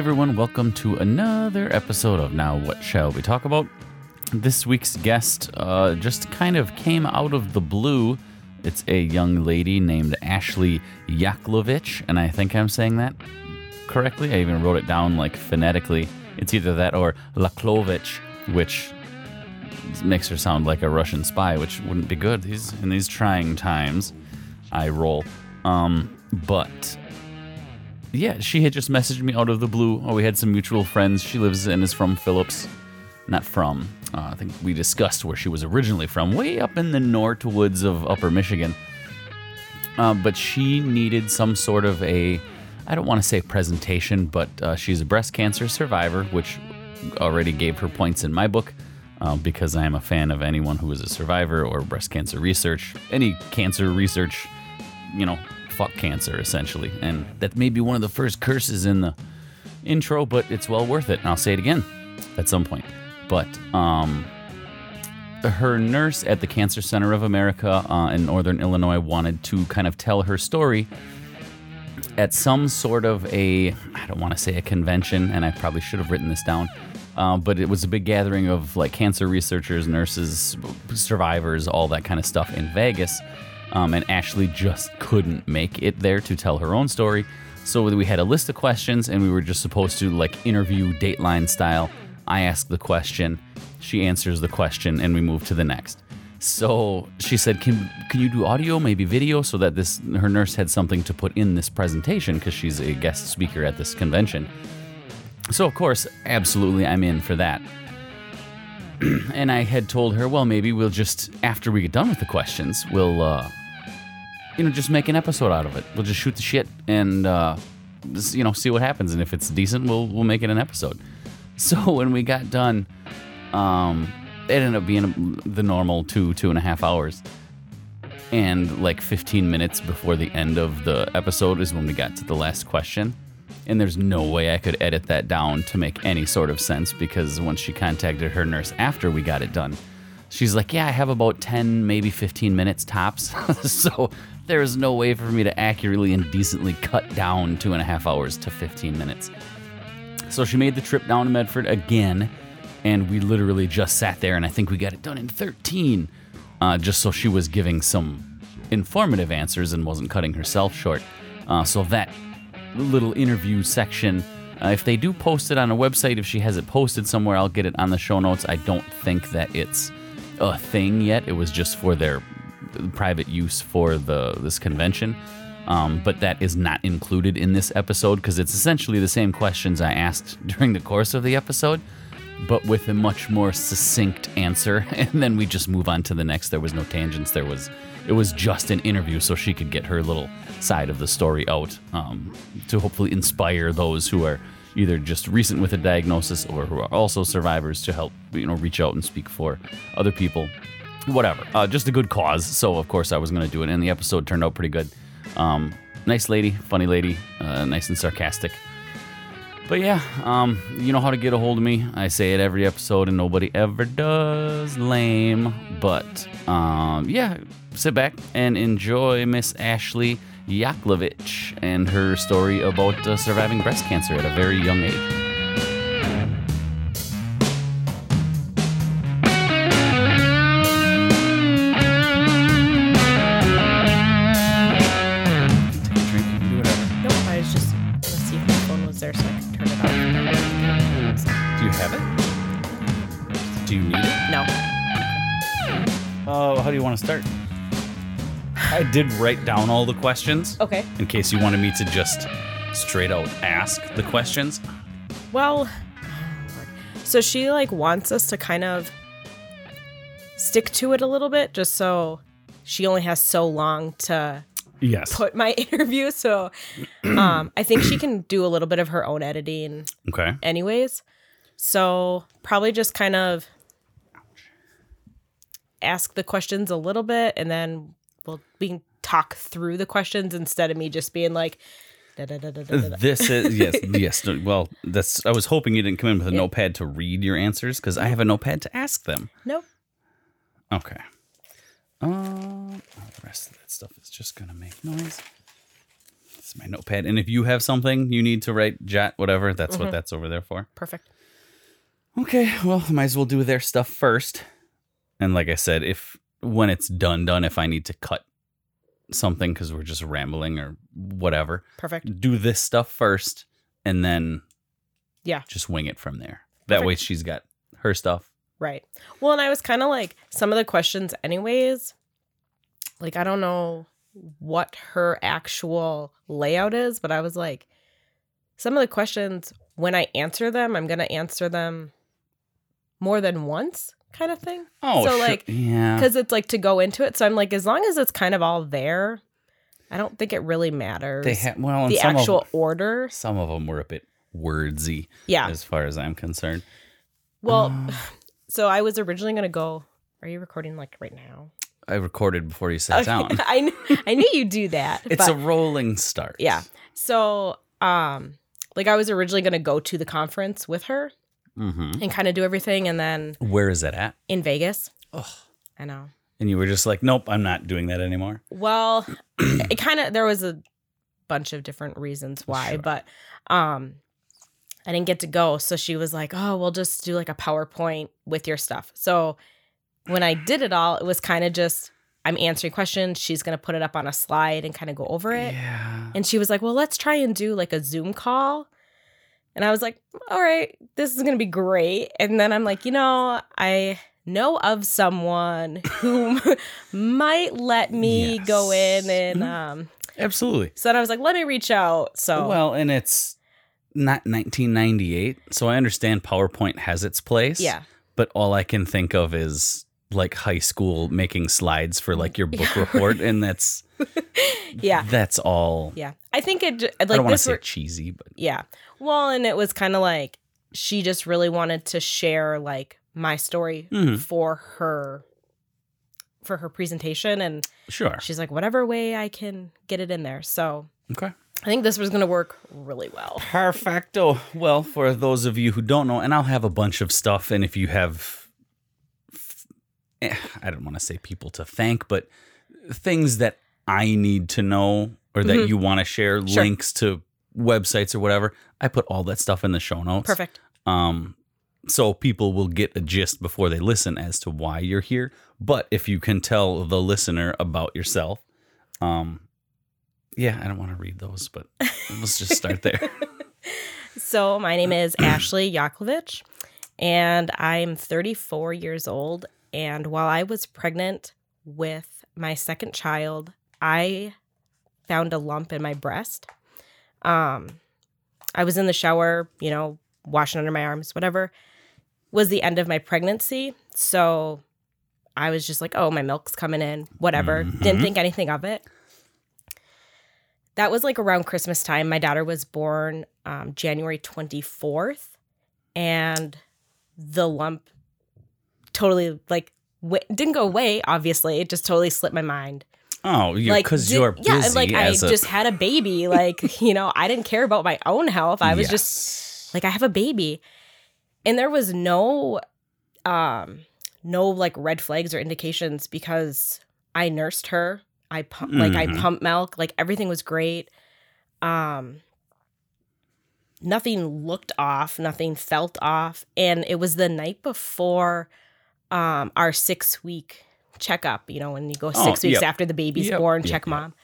everyone, welcome to another episode of Now What Shall We Talk About? This week's guest uh, just kind of came out of the blue. It's a young lady named Ashley Yaklovich, and I think I'm saying that correctly. I even wrote it down like phonetically. It's either that or Laklovich, which makes her sound like a Russian spy, which wouldn't be good. These in these trying times, I roll. Um, but yeah, she had just messaged me out of the blue. Oh, we had some mutual friends. She lives and is from Phillips. Not from. Uh, I think we discussed where she was originally from, way up in the north woods of Upper Michigan. Uh, but she needed some sort of a, I don't want to say presentation, but uh, she's a breast cancer survivor, which already gave her points in my book uh, because I am a fan of anyone who is a survivor or breast cancer research, any cancer research, you know, fuck cancer essentially. And that may be one of the first curses in the intro, but it's well worth it. And I'll say it again at some point. But um, her nurse at the Cancer Center of America uh, in Northern Illinois wanted to kind of tell her story at some sort of a, I don't want to say a convention, and I probably should have written this down, uh, but it was a big gathering of like cancer researchers, nurses, survivors, all that kind of stuff in Vegas. Um, and Ashley just couldn't make it there to tell her own story. So we had a list of questions, and we were just supposed to like interview Dateline style. I ask the question, she answers the question, and we move to the next. So she said, "Can can you do audio, maybe video, so that this her nurse had something to put in this presentation because she's a guest speaker at this convention." So of course, absolutely, I'm in for that. and I had told her, well, maybe we'll just after we get done with the questions, we'll uh, you know just make an episode out of it. We'll just shoot the shit and uh, just, you know see what happens, and if it's decent, we'll we'll make it an episode. So when we got done, um, it ended up being the normal two two and a half hours. And like 15 minutes before the end of the episode is when we got to the last question. And there's no way I could edit that down to make any sort of sense because once she contacted her nurse after we got it done, she's like, Yeah, I have about 10, maybe 15 minutes tops. so there's no way for me to accurately and decently cut down two and a half hours to 15 minutes. So she made the trip down to Medford again, and we literally just sat there, and I think we got it done in 13, uh, just so she was giving some informative answers and wasn't cutting herself short. Uh, so that little interview section, uh, if they do post it on a website, if she has it posted somewhere, I'll get it on the show notes. I don't think that it's a thing yet. It was just for their private use for the this convention. Um, but that is not included in this episode because it's essentially the same questions I asked during the course of the episode, but with a much more succinct answer. And then we just move on to the next. There was no tangents. There was it was just an interview so she could get her little side of the story out um, to hopefully inspire those who are either just recent with a diagnosis or who are also survivors to help you know reach out and speak for other people whatever uh, just a good cause so of course i was going to do it and the episode turned out pretty good um, nice lady funny lady uh, nice and sarcastic but yeah, um, you know how to get a hold of me. I say it every episode, and nobody ever does. Lame, but um, yeah, sit back and enjoy Miss Ashley Yaklovich and her story about uh, surviving breast cancer at a very young age. Want to start? I did write down all the questions Okay. in case you wanted me to just straight out ask the questions. Well, so she like wants us to kind of stick to it a little bit just so she only has so long to Yes. put my interview so um I think she can do a little bit of her own editing Okay. anyways. So probably just kind of ask the questions a little bit and then we'll we can talk through the questions instead of me just being like Da, da, da, da, da, da. This is yes, yes. Well, that's. I was hoping you didn't come in with a notepad to read your answers because I have a notepad to ask them. Nope. Okay. Um, the rest of that stuff is just gonna make noise. This is my notepad, and if you have something you need to write, jot, whatever, that's what that's over there for. Perfect. Okay, well, might as well do their stuff first. And like I said, if when it's done, done, if I need to cut something because we're just rambling or whatever, Perfect. do this stuff first, and then Yeah. just wing it from there. That way, she's got her stuff. Right. Well, and I was kind of like some of the questions, anyways. Like, I don't know what her actual layout is, but I was like, some of the questions, when I answer them, I'm going to answer them more than once, kind of thing. Oh, So, sure. like, yeah, Because it's like to go into it. So I'm like, as long as it's kind of all there, I don't think it really matters. they have well, the some actual of order. some of them were a bit wordsy, Yeah. as far as I'm concerned. Well, Uh, so I was originally going to go. Are you recording like right now? I recorded before you sat down. I knew, I knew you do that. It's but a rolling start. yeah. So um like I was originally going to go to the conference with her hmm and kind of do everything and then Where is it at? in Vegas. Ugh. I know. And you were just like, nope, I'm not doing that anymore. Well, it kind of there was a bunch of different reasons why, Sure. but um I didn't get to go. So she was like, "Oh, we'll just do like a PowerPoint with your stuff." So when I did it all, it was kind of just I'm answering questions, she's going to put it up on a slide and kind of go over it. Yeah. And she was like, "Well, let's try and do like a Zoom call." And I was like, "All right, this is going to be great." And then I'm like, "You know, I know of someone who might let me go in and Mhm. um Absolutely. so then I was like, "Let me reach out." So Well, and it's not 1998, so I understand PowerPoint has its place. yeah. But all I can think of is like high school making slides for like your book report, and that's Yeah. that's all. Yeah. I think it j- I don't like want to say were, cheesy, but yeah. Well, and it was kind of like she just really wanted to share like my story Mhm. for her for her presentation and sure. she's like whatever way I can get it in there. So, Okay. I think this was going to work really well. Perfecto. Well, for those of you who don't know, and I'll have a bunch of stuff, and if you have, I don't want to say people to thank, but things that I need to know or that Mhm. you want to share, Sure. links to websites or whatever, I put all that stuff in the show notes. Perfect. Um, so people will get a gist before they listen as to why you're here. But if you can tell the listener about yourself, um, yeah, I don't want to read those, but let's just start there. So, my name is Ashley Yakovich, and I'm 34 years old. And while I was pregnant with my second child, I found a lump in my breast. Um, I was in the shower, you know, washing under my arms, whatever. Was the end of my pregnancy, so I was just like, "Oh, my milk's coming in, whatever." Didn't Mhm. think anything of it. That was like around Christmas time. My daughter was born um, January 24th, and the lump totally like w- didn't go away. Obviously, it just totally slipped my mind. Oh, yeah, like because you're busy. yeah, like I a, just had a baby. Like you know, I didn't care about my own health. I was just like I have a baby, and there was no, um, no like red flags or indications because I nursed her. I pump like I Mhm. pumped milk. Like everything was great. Um, nothing looked off. Nothing felt off, and it was the night before, um, our six week checkup. You know, when you go Oh, six weeks yep. after the baby's Yep, born, yep, check mom.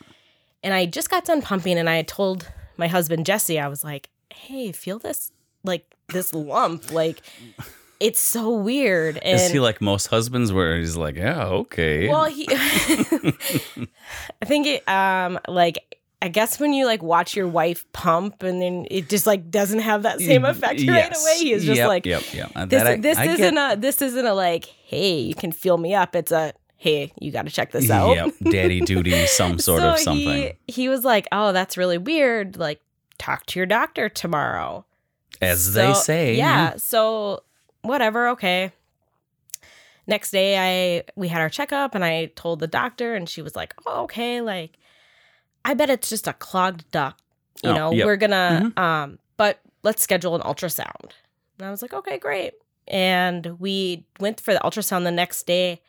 And I just got done pumping, and I had told my husband Jesse, I was like, "Hey, feel this like this lump, like it's so weird." And Is he like most husbands where he's like, yeah, okay. well, he, I think it, um, like I guess when you like watch your wife pump, and then it just like doesn't have that same effect right Yes. away. He's just Yep, like, yep, yep. Uh, this, I- this I isn't get. a this isn't a like, hey, you can feel me up. It's a hey, you got to check this out. Yep, daddy duty, some sort of something. He, he was like, oh, that's really weird. Like, talk to your doctor tomorrow. As they say. Yeah. So whatever. Okay. Next day, I we had our checkup, and I told the doctor, and she was like, "Oh, okay. Like, I bet it's just a clogged duct. You Oh, know, yep. we're gonna um, but let's schedule an ultrasound. And I was like, okay, great. And we went for the ultrasound the next day.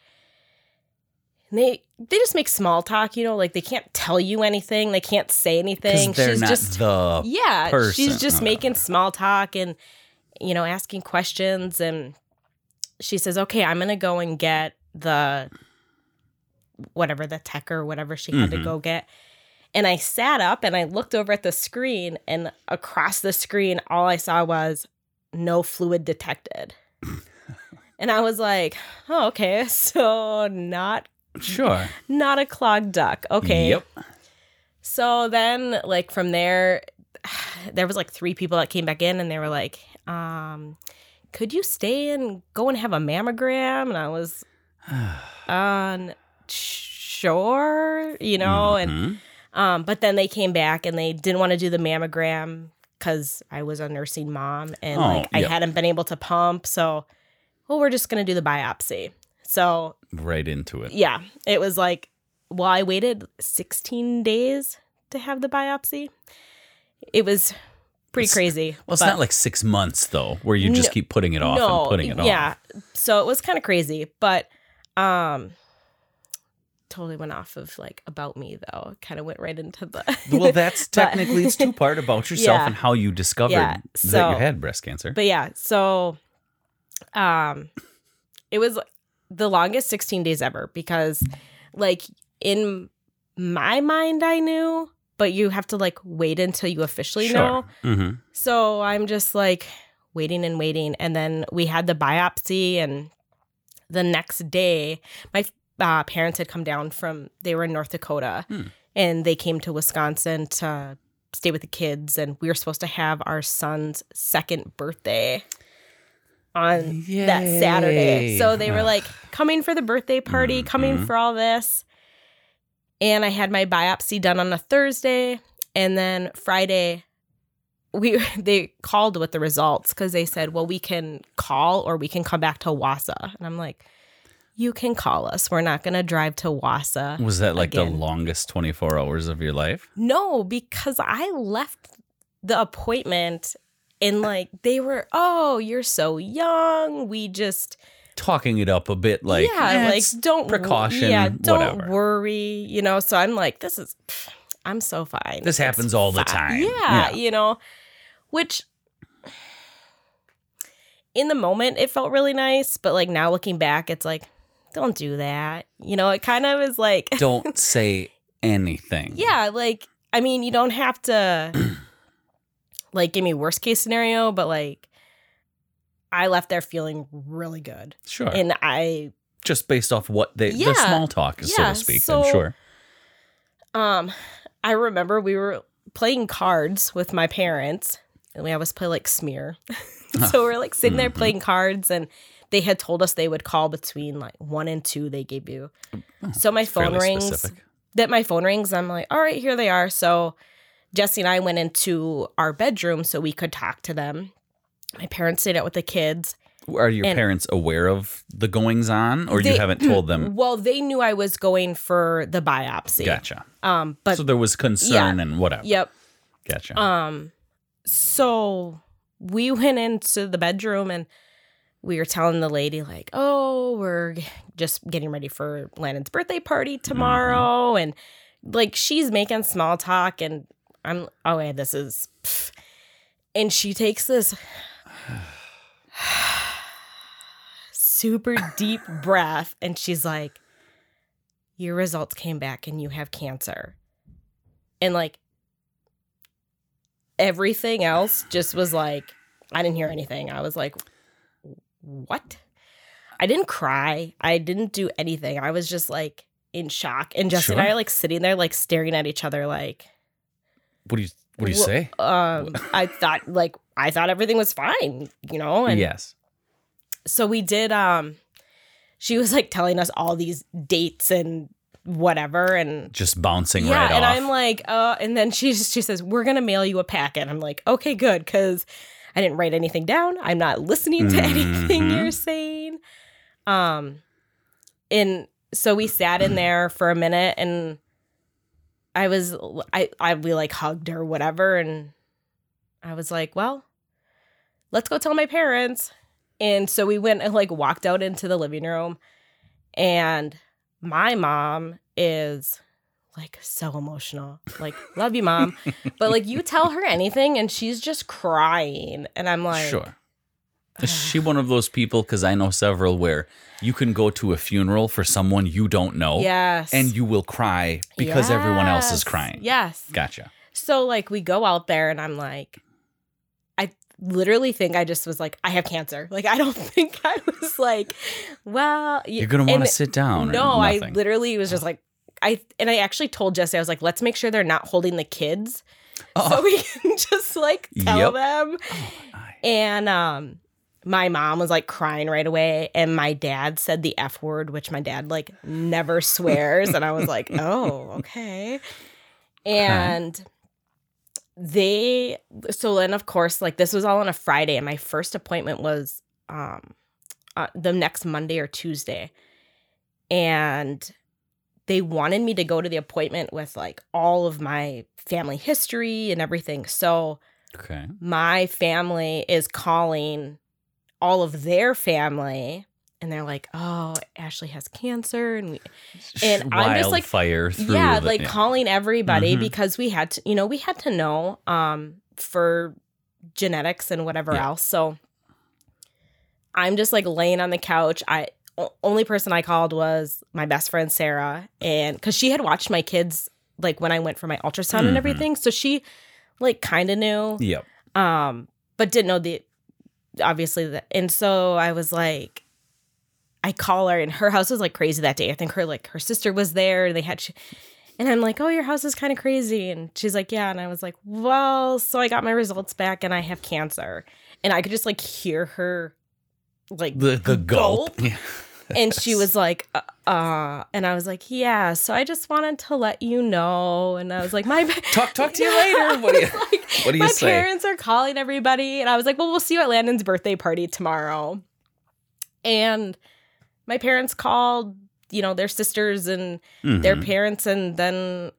And they they just make small talk, you know, like they can't tell you anything, they can't say anything. They're She's not just the yeah, person. she's just Oh. making small talk and you know asking questions and she says, "Okay, I'm to go and get the whatever the tech or whatever she had to Mhm. go get." And I sat up and I looked over at the screen and across the screen all I saw was no fluid detected. and I was like, "Oh, okay. So not sure. not a clogged duck. Okay. Yep. So then, like from there, there was like three people that came back in, and they were like, um, "Could you stay and go and have a mammogram?" And I was, on sure, you know, and Mhm. Um, but then they came back and they didn't want to do the mammogram because I was a nursing mom and Oh, like I yep. hadn't been able to pump, so well, we're just gonna do the biopsy. So right into it. yeah, it was like, well, I waited 16 days to have the biopsy. It was pretty It's- crazy. Well, it's not like six months though, where you just No- keep putting it off and putting it yeah. off. Yeah, so it was kind of crazy, but um, totally went off of like about me though. Kind of went right into the. Well, that's technically it's two part about yourself Yeah. and how you discovered Yeah, that you had breast cancer. But yeah, so um it was the longest 16 days ever because like in my mind I knew, but you have to like wait until you officially know. hmm So I'm just like waiting and waiting and then we had the biopsy and the next day my uh, parents had come down from they were in North Dakota Hmm. and they came to Wisconsin to stay with the kids and we were supposed to have our son's second birthday on that Saturday. So they were like coming for the birthday party, coming Mhm. for all this. And I had my biopsy done on a Thursday and then Friday we they called with the results cuz they said, "Well, we can call or we can come back to Wausau." And I'm like, "You can call us. We're not going to drive to Wausau." was that like the longest 24 hours of your life? No, because I left the appointment and like they were, "Oh, you're so young. We just Talking it up a bit like yeah, eh, like don't precaution, Yeah, don't whatever. worry. You know, so I'm like, this is, I'm so fine. This It's happens all the time. Yeah, Yeah. you know, which in the moment it felt really nice, but like now looking back, it's like, don't do that. You know, it kind of is like, don't say anything. yeah, like I mean, you don't have to like give me worst case scenario, but like I left there feeling really good, Sure. and I just based off what they Yeah. the small talk, so Yeah, to speak. so- I'm sure. Um, I remember we were playing cards with my parents, and we always play like smear. so we're like sitting there Mhm. playing cards, and they had told us they would call between like one and two. They gave you. So my phone rings. specific. That my phone rings. I'm like, all right, here they are. So Jesse and I went into our bedroom so we could talk to them. My parents stayed out with the kids. Are your And- parents aware of the goings on, or you haven't told them? Well, they knew I was going for the biopsy. Gotcha. Um, but so there was concern and whatever. yep. Gotcha. Um, so we went into the bedroom and we were telling the lady like, "Oh, we're just getting ready for Landon's birthday party mm-hmm. tomorrow," and like she's making small talk, and I'm, oh yeah, this is, pff. and she takes this super deep breath, and she's like, "Your results came back, and you have cancer," and like everything else just was like I didn't hear anything. I was like, "What?" I didn't cry. I didn't do anything. I was just like in shock. And Jesse and I are like sitting there, like staring at each other, like, what do you What do you say? um, I thought like I thought everything was fine, you know. And yes. so we did. Um, she was like telling us all these dates and whatever, and Just bouncing yeah, right and off. I'm like, uh, and then she just, she says we're gonna mail you a packet. I'm like, okay, good, because I didn't write anything down. I'm not listening to anything Mhm. you're saying. Um, and so we sat in there for a minute, and I was I I we like hugged or whatever and I was like, "Well, let's go tell my parents." And so we went and like walked out into the living room and my mom is like so emotional. Like, "Love you, mom." but like you tell her anything and she's just crying and I'm like, sure. Is she one of those people? Because I know several where you can go to a funeral for someone you don't know, "Yes." and you will cry because everyone else is crying. Yes. Gotcha. So like we go out there and I'm like, I literally think I just was like, I have cancer. Like I don't think I was like, well, You're gonna want to sit down. No, I literally was just like, I and I actually told Jesse I was like, let's make sure they're not holding the kids, Oh. so we can just like tell Yep. them. I- And um, my mom was like crying right away, and my dad said the f word, which my dad like never swears, and I was like, oh, okay. And they so then of course like this was all on a Friday, and my first appointment was um uh, the next Monday or Tuesday, and they wanted me to go to the appointment with like all of my family history and everything. So Okay. my family is calling all of their family and they're like, "Oh, Ashley has cancer." And we And I'm just, like- through. yeah, the- like calling everybody Mhm. because we had to, you know, we had to know um for genetics and whatever Yeah. else. So I'm just like laying on the couch. I only person I called was my best friend Sarah and cuz she had watched my kids like when I went for my ultrasound Mhm. and everything. So she like kind of knew Yep. um but didn't know the obviously that and so i was like i call her and her house was like crazy that day i think her like her sister was there they had and i'm like oh your house is kind of crazy and she's like yeah and i was like well so i got my results back and i have cancer and i could just like hear her like The the gulp. Yeah. And she was like uh, uh and i was like yeah so i just wanted to let you know and i was like my Talk talk to you later. What do you Like, what do you my say? parents are calling everybody and i was like well we'll see you at landon's birthday party tomorrow and my parents called you know their sisters and their Mhm. parents and then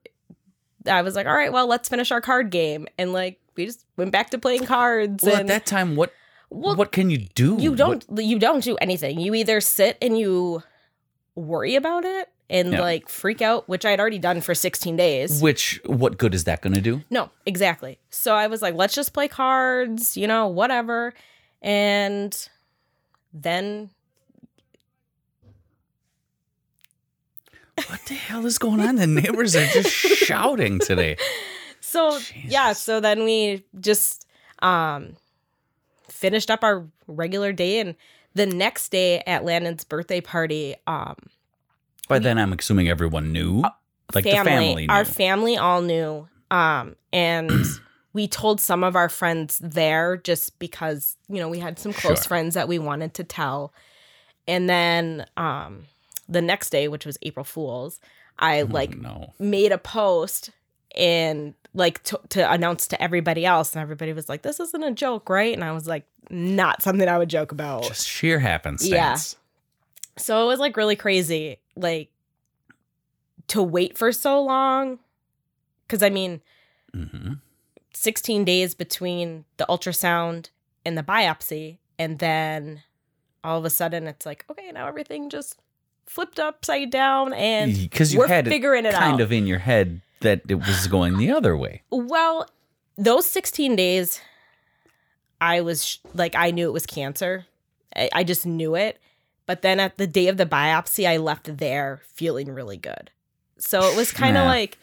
i was like all right well let's finish our card game and like we just went back to playing cards Well, at that time, what well what can you do? you don't you don't do anything you either sit and you worry about it and Yeah. like freak out which i had already done for 16 days which what good is that going to do? no, exactly. So I was like, let's just play cards, you know, whatever. And then What the hell is going on? The neighbors are just shouting today. so yeah, so then we just um finished up our regular day and the next day at Landon's birthday party, um By then, I'm assuming everyone knew. Like the family knew. our family all knew. Um and we told some of our friends there just because, you know, we had some close Sure. friends that we wanted to tell. And then um the next day, which was April Fools, I Oh, like no. made a post and like to, to announce to everybody else and everybody was like this isn't a joke right and i was like not something i would joke about Just sheer happenstance. yeah so it was like really crazy like to wait for so long because i mean hmm 16 days between the ultrasound and the biopsy and then all of a sudden it's like okay now everything just flipped upside down and Because you had it figuring it kind out. of in your head that it was going the other way. Well, those 16 days, I was sh- like, I knew it was cancer. I, I just knew it. But then at the day of the biopsy, I left there feeling really good. So it was kind of Yeah. like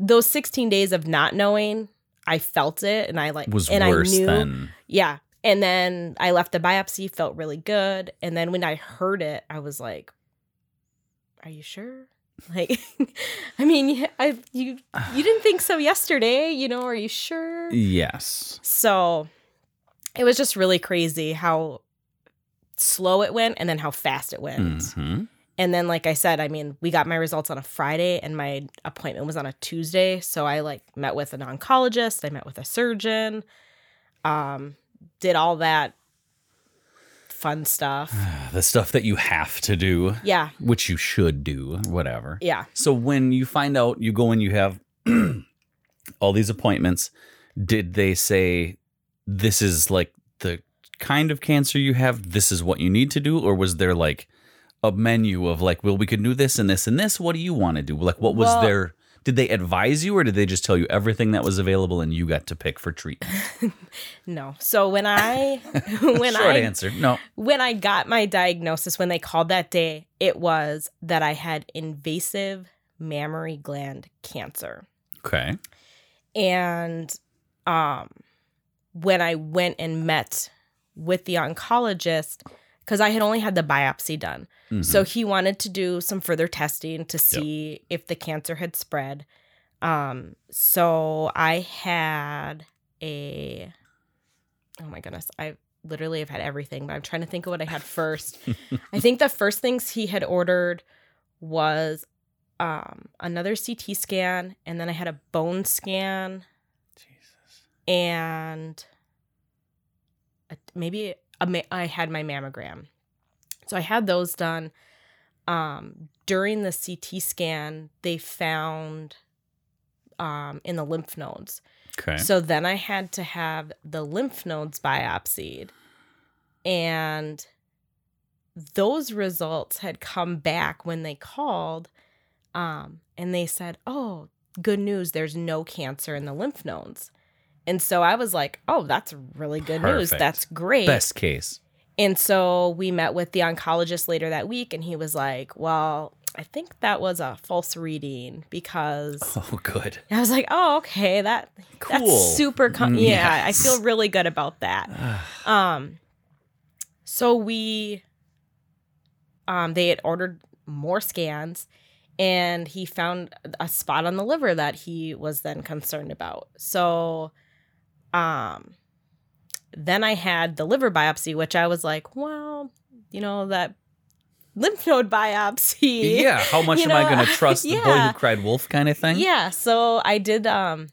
those 16 days of not knowing, I felt it and I like, Was and worse I knew, than yeah. And then I left the biopsy, felt really good. And then when I heard it, I was like, are you sure? Like, I mean, I you you didn't think so yesterday, you know? Are you sure? yes. So it was just really crazy how slow it went and then how fast it went. hmm And then, like I said, I mean, we got my results on a Friday and my appointment was on a Tuesday. So I like met with an oncologist, I met with a surgeon, um, did all that fun stuff. The stuff that you have to do, Yeah. which you should do, whatever. Yeah. So when you find out, you go and you have all these appointments. Did they say this is like the kind of cancer you have? This is what you need to do, or was there like a menu of like, well, we could do this and this and this. What do you want to do? Like, what was Well- their? Did they advise you, or did they just tell you everything that was available and you got to pick for treatment? No. So when I when Short I answer, no. when I got my diagnosis when they called that day, it was that I had invasive mammary gland cancer. Okay. And um when I went and met with the oncologist cuz I had only had the biopsy done. Mhm. So he wanted to do some further testing to see if the cancer had spread. Um so I had a Oh my goodness. I literally have had everything, but I'm trying to think of what I had first. I think the first things he had ordered was um another CT scan and then I had a bone scan Jesus. and a, maybe ma- I had my mammogram. So I had those done. Um, during the CT scan, they found um, in the lymph nodes. Okay. So then I had to have the lymph nodes biopsied. And those results had come back when they called. Um, and they said, Oh, good news. There's no cancer in the lymph nodes. And so I was like, Oh, that's really good news. That's great. Best case. And so we met with the oncologist later that week, and he was like, Well, I think that was a false reading because Oh, good. I was like, Oh, okay, that Cool. that's super. Com- Mm, yeah, I feel really good about that. Um, so we, um, they had ordered more scans, and he found a spot on the liver that he was then concerned about. So, um, then I had the liver biopsy, which I was like, well, you know that lymph node biopsy. yeah. How much am I going to trust the boy who cried wolf kind of thing? Yeah, so I did um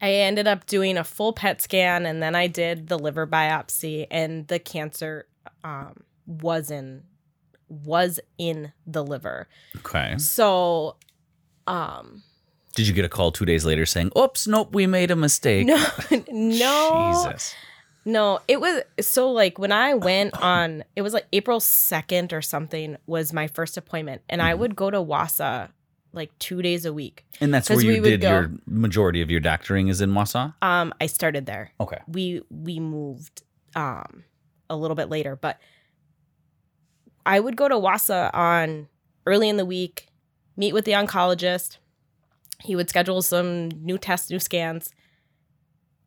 I ended up doing a full PET scan and then I did the liver biopsy and the cancer um was in was in the liver. Okay. So um Did you get a call two days later saying, "Oops, nope, we made a mistake"? no no Jesus. no it was so like when I went on it was like April 2nd or something was my first appointment and I would go to Wausau like 2 days a week. And that's where you did go- your majority of your doctoring is in Wausau. Um I started there. Okay. we we moved um a little bit later but i would go to Wausau on early in the week meet with the oncologist he would schedule some new tests new scans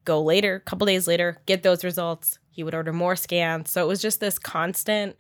go later a couple days later get those results he would order more scans so it was just this constant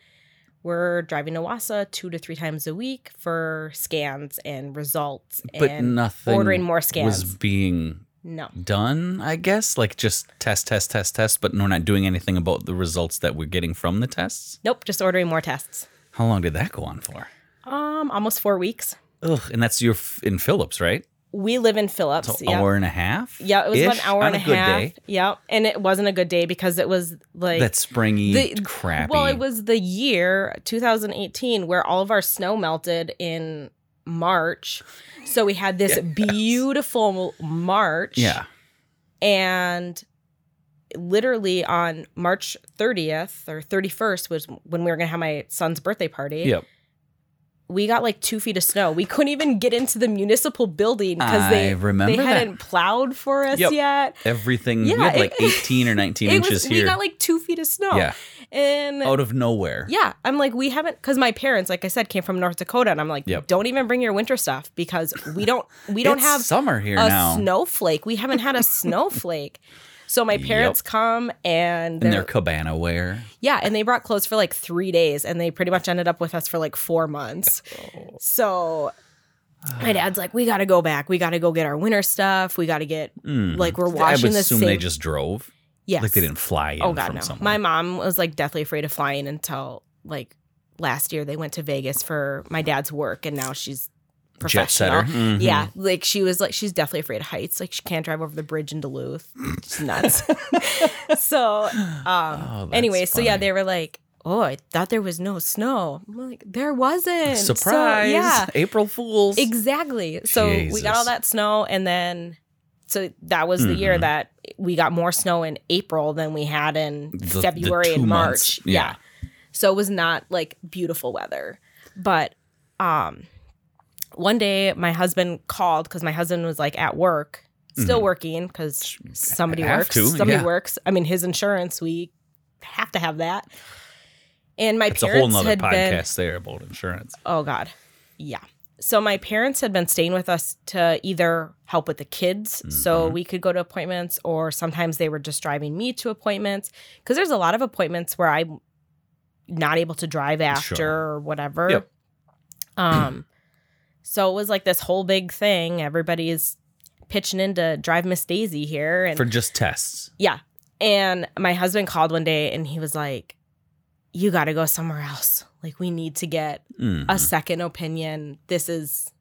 we're driving to Wausau two to three times a week for scans and results But and nothing ordering more scans was being no done, I guess. Like just test, test, test, test, but we're not doing anything about the results that we're getting from the tests. nope just ordering more tests How long did that go on for? um almost four weeks Ugh, and that's your f- in Phillips, right? We live in Phillips. So yeah. hour and a half. Yeah, it was about an hour and a, half. day. Yeah, and it wasn't a good day because it was like That springy, the- crappy. Well, it was the year 2018 where all of our snow melted in March. So we had this beautiful March. Yeah. And literally on March 30th or 31st was when we were going to have my son's birthday party. Yep. We got like two feet of snow. We couldn't even get into the municipal building because they, remember they that. hadn't plowed for us Yep. yet. Everything. Yeah, we had like 18 or 19 It inches was, here. We got like two feet of snow. yeah. And Out of nowhere. yeah, I'm like, we haven't because my parents, like I said, came from North Dakota, and I'm like, Yep. don't even bring your winter stuff because we don't we don't have summer here a now. snowflake. We haven't had a snowflake. So my parents come and and their they're, cabana wear. yeah, and they brought clothes for like three days, and they pretty much ended up with us for like four months. Oh. So my dad's like, we got to go back. We got to go get our winter stuff. We got to get like we're Hmm. I washing would the assume same. they just drove. yes. Like they didn't fly in Oh god, from no. somewhere. My mom was like deathly afraid of flying until like last year. They went to Vegas for my dad's work, and now she's professional. setter. Mhm. Yeah, like she was like she's definitely afraid of heights. Like she can't drive over the bridge in Duluth. It's nuts. so, um, Oh, anyway, so yeah, they were like, oh, I thought there was no snow. I'm like, there wasn't. So, Surprise! yeah, April Fools. exactly. So we got all that snow, and then so that was the year Mhm. that we got more snow in April than we had in The- the February two and March. yeah. So it was not like beautiful weather. But um one day my husband called because my husband was like at work, still Mhm. working because somebody works. to, somebody yeah. works. I mean his insurance, we have to have that. And my it's a parents whole nother had been podcast there about insurance. Oh God. Yeah. So my parents had been staying with us to either help with the kids so Mhm. we could go to appointments or sometimes they were just driving me to appointments because there's a lot of appointments where I'm not able to drive after Sure. or whatever. Yep. Um so it was like this whole big thing. Everybody's pitching in to drive Miss Daisy here and For just tests. yeah. And my husband called one day and he was like, You got to go somewhere else. Like, we need to get Mhm. a second opinion. This is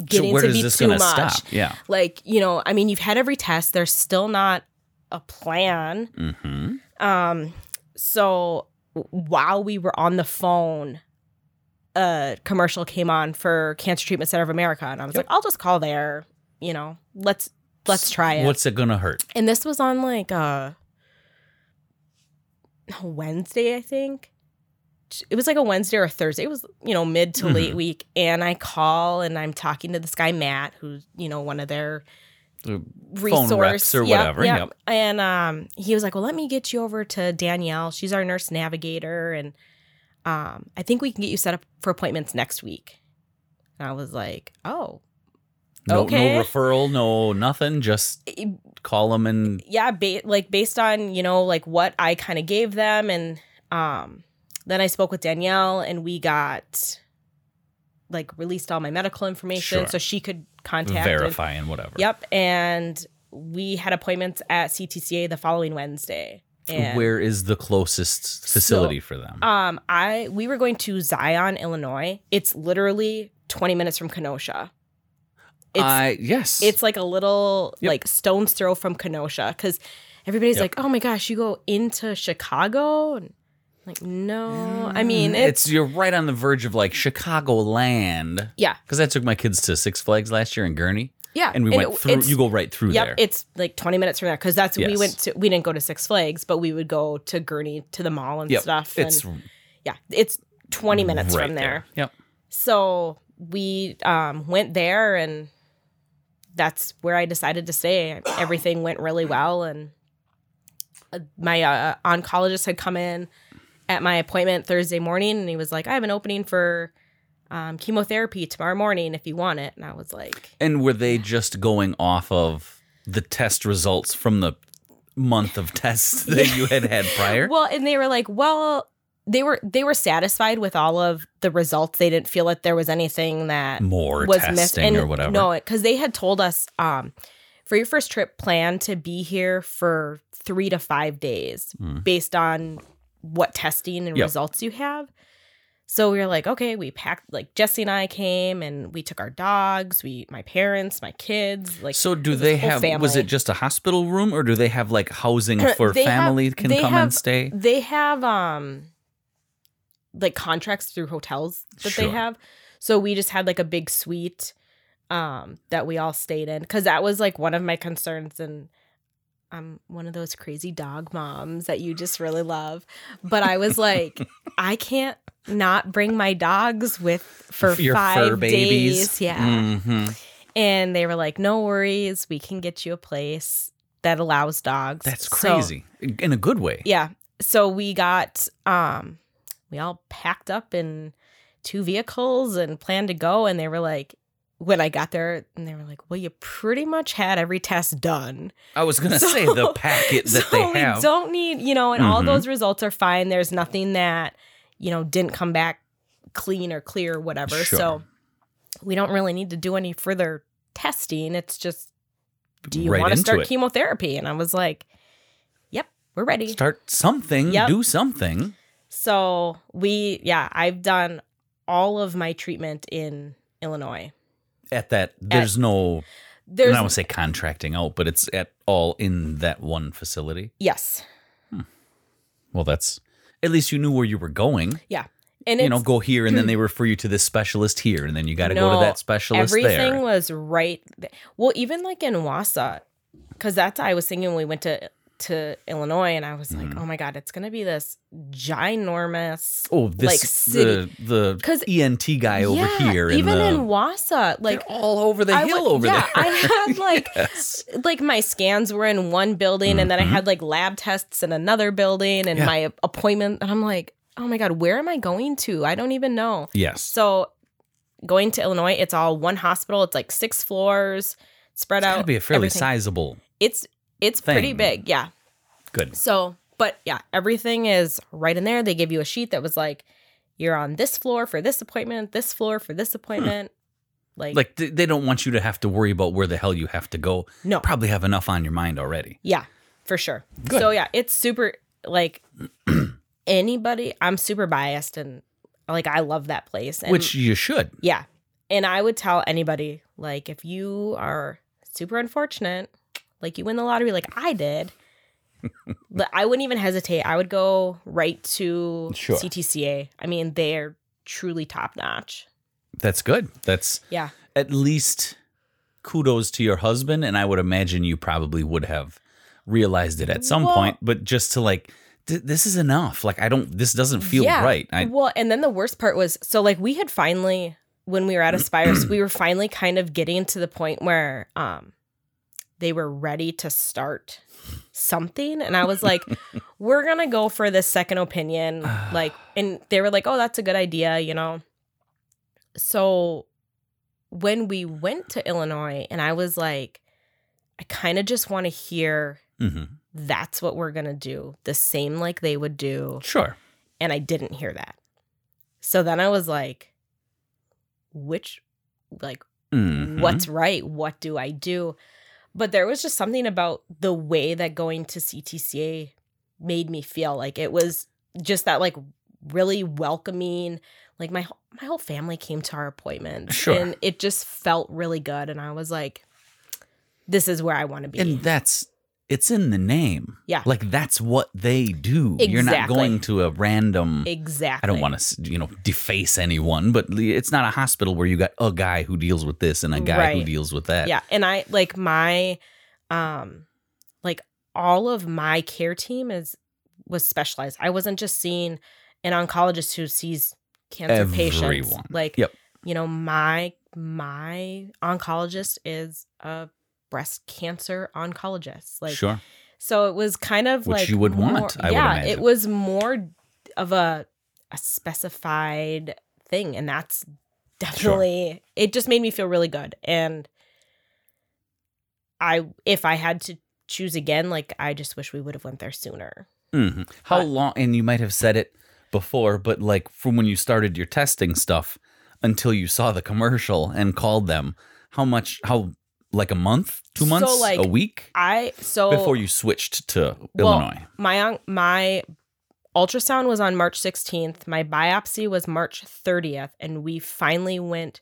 So getting where to is be this too much. stop? Yeah. Like, you know, I mean, you've had every test, there's still not a plan. Mm-hmm. Um, so while we were on the phone, a commercial came on for Cancer Treatment Center of America, and I was Yep. like, I'll just call there. You know, let's let's try it. What's it gonna hurt? And this was on like a Wednesday, I think. It was like a Wednesday or a Thursday. It was, you know, mid to late Mhm. week. And I call and I'm talking to this guy, Matt, who's, you know, one of their Uh, resource reps or Yep, whatever, yep. yep. And um, he was like, "Well, let me get you over to Danielle. She's our nurse navigator, and um, I think we can get you set up for appointments next week." And I was like, "Oh, No, Okay. no referral, no nothing. Just call them and yeah." Ba- like based on you know like what I kind of gave them, and um, then I spoke with Danielle, and we got like released all my medical information Sure. so she could contact and- verify and whatever. Yep, and we had appointments at CTCA the following Wednesday. And Where is the closest facility for them? Um, I we were going to Zion, Illinois. It's literally 20 minutes from Kenosha. It's I yes. it's like a little Yep. like stone's throw from Kenosha because everybody's Yep. like, "Oh my gosh, you go into Chicago?" And like, no, I mean it's, it's you're right on the verge of like Chicago land. yeah, Because I took my kids to Six Flags last year in Gurnee, yeah, and we went it- through. You go right through Yep, there. it's like 20 minutes from there because that's we went to. We didn't go to Six Flags, but we would go to Gurnee to the mall and Yep, stuff. It's and yeah, it's 20 minutes right from there. Yep. So we um, went there, and that's where I decided to stay. Everything went really well, and uh, my uh, oncologist had come in at my appointment Thursday morning, and he was like, "I have an opening for um, chemotherapy tomorrow morning if you want it." And I was like, And were they just going off of the test results from the month of tests that you had had prior? Well, and they were like, well, they were they were satisfied with all of the results. They didn't feel that there was anything that More was missing. And or whatever. No, because they had told us um, for your first trip, plan to be here for three to five days Hmm. based on what testing and Yep. results you have. So we were like, okay, we packed like Jesse and I came and we took our dogs, we my parents, my kids, like so do they have? Was it just a hospital room, or do they have like housing for They have- family can come have- and stay? They have um like contracts through hotels that Sure. they have. So we just had like a big suite um that we all stayed in cuz that was like one of my concerns and I'm one of those crazy dog moms that you just really love. But I was like I can't not bring my dogs with for Your 5 fur babies. days. Yeah. Mhm. And they were like no worries, we can get you a place that allows dogs. That's So- crazy in a good way. yeah. So we got um we all packed up in two vehicles and planned to go and they were like when I got there and they were like, "Well, you pretty much had every test done." I was gonna So- say the packet that so they we have. don't need, you know, and all Mhm. those results are fine. There's nothing that, you know, didn't come back clean or clear or whatever. Sure. So we don't really need to do any further testing. It's just do you Right want to start it. chemotherapy? And I was like, "Yep, we're ready." Start something. Yep. Do something. So we, yeah, I've done all of my treatment in Illinois. At that, there's no. There's I would say contracting out, but it's at all in that one facility. yes, hmm. Well, that's at least you knew where you were going. Yeah. And you know, go here and then they hmm. refer you to this specialist here and then you got to go to that specialist everything there. was right. th- Well, even like in Wausau, because that's I was thinking when we went to to Illinois, and I was like, Mm-hmm. oh my god, it's gonna be this ginormous. Oh, this like, city. the the 'Cause- ENT guy over here even the, in Wausau, like all over the I hill would- over yeah, there. I had like Yes. like my scans were in one building, and then I had like lab tests in another building, and Mm-hmm. Yeah. my appointment, and I'm like, oh my god, where am I going to? I don't even know. Yes. So going to Illinois, it's all one hospital. It's like six floors spread It's out. be a fairly everything. sizable. It's it's pretty big, yeah. Good. So, but yeah, everything is right in there. They give you a sheet that was like, you're on this floor for this appointment, this floor for this hmm. appointment. Like, Like they don't want you to have to worry about where the hell you have to go. no, Probably have enough on your mind already. yeah, for sure. Good. So yeah, it's super like anybody. I'm super biased and like I love that place. And Which you should. Yeah. And I would tell anybody, like, if you are super unfortunate, like you win the lottery, like I did, but I wouldn't even hesitate. I would go right to Sure. CTCA. I mean, they're truly top notch. That's good. That's Yeah. at least kudos to your husband and I would imagine you probably would have realized it at some Well- point, but just to like th- this is enough. Like I don't this doesn't feel yeah. right. I well, and then the worst part was so like we had finally when we were at Aspirus, we were finally kind of getting to the point where um they were ready to start something and I was like we're going to go for this second opinion like and they were like oh that's a good idea, you know. So when we went to Illinois and I was like I kind of just want to hear Mhm. that's what we're going to do the same like they would do Sure. and I didn't hear that. So then I was like, which, like, Mhm. what's right? What do I do? But there was just something about the way that going to CTCA made me feel like it was just that, like, really welcoming. Like my whole- my whole family came to our appointment Sure. and it just felt really good. And I was like, "This is where I want to be." And that's it's in the name. Yeah. Like that's what they do. You're not going to a random exactly. I don't want to, you know, deface anyone, but it's not a hospital where you got a guy who deals with this and a guy who deals with that. yeah and i like my um like all of my care team is was specialized i wasn't just seeing an oncologist who sees cancer patients Everyone. like Yep. you know my my oncologist is a breast cancer oncologist like sure. so it was kind of Which like you would more- want, I yeah imagine. it was more of a a specified thing and that's definitely it just made me feel really good and i if i had to choose again like i just wish we would have went there sooner hmm How But- long? And you might have said it before, but like from when you started your testing stuff until you saw the commercial and called them, how much? How like a month, two So, months, like, a week i so before you switched to well, Illinois? my my ultrasound was on march 16th my biopsy was march 30th and we finally went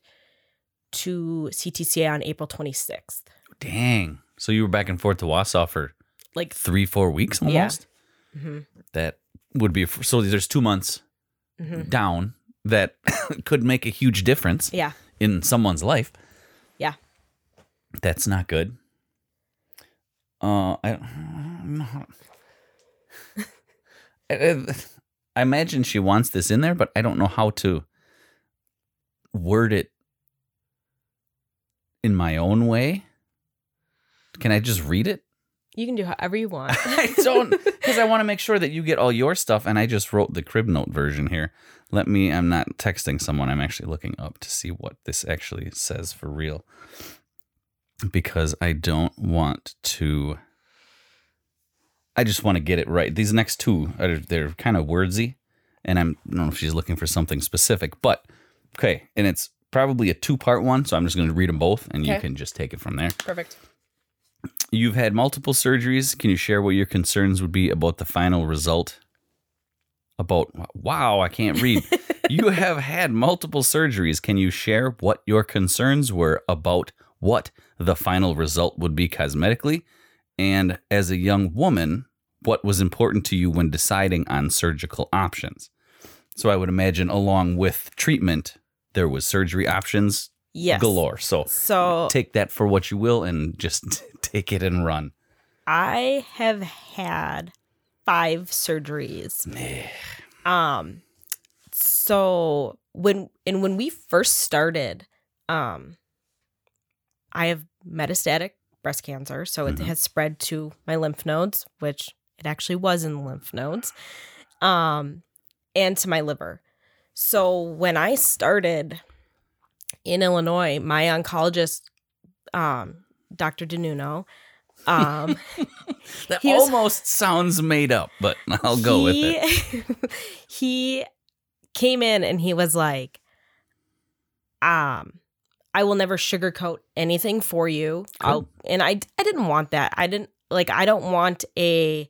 to ctca on april 26th Dang. So you were back and forth to Wausau for like three, four weeks Yeah. almost. hmm That would be so. There's two months hmm down that could make a huge difference yeah in someone's life. Yeah. That's not good. Uh, I, don't know how- I, I imagine she wants this in there, but I don't know how to word it in my own way. Can I just read it? You can do however you want. I don't because I want to make sure that you get all your stuff. And I just wrote the crib note version here. Let me. I'm not texting someone. I'm actually looking up to see what this actually says for real. Because I don't want to. I just want to get it right. These next two are they're kind of wordsy, and I'm I don't know if she's looking for something specific, but okay. And it's probably a two part one, so I'm just going to read them both, and you can just take it from there. Perfect. You've had multiple surgeries. Can you share what your concerns would be about the final result? About, wow, I can't read. you have had multiple surgeries. Can you share what your concerns were about what the final result would be cosmetically? And as a young woman, what was important to you when deciding on surgical options. So I would imagine along with treatment, there was surgery options yes. galore. So So take that for what you will and just take it and run. I have had five surgeries. Um so when and when we first started, um I have metastatic breast cancer, so it Mhm. has spread to my lymph nodes, which it actually was in the lymph nodes. Um and to my liver. So when I started in Illinois, my oncologist um Dr. Denuno um That He was- almost sounds made up, but I'll go with it. it. he came in and he was like, um, I will never sugarcoat anything for you. I'll and I I didn't want that. I didn't like I don't want a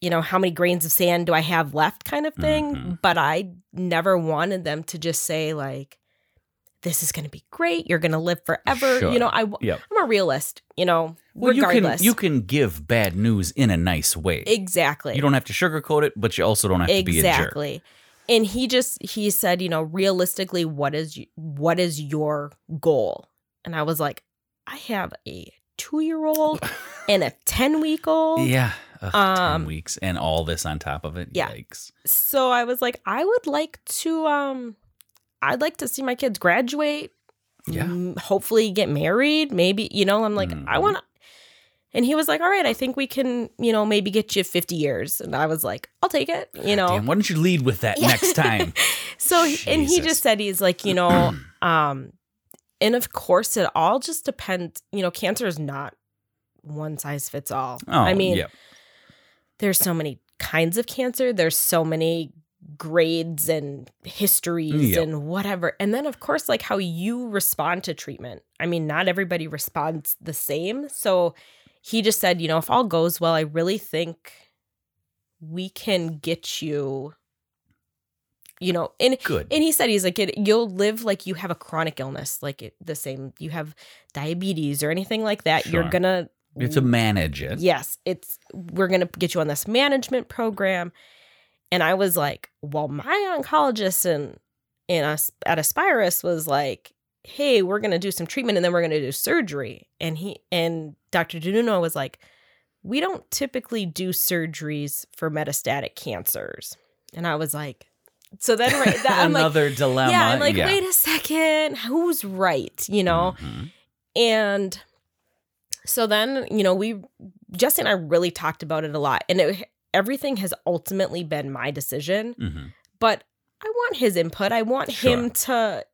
you know, how many grains of sand do I have left kind of thing. Mhm. But I never wanted them to just say like this is going to be great. You're going to live forever. Sure. You know, I Yep. I'm a realist, you know, Well, you can regardless. you can give bad news in a nice way. exactly. You don't have to sugarcoat it, but you also don't have to be a jerk. exactly and he just he said you know realistically what is what is your goal and i was like i have a two year old and a 10 week old Yeah. Ugh, Um, Ten weeks and all this on top of it. yeah. Yikes. so i was like i would like to um i'd like to see my kids graduate Yeah. mm, hopefully get married maybe you know i'm like i Mhm. want to and he was like all right i think we can you know maybe get you 50 years and i was like i'll take it you know Damn, why don't you lead with that Yeah. next time? so and he just said he's like you know um and of course it all just depends you know cancer is not one size fits all Oh, i mean yeah. there's so many kinds of cancer there's so many grades and histories Yep. and whatever and then of course like how you respond to treatment i mean not everybody responds the same so he just said you know if all goes well i really think we can get you you know and good. and he said he's like it, you'll live like you have a chronic illness like it, the same you have diabetes or anything like that you're gonna you have to manage it. yes it's we're gonna get you on this management program and i was like well my oncologist and in us at aspirus was like hey we're gonna do some treatment and then we're gonna do surgery and he and dr denuno was like we don't typically do surgeries for metastatic cancers and i was like so then right that, i'm like Another dilemma. yeah i'm like wait a second who's right you know Mhm. and so then, you know, we Jesse and I really talked about it a lot, and it, everything has ultimately been my decision. Mhm. But I want his input. I want him to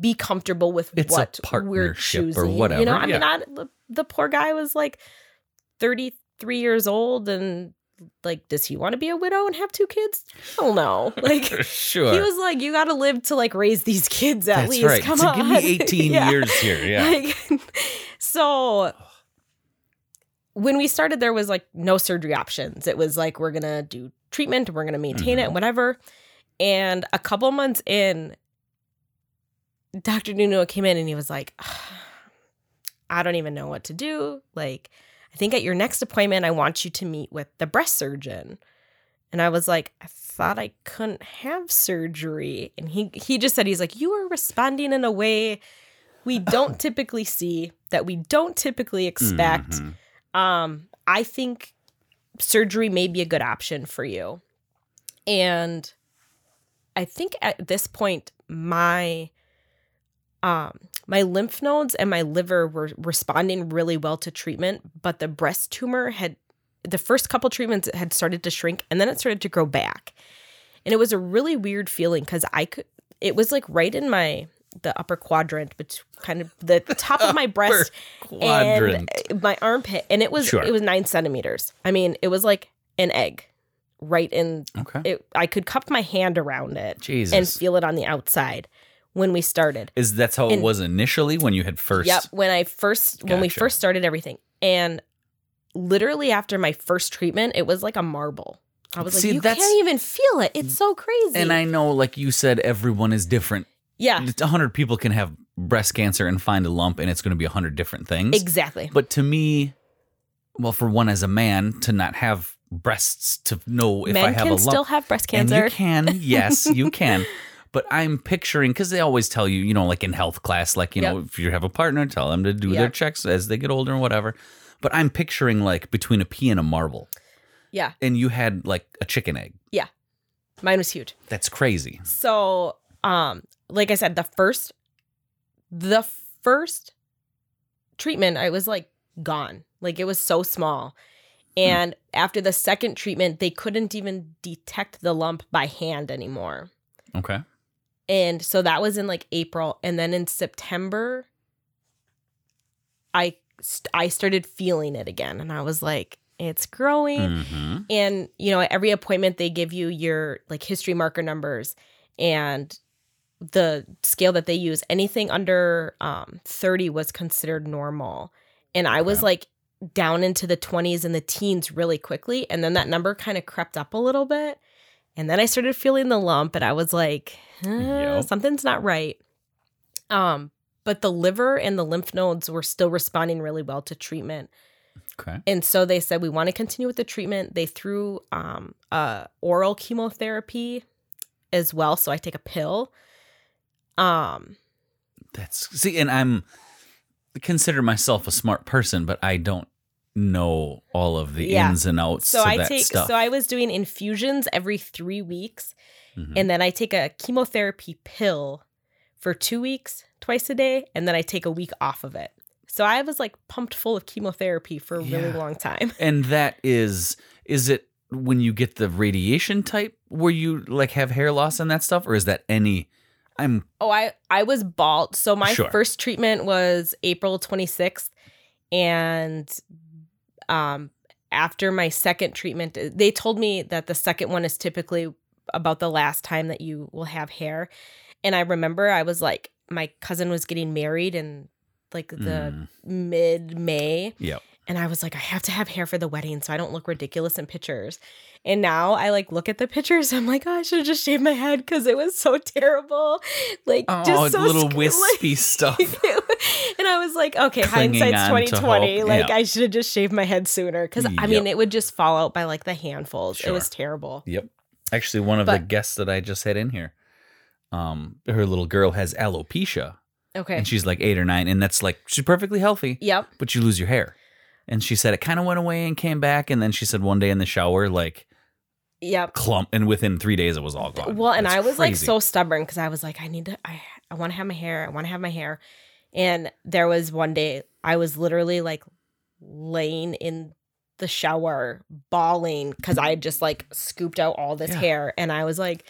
be comfortable with It's what we're partnership or choosing. You know, I yeah. mean, I, the, the poor guy was like thirty three years old, and like, does he want to be a widow and have two kids? Hell no. Like. sure. He was like, "You got to live to like raise these kids at That's least." right. Come so on, give me 18 Yeah. years here. Yeah. Like, so when we started, there was like no surgery options. It was like we're gonna do treatment, we're gonna maintain it, Mhm. whatever. And a couple months in, Dr. Nuno came in and he was like, "I don't even know what to do. Like, I think at your next appointment, I want you to meet with the breast surgeon." And I was like, I thought I couldn't have surgery. And he he just said he's like, you are responding in a way we don't typically see, that we don't typically expect. Mhm. Um, I think surgery may be a good option for you. And I think at this point, my um my lymph nodes and my liver were responding really well to treatment, but the breast tumor had the first couple treatments had started to shrink and then it started to grow back. And it was a really weird feeling because I could it was like right in my the upper quadrant, but kind of the top of my breast Quadrant. and my armpit, and it was Sure. it was nine centimeters. I mean, it was like an egg, right in okay. it. I could cup my hand around it Jesus. and feel it on the outside when we started. Is that's how it was initially when you had first? Yep, when I first when we first started everything, and literally after my first treatment, it was like a marble. I was See, like, you can't even feel it. It's so crazy. And I know, like you said, everyone is different. yeah, A hundred people can have breast cancer and find a lump, and it's going to be a hundred different things. exactly. But to me, well, for one as a man to not have breasts to know if Men I have a lump. still have breast And cancer. you can, yes, you can. But I'm picturing because they always tell you, you know, like in health class, like you know, if you have a partner, tell them to do their checks as they get older and whatever. But I'm picturing like between a pea and a marble, yeah, and you had like a chicken egg. Yeah. Mine was huge. That's crazy. So, um, like I said, the first, the first treatment, I was like gone. Like it was so small. And after the second treatment, they couldn't even detect the lump by hand anymore. Okay. And so that was in like April. And then in September, I st- I started feeling it again. And I was like, it's growing. hmm And, you know, at every appointment, they give you your like history marker numbers and the scale that they use. Anything under um, 30 was considered normal. And I was Okay. like down into the 20s and the teens really quickly. And then that number kind of crept up a little bit. And then I started feeling the lump and I was like, eh, Yep. something's not right. Um, but the liver and the lymph nodes were still responding really well to treatment. Okay. And so they said we want to continue with the treatment. They threw um uh oral chemotherapy as well, so I take a pill. Um That's see, and I'm consider myself a smart person, but I don't know all of the Yeah. ins and outs. so of I that take stuff. so I was doing infusions every 3 weeks Mhm. and then I take a chemotherapy pill for 2 weeks twice a day and then I take a week off of it. So I was like pumped full of chemotherapy for a really Yeah. long time. And that is is it when you get the radiation type where you like have hair loss and that stuff, or is that any? I'm Oh, I I was bald. So my Sure. first treatment was April 26th and um after my second treatment they told me that the second one is typically about the last time that you will have hair. And I remember I was like my cousin was getting married in like the Mm, mid May yep. And I was like, I have to have hair for the wedding so I don't look ridiculous in pictures. And now I like look at the pictures. I'm like, oh, I should have just shaved my head because it was so terrible. Like, Oh, just so little sc- wispy like- stuff. and I was like, okay, Clinging hindsight's 2020. Like, Yeah. I should have just shaved my head sooner because I mean, Yep. it would just fall out by like the handfuls. It was terrible. Yep. Actually, one of the guests that I just had in here, um, her little girl has alopecia, Okay. and she's like eight or nine, and that's like she's perfectly healthy, yep. but you lose your hair. And she said it kind of went away and came back, and then she said one day in the shower, like Yep. clump, and within three days it was all gone. Well, and I was like so stubborn because I was like, I need to, I, I want to have my hair. I want to have my hair. And there was one day I was literally like laying in the shower bawling because I had just like scooped out all this Yeah. hair. And I was like,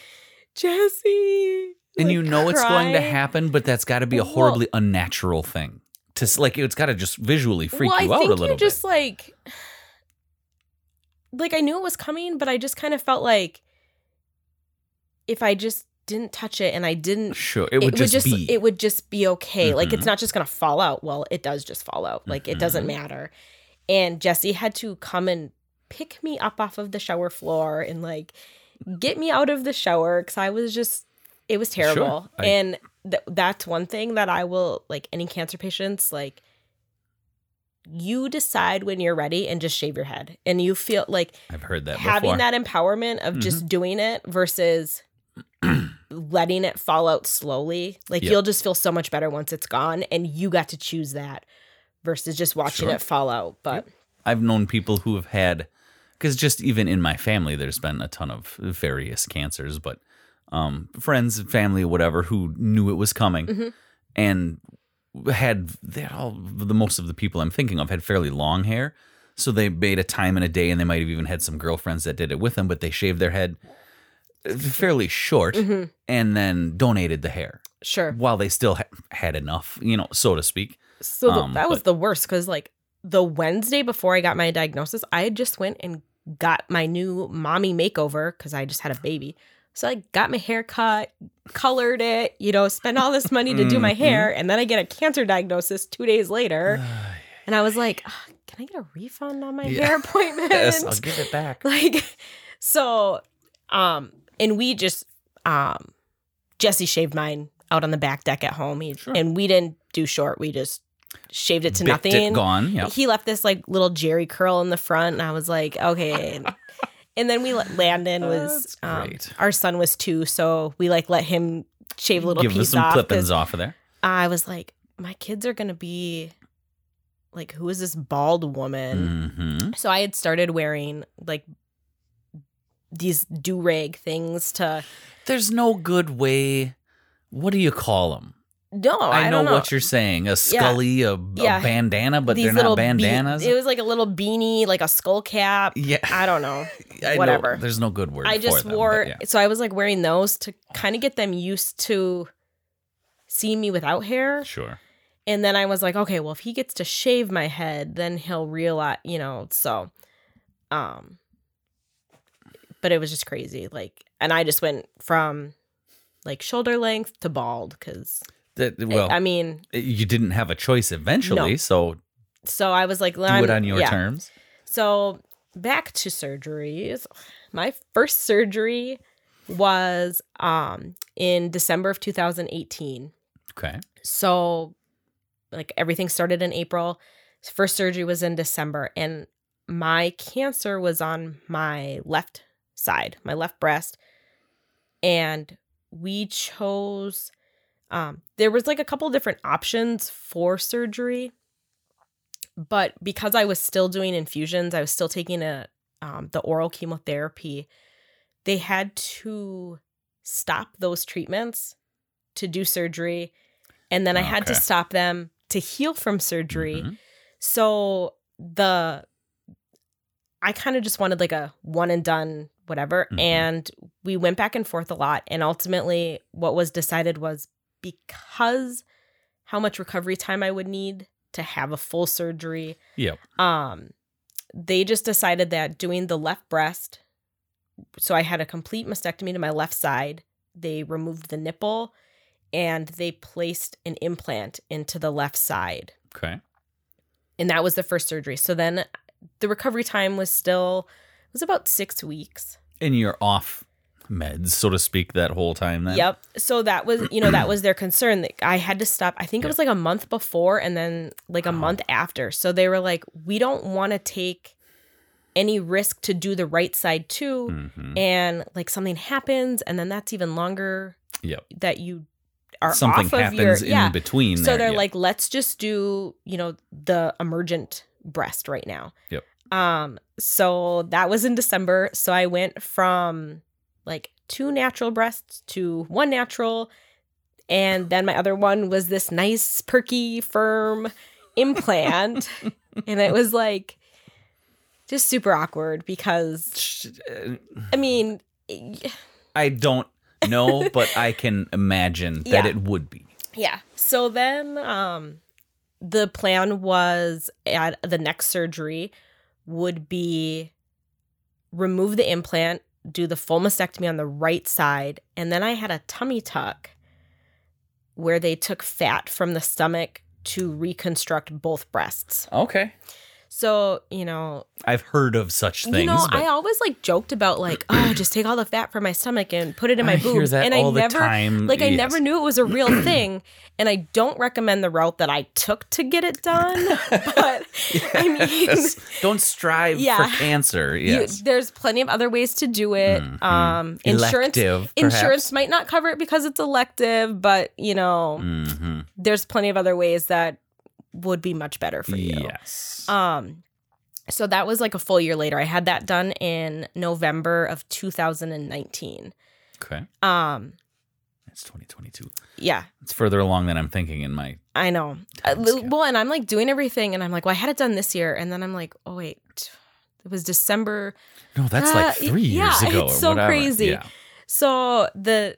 Jesse. and like, you know it's going to happen, but that's got to be a Well- horribly unnatural thing. To like, it's got to just visually freak well, you I out think a little you just like, like I knew it was coming, but I just kind of felt like if I just didn't touch it and I didn't. Sure, it would just, be. it would just be okay. Like it's Mhm. not just gonna fall out. Well, it does just fall out. Like it doesn't Mhm. matter. And Jesse had to come and pick me up off of the shower floor and like get me out of the shower because I was just it was Sure. terrible. I- and th- that's one thing that I will like any cancer patients like you decide when you're ready and just shave your head and you feel like I've heard that having before. that empowerment of just mm-hmm. doing it versus letting it fall out slowly. Like Yep. you'll just feel so much better once it's gone and you got to choose that versus just watching Sure. it fall out. But I've known people who have had, because just even in my family, there's been a ton of various cancers, but um, friends, and family, whatever, who knew it was coming Mhm. and had they all the most of the people I'm thinking of had fairly long hair. So they made a time and a day, and they might have even had some girlfriends that did it with them, but they shaved their head uh, fairly short Mhm. and then donated the hair sure. while they still ha- had enough, you know, so to speak. So the, Um, that was but- the worst because like the Wednesday before I got my diagnosis, I just went and got my new mommy makeover because I just had a baby. So I got my hair cut, colored it, you know, spent all this money to do my Mhm. hair, and then I get a cancer diagnosis two days later. And I was like, "Ah, can I get a refund on my Yeah. hair appointment? yes, I'll give it back. like, so, um, and we just, um, Jesse shaved mine out on the back deck at home. He, Sure. And we didn't do short. We just shaved it to Bicked nothing. it gone. Yep. He left this like little Jerry curl in the front, and I was like, okay. and then we let Landon was um, our son was two, so we like let him shave a little Give us piece some off. clippings off of there. I was like, my kids are gonna be like, who is this bald woman? hmm So I had started wearing like these do rag things to. There's no good way. What do you call them? No, I, I, know, know what you're saying. A scully, a, a Yeah. bandana, but These they're not be- bandanas. it was like a little beanie, like a skull cap. yeah, I don't know. I know whatever. There's no good word. I just them, wore yeah. so I was like wearing those to kind of get them used to seeing me without hair. Sure. And then I was like, okay, well if he gets to shave my head, then he'll realize, you know, so um but it was just crazy like and I just went from like shoulder length to bald cuz That, well, I mean, you didn't have a choice eventually, No. so so I was like do it on your yeah. terms. So back to surgeries. My first surgery was um in December of 2018. Okay. So like everything started in April. First surgery was in December and my cancer was on my left side, my left breast. And we chose um there was like a couple different options for surgery. But because I was still doing infusions, I was still taking a um, the oral chemotherapy. They had to stop those treatments to do surgery, and then I had to stop them to heal from surgery. Mhm. So the I kind of just wanted like a one and done whatever Mhm. and we went back and forth a lot and ultimately what was decided was because how much recovery time I would need to have a full surgery Yep. um they just decided that doing the left breast so I had a complete mastectomy to my left side they removed the nipple and they placed an implant into the left side Okay. and that was the first surgery. So then the recovery time was still it was about six weeks. And you're off meds, so to speak, that whole time then? Yep. So that was you know that was their concern that I had to stop. I think it was like a month before and then like a Wow. month after. So they were like, we don't want to take any risk to do the right side too, hmm and like something happens, and then that's even longer Yep. that you are Something off of happens your in yeah. between. So there, they're yeah. like, let's just do, you know, the emergent breast right now. Yep. Um, so that was in December. So I went from like two natural breasts to one natural. And then my other one was this nice, perky, firm implant. and it was like just super awkward because uh, I mean, I don't know, but I can imagine that Yeah. it would be. Yeah. So then um the plan was at the next surgery would be remove the implant, do the full mastectomy on the right side, and then I had a tummy tuck where they took fat from the stomach to reconstruct both breasts. Okay. So, you know, I've heard of such things. you know, but I always like joked about like, oh, just take all the fat from my stomach and put it in my I hear boobs. that and all I the never time. like I Yes. never knew it was a real thing, and I don't recommend the route that I took to get it done. But I mean, don't strive Yeah. for cancer. you, Yes. there's plenty of other ways to do it. Mhm. Um, insurance Elective, insurance might not cover it because it's elective, but you know, hmm there's plenty of other ways that would be much better for you. Yes. Um, so that was like a full year later. I had that done in November of 2019. okay. Um, It's 2022. yeah, It's further along than I'm thinking in my. I know. Uh, well, and I'm like doing everything, and I'm like, well, I had it done this year, and then I'm like, oh wait, it was December. No, that's Uh, like three yeah, years ago. it's or so whatever. crazy. Yeah. So the,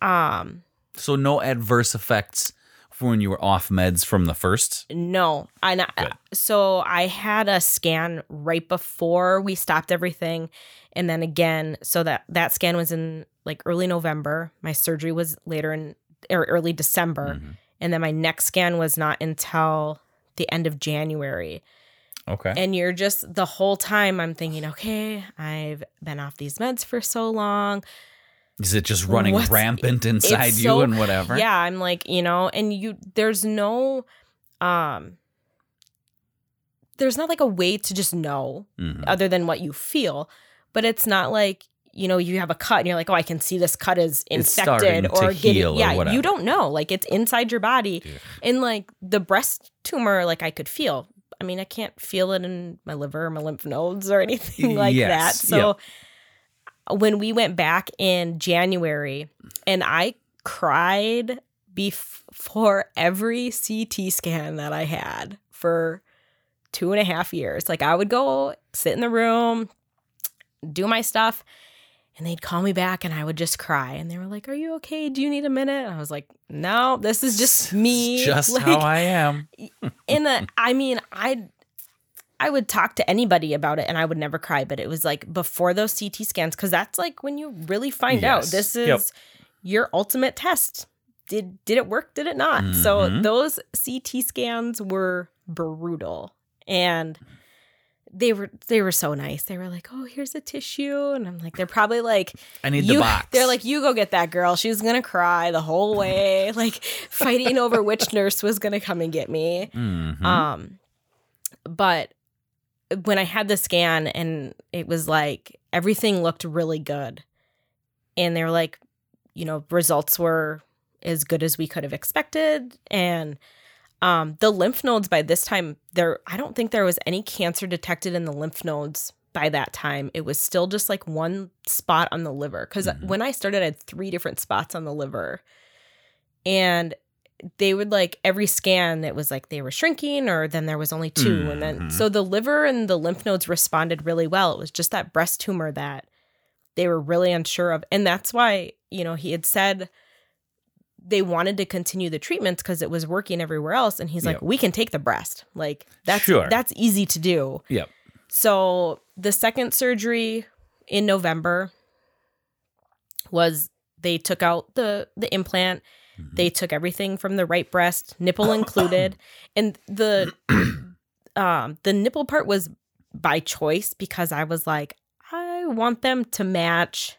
um, So no adverse effects for when you were off meds from the first. no, I not. So I had a scan right before we stopped everything, and then again. So that that scan was in like early November. My surgery was later in or early December, Mhm. and then my next scan was not until the end of January. Okay. And you're just the whole time I'm thinking, okay, I've been off these meds for so long. Is it just running What's- rampant inside you so- and whatever? Yeah, I'm like, you know, and you there's no um there's not like a way to just know Mhm. other than what you feel, but it's not like you know you have a cut and you're like oh I can see this cut is infected or getting heal or yeah whatever. you don't know like it's inside your body Ugh. and like the breast tumor like I could feel I mean I can't feel it in my liver or my lymph nodes or anything like Yes, that so when we went back in January and I cried before every CT scan that I had for two and a half years. Like I would go sit in the room, do my stuff, and they'd call me back and I would just cry. And they were like, Are you okay? Do you need a minute? And I was like, No, this is just It's me. just like, how I am. in the, I mean, I I would talk to anybody about it and I would never cry, but it was like before those CT scans cuz that's like when you really find out this is Yep. your ultimate test. Did did it work? Did it not? So Mhm. those CT scans were brutal and they were they were so nice. They were like, "Oh, here's a tissue." And I'm like, they're probably like, I need you, the box. They're like, you go get that girl. She's gonna cry the whole way, like fighting over which nurse was gonna come and get me. Mhm. Um, but when I had the scan and it was like everything looked really good, and they were like, you know, results were as good as we could have expected, and um, the lymph nodes by this time there, I don't think there was any cancer detected in the lymph nodes by that time. It was still just like one spot on the liver because Mhm. when I started, I had three different spots on the liver, and they would like every scan it was like they were shrinking or then there was only 2 and then Mhm. so the liver and the lymph nodes responded really well it was just that breast tumor that they were really unsure of and that's why you know he had said they wanted to continue the treatments because it was working everywhere else and he's like Yep. we can take the breast like that's Sure. that's easy to do Yep. so the second surgery in November was they took out the the implant. Mhm. They took everything from the right breast, nipple included, and the um the nipple part was by choice because I was like I want them to match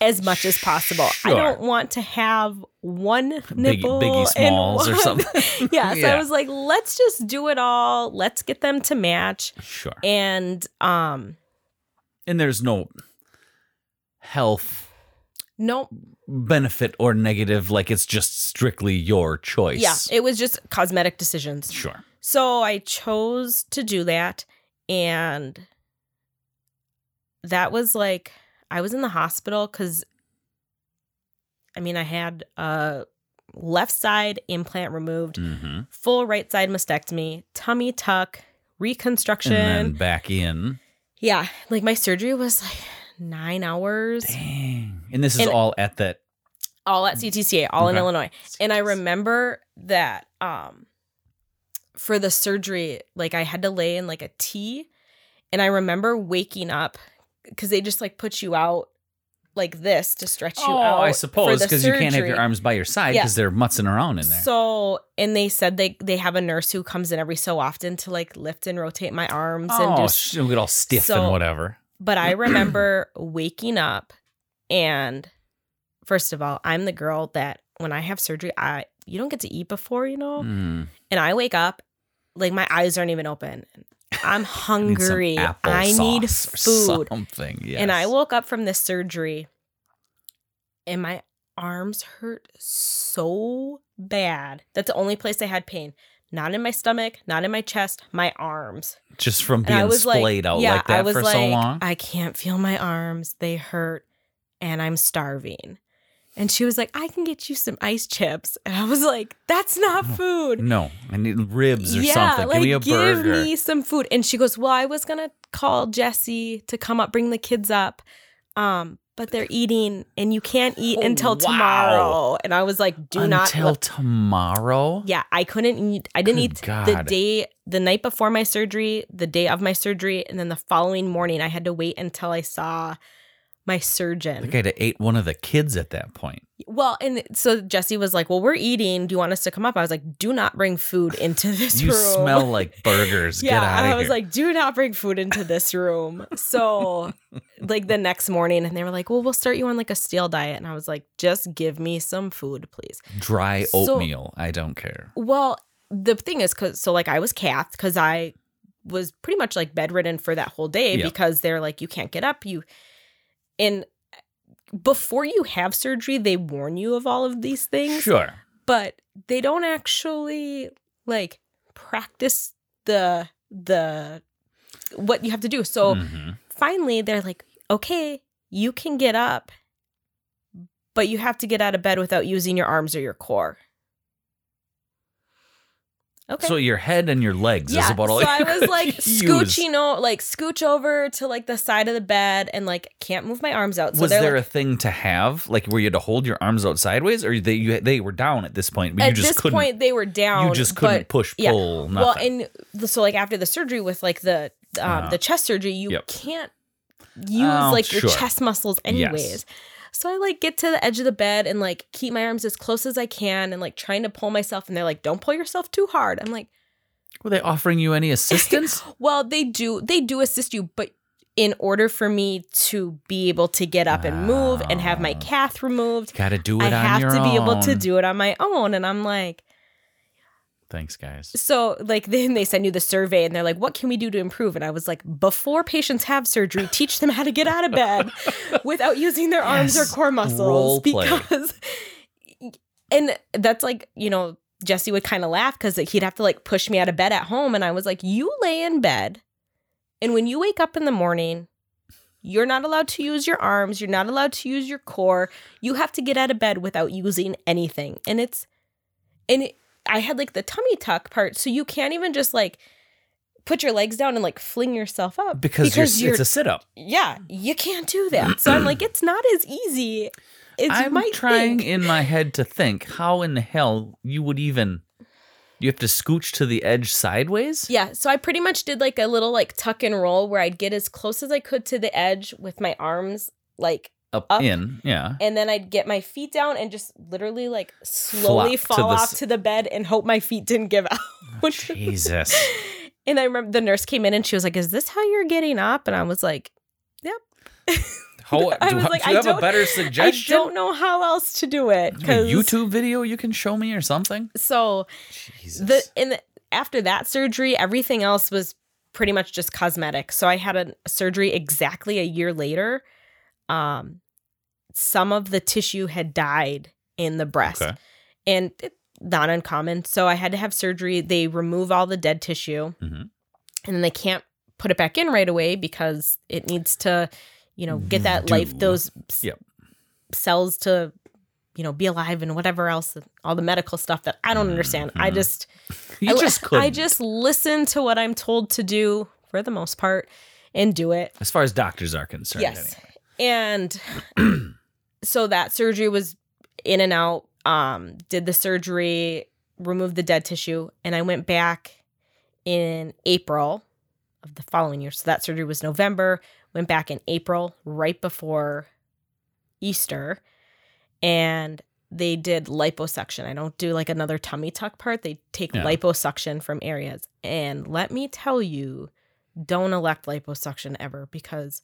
as much as possible. I don't want to have one Big- nipple Biggie and Smalls or one- something. yeah, so Yeah. I was like let's just do it all. Let's get them to match Sure. and um And there's no health nope benefit or negative. Like it's just strictly your choice. yeah it was just cosmetic decisions sure. so i chose to do that and that was like i was in the hospital because i mean i had a left side implant removed hmm full right side mastectomy tummy tuck reconstruction And then back in. yeah like my surgery was like nine hours Dang. And this is And- all at that. all at CTCA, all in Okay. Illinois. And I remember that um for the surgery, like I had to lay in like a T and I remember waking up because they just like put you out like this to stretch you Oh, out. I suppose because you can't have your arms by your side Yeah. because they're mutzing around in there. So, and they said they they have a nurse who comes in every so often to like lift and rotate my arms and oh, do she'll get all stiff So- and whatever. But I remember waking up and first of all, I'm the girl that when I have surgery, I you don't get to eat before, you know? Mm. And I wake up like my eyes aren't even open. I'm Need hungry. I need sauce or food. Something. Yes. And I woke up from this surgery and my arms hurt so bad. That's the only place I had pain. Not in my stomach, not in my chest, my arms. just from And I being was splayed like, out yeah, like that I was for like, so long. I can't feel my arms. They hurt and I'm starving. And she was like, I can get you some ice chips. And I was like, that's not food. no, I need ribs or yeah, something. like Give me a give burger. me some food. And she goes, Well, I was gonna call Jesse to come up, bring the kids up. Um, but they're eating and you can't eat Oh, until wow. tomorrow. And I was like, Do not Until tomorrow. yeah, I couldn't eat. I didn't Good eat the day, the night before my surgery, the day of my surgery, and then the following morning. I had to wait until I saw my I surgeon. think I'd have ate one of the kids at that point. Well, and so Jesse was like, "Well, we're eating. Do you want us to come up?" I was like, "Do not bring food into this You room." You smell like burgers. yeah, Get out of I was like, "Do not bring food into this room." So, like the next morning, and they were like, "Well, we'll start you on like a steel diet," and I was like, "Just give me some food, please." dry so- oatmeal. I don't care. Well, the thing is cuz so like I was cathed cuz I was pretty much like bedridden for that whole day Yep. because they're like you can't get up you and before you have surgery they warn you of all of these things Sure. but they don't actually like practice the the what you have to do so Mhm. finally they're like okay you can get up but you have to get out of bed without using your arms or your core okay So your head and your legs yeah, is about all so I was like scooching, o- like scooch over to like the side of the bed, and like can't move my arms out. So was there like, a thing to have, like where you had to hold your arms out sideways, or they you, they were down at this point, but you at just this couldn't. point they were down. you just couldn't but- push, yeah. pull, Well, nothing. and so like after the surgery with like the um, Uh-huh. the chest surgery, you Yep. can't use Oh, like your sure. chest muscles anyways. So I like get to the edge of the bed and like keep my arms as close as I can and like trying to pull myself and they're like, "Don't pull yourself too hard." I'm like, were they offering you any assistance? "Well, they do they do assist you, but in order for me to be able to get up and move and have my Ah. cath removed, Got to do it I on have to be able to do it on my own." And I'm like, Thanks, guys. So like then they send you the survey and they're like, what can we do to improve? And I was like, before patients have surgery, teach them how to get out of bed without using their arms or core muscles. Role. Because and that's like, you know, Jesse would kind of laugh because he'd have to like push me out of bed at home. And I was like, you lay in bed. And when you wake up in the morning, you're not allowed to use your arms. You're not allowed to use your core. You have to get out of bed without using anything. And it's, and it, I had like the tummy tuck part. So you can't even just like put your legs down and like fling yourself up. Because, you're, it's a sit up. yeah, you can't do that. So I'm like, it's not as easy as you I'm might trying think. in my head to think how in the hell you would even. You have to scooch to the edge sideways. Yeah, so I pretty much did like a little like tuck and roll where I'd get as close as I could to the edge with my arms like Up, Up. in, yeah. and then I'd get my feet down and just literally like slowly Flop fall the off s- to the bed and hope my feet didn't give out. Oh, Jesus. and I remember the nurse came in and she was like, "Is this how you're getting up?" And I was like, "Yep." How, I do, was do like, you I have a don't- better suggestion? "I don't know how else to do it." A YouTube video you can show me or something? So Jesus. the in the, after that surgery, everything else was pretty much just cosmetic. So I had a surgery exactly a year later. Um, some of the tissue had died in the breast, Okay. and it, not uncommon. So I had to have surgery. They remove all the dead tissue, Mhm. and then they can't put it back in right away because it needs to, you know, get that life those Yep. cells to, you know, be alive and whatever else, all the medical stuff that I don't understand. I Mhm. just You I, just couldn't. I just listen to what I'm told to do for the most part and do it. as far as doctors are concerned. yes. anyway. And so that surgery was in and out. Um, did the surgery, removed the dead tissue, and I went back in April of the following year. So that surgery was November. Went back in April, right before Easter, and they did liposuction. I don't do like another tummy tuck part. They take Yeah. liposuction from areas. And let me tell you, don't elect liposuction ever because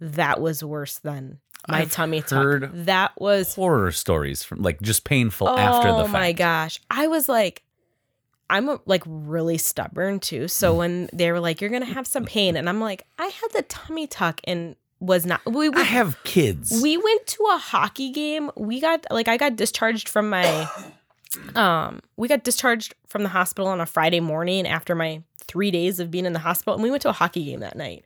that was worse than my I've tummy tuck. That was Horror stories from like just painful after the Oh fact. my gosh. I was like, I'm a, like really stubborn too. So Mm. when they were like, you're going to have some pain, and I'm like, I had the tummy tuck and was not. We, we, I have kids. we went to a hockey game. We got like I got discharged from my um we got discharged from the hospital on a Friday morning after my 3 days of being in the hospital and we went to a hockey game that night.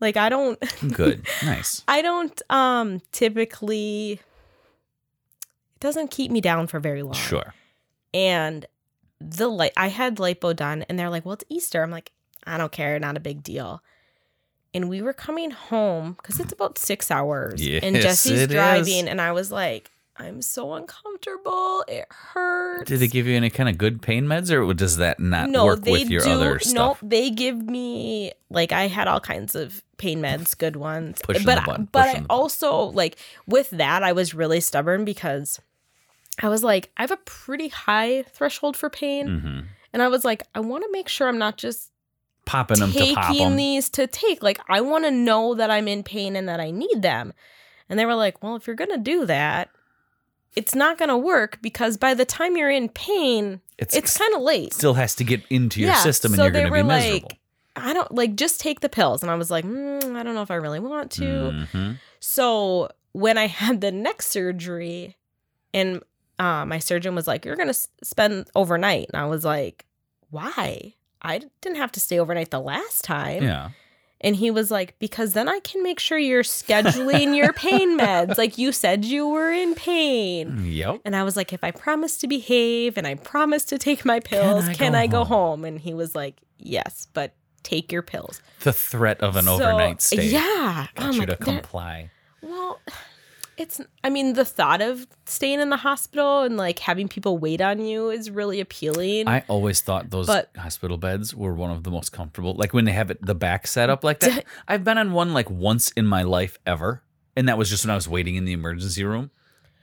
Like I don't Good. Nice. I don't um typically it doesn't keep me down for very long. Sure. And the light I had lipo done and they're like, "Well, it's Easter." I'm like, "I don't care, not a big deal." And we were coming home cuz it's about 6 hours and Jesse's driving is. and I was like, "I'm so uncomfortable. It hurts." Did they give you any kind of good pain meds, or does that not no, work with your do. other stuff? No, they give me like I had all kinds of pain meds, good ones. Pushing but the button, but I also like with that I was really stubborn because I was like I have a pretty high threshold for pain, hmm and I was like I want to make sure I'm not just Popping them to pop taking them. these to take. Like I want to know that I'm in pain and that I need them. And they were like, "Well, if you're gonna do that, it's not going to work because by the time you're in pain, It's, it's, kind of late. still has to get into your Yeah, system, and so you're going to be like, miserable. I don't like just take the pills. And I was like, mm, I don't know if I really want to. Mhm. So when I had the neck surgery, and uh, my surgeon was like, You're going to spend overnight. And I was like, Why? I didn't have to stay overnight the last time. Yeah. And he was like, Because then I can make sure you're scheduling your pain meds. Like you said, you were in pain. Yep. And I was like, If I promise to behave and I promise to take my pills, I can go I go home?" home? And he was like, Yes, but take your pills. The threat of an So, overnight stay. Yeah. Got I'm you like, to comply. well, it's, I mean, the thought of staying in the hospital and like having people wait on you is really appealing. I always thought those But- hospital beds were one of the most comfortable. Like when they have it the back set up like that. I've been on one like once in my life ever, and that was just when I was waiting in the emergency room.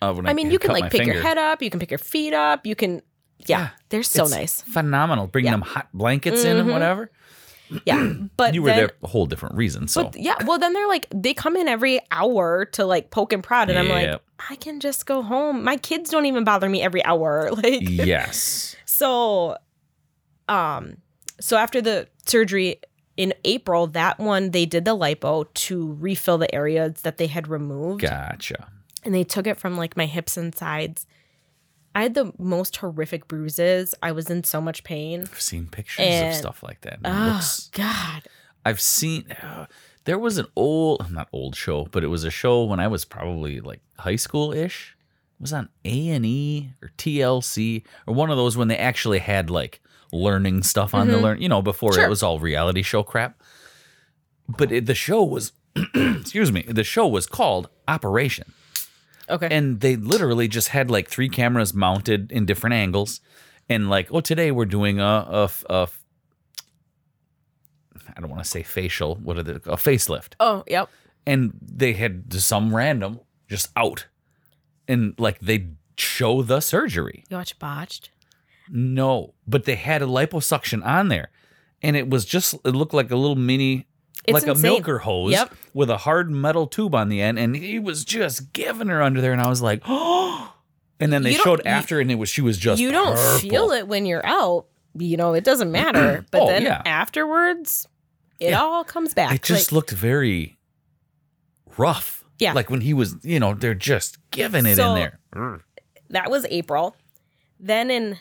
Uh, when I mean, had you can cut like pick your finger. head up, you can pick your feet up, you can, yeah, Yeah, they're so It's nice. phenomenal. Bringing Yeah. them hot blankets in and Mhm. whatever. Yeah. But you were then, there for a whole different reason. So But yeah, well, then they're like, they come in every hour to like poke and prod. And I'm like, I can just go home. My kids don't even bother me every hour. Like, yes, so, um, so after the surgery in April, that one, they did the lipo to refill the areas that they had removed. gotcha. And they took it from like my hips and sides. I had the most horrific bruises. I was in so much pain. I've seen pictures And- of stuff like that. Oh, looks- God. I've seen. Uh, there was an old, not old show, but it was a show when I was probably like high school ish. It was on A and E or TLC or one of those when they actually had like learning stuff on the learn. You know, before Mm-hmm. Sure. it was all reality show crap. But it, the show was, excuse me, the show was called Operation, Okay. and they literally just had like three cameras mounted in different angles, and like, oh, today we're doing a a, a I don't want to say facial. What are they? A facelift oh, yep. and they had some random just out and like they show the surgery You watch Botched? no but they had a liposuction on there and it was just it looked like a little mini It's like a milker hose Yep. with a hard metal tube on the end and he was just giving her under there and i was like oh and then they showed after and it was she was just you don't purple. feel it when you're out. You know, it doesn't matter. But Oh, then yeah. afterwards, it Yeah. all comes back. it just Like, looked very rough Yeah. like when he was you know they're just giving it So- in there that was April. Then in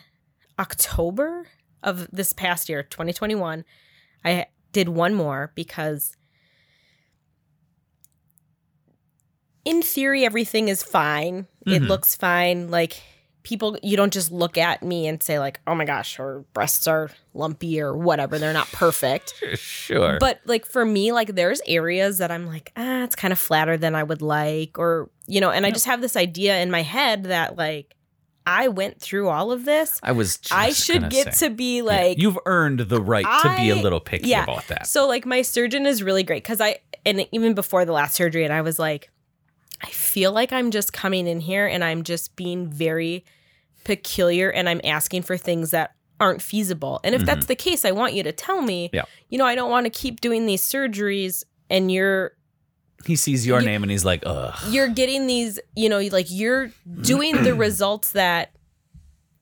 October of this past year, 2021, I did one more because in theory everything is fine. It Mhm. looks fine. Like people you don't just look at me and say like, "Oh my gosh, her breasts are lumpy or whatever. They're not perfect." sure But like for me, like there's areas that I'm like, ah, it's kind of flatter than I would like, or you know, and I just have this idea in my head that like I went through all of this. I was. I should get say. to be Yeah, like you've earned the right to be a little picky yeah. about that. so like my surgeon is really great because I and even before the last surgery, and I was like, I feel like I'm just coming in here and I'm just being very peculiar and I'm asking for things that aren't feasible. And if that's the case, I want you to tell me. Mm-hmm. Yeah. You know, I don't want to keep doing these surgeries and you're He sees your You- name and he's like, ugh. you're getting these, you know, like you're doing the results that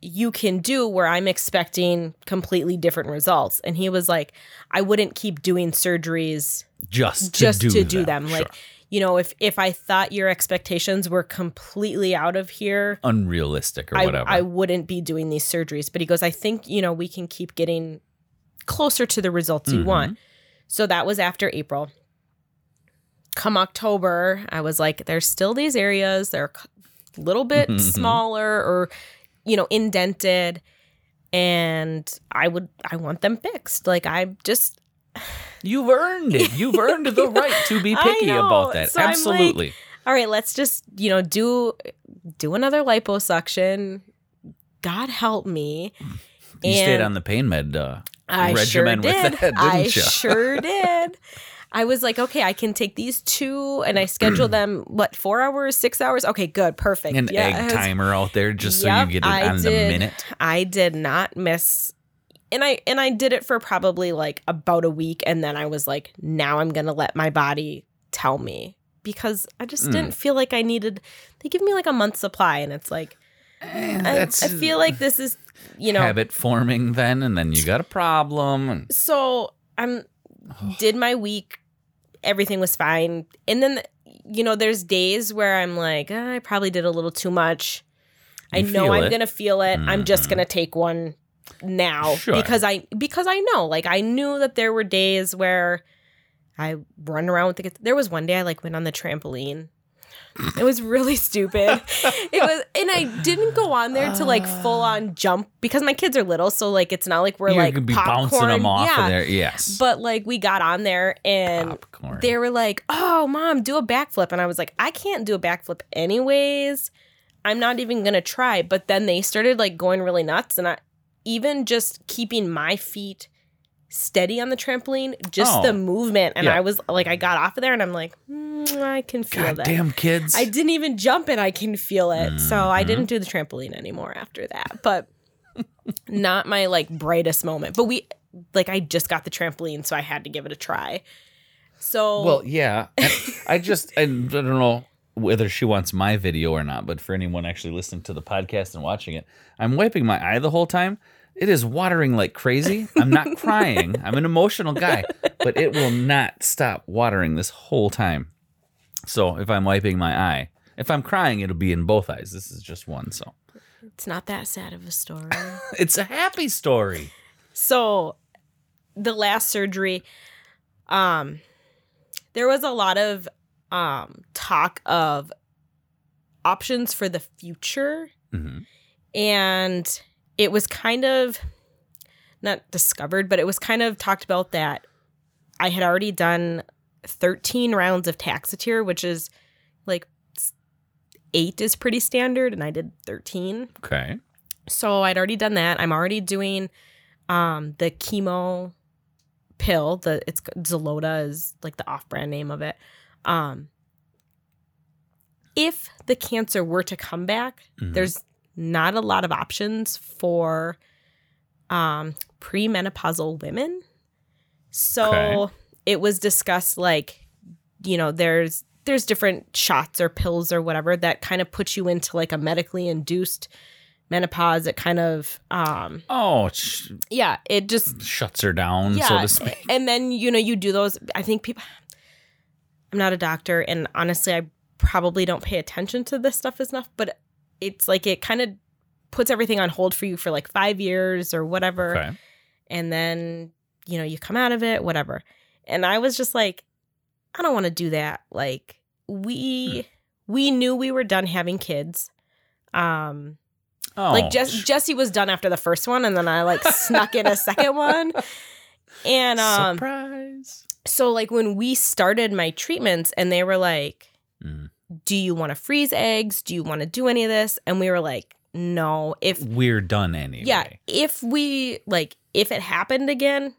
you can do where I'm expecting completely different results. And he was like, I wouldn't keep doing surgeries Just to just do to do them. them. Sure. Like, you know, if if I thought your expectations were completely out of here, unrealistic or I, whatever. I wouldn't be doing these surgeries. But he goes, I think, you know, we can keep getting closer to the results you Mhm. want. So that was after April. Come October, I was like, there's still these areas. They're a little bit smaller or, you know, indented. And I would, I want them fixed. Like, I just, You've earned it. You've earned the right to be picky about that. So I'm like, Absolutely. all right, let's just, you know, do, do another liposuction. God help me. you stayed on the pain med uh, I regimen sure with did. that, didn't you? I sure did. I was like, okay, I can take these two, and I schedule them. What four hours, six hours? Okay, good, perfect. an Yeah, egg was- timer out there just so Yep, you get it I on the minute. I did not miss, and I and I did it for probably like about a week, and then I was like, now I'm gonna let my body tell me because I just Mm. didn't feel like I needed. They give me like a month supply, and it's like I, That's I feel like this is you know habit forming then, and then you got a problem. So I'm did my week, everything was fine, and then you know there's days where I'm like "Ah, I probably did a little too much. I You know I'm it. gonna feel it. I'm just gonna take one now Sure. because I because I know like I knew that there were days where I run around with the kids. There was one day I like went on the trampoline. It was really stupid. It was, and I didn't go on there to like full on jump because my kids are little, so like it's not like we're You're like be popcorn. bouncing them off yeah. of there. Yes. But like we got on there and Popcorn. they were like, "Oh, mom, do a backflip," and I was like, "I can't do a backflip anyways. I'm not even gonna try." But then they started like going really nuts, and I even just keeping my feet steady on the trampoline, just Oh. the movement, and Yeah. I was like, I got off of there, and I'm like, mm, I can feel God that. damn kids. I didn't even jump and I can feel it. So I Mhm. didn't do the trampoline anymore after that. But not my like brightest moment. But we like I just got the trampoline, so I had to give it a try. So Well, yeah. I just I don't know whether she wants my video or not, but for anyone actually listening to the podcast and watching it, I'm wiping my eye the whole time. It is watering like crazy. I'm not crying. I'm an emotional guy, but it will not stop watering this whole time. So if I'm wiping my eye, if I'm crying, it'll be in both eyes. This is just one, so it's not that sad of a story. it's a happy story. so the last surgery, um, there was a lot of um talk of options for the future. hmm and it was kind of not discovered, but it was kind of talked about that I had already done 13 rounds of Taxotere, which is like eight is pretty standard, and I did 13. Okay. So I'd already done that. I'm already doing um, the chemo pill. The it's Xeloda is like the off-brand name of it. Um, if the cancer were to come back, Mhm. there's not a lot of options for um, premenopausal women. So Okay. it was discussed like, you know, there's there's different shots or pills or whatever that kind of puts you into like a medically induced menopause. It kind of um Oh, sh- yeah, it just shuts her down, yeah. so to speak. And then you know you do those. I think people. I'm not a doctor, and honestly, I probably don't pay attention to this stuff enough. But it's like it kind of puts everything on hold for you for like five years or whatever, Okay. and then you know you come out of it, whatever. And I was just like, I don't want to do that. Like we we knew we were done having kids. Um, Oh, like Jess, Jesse was done after the first one, and then I like snuck in a second one. And um, surprise. so like when we started my treatments, and they were like, Mm. "Do you want to freeze eggs? Do you want to do any of this?" And we were like, "No. If We're done anyway. yeah, if we like, if it happened again,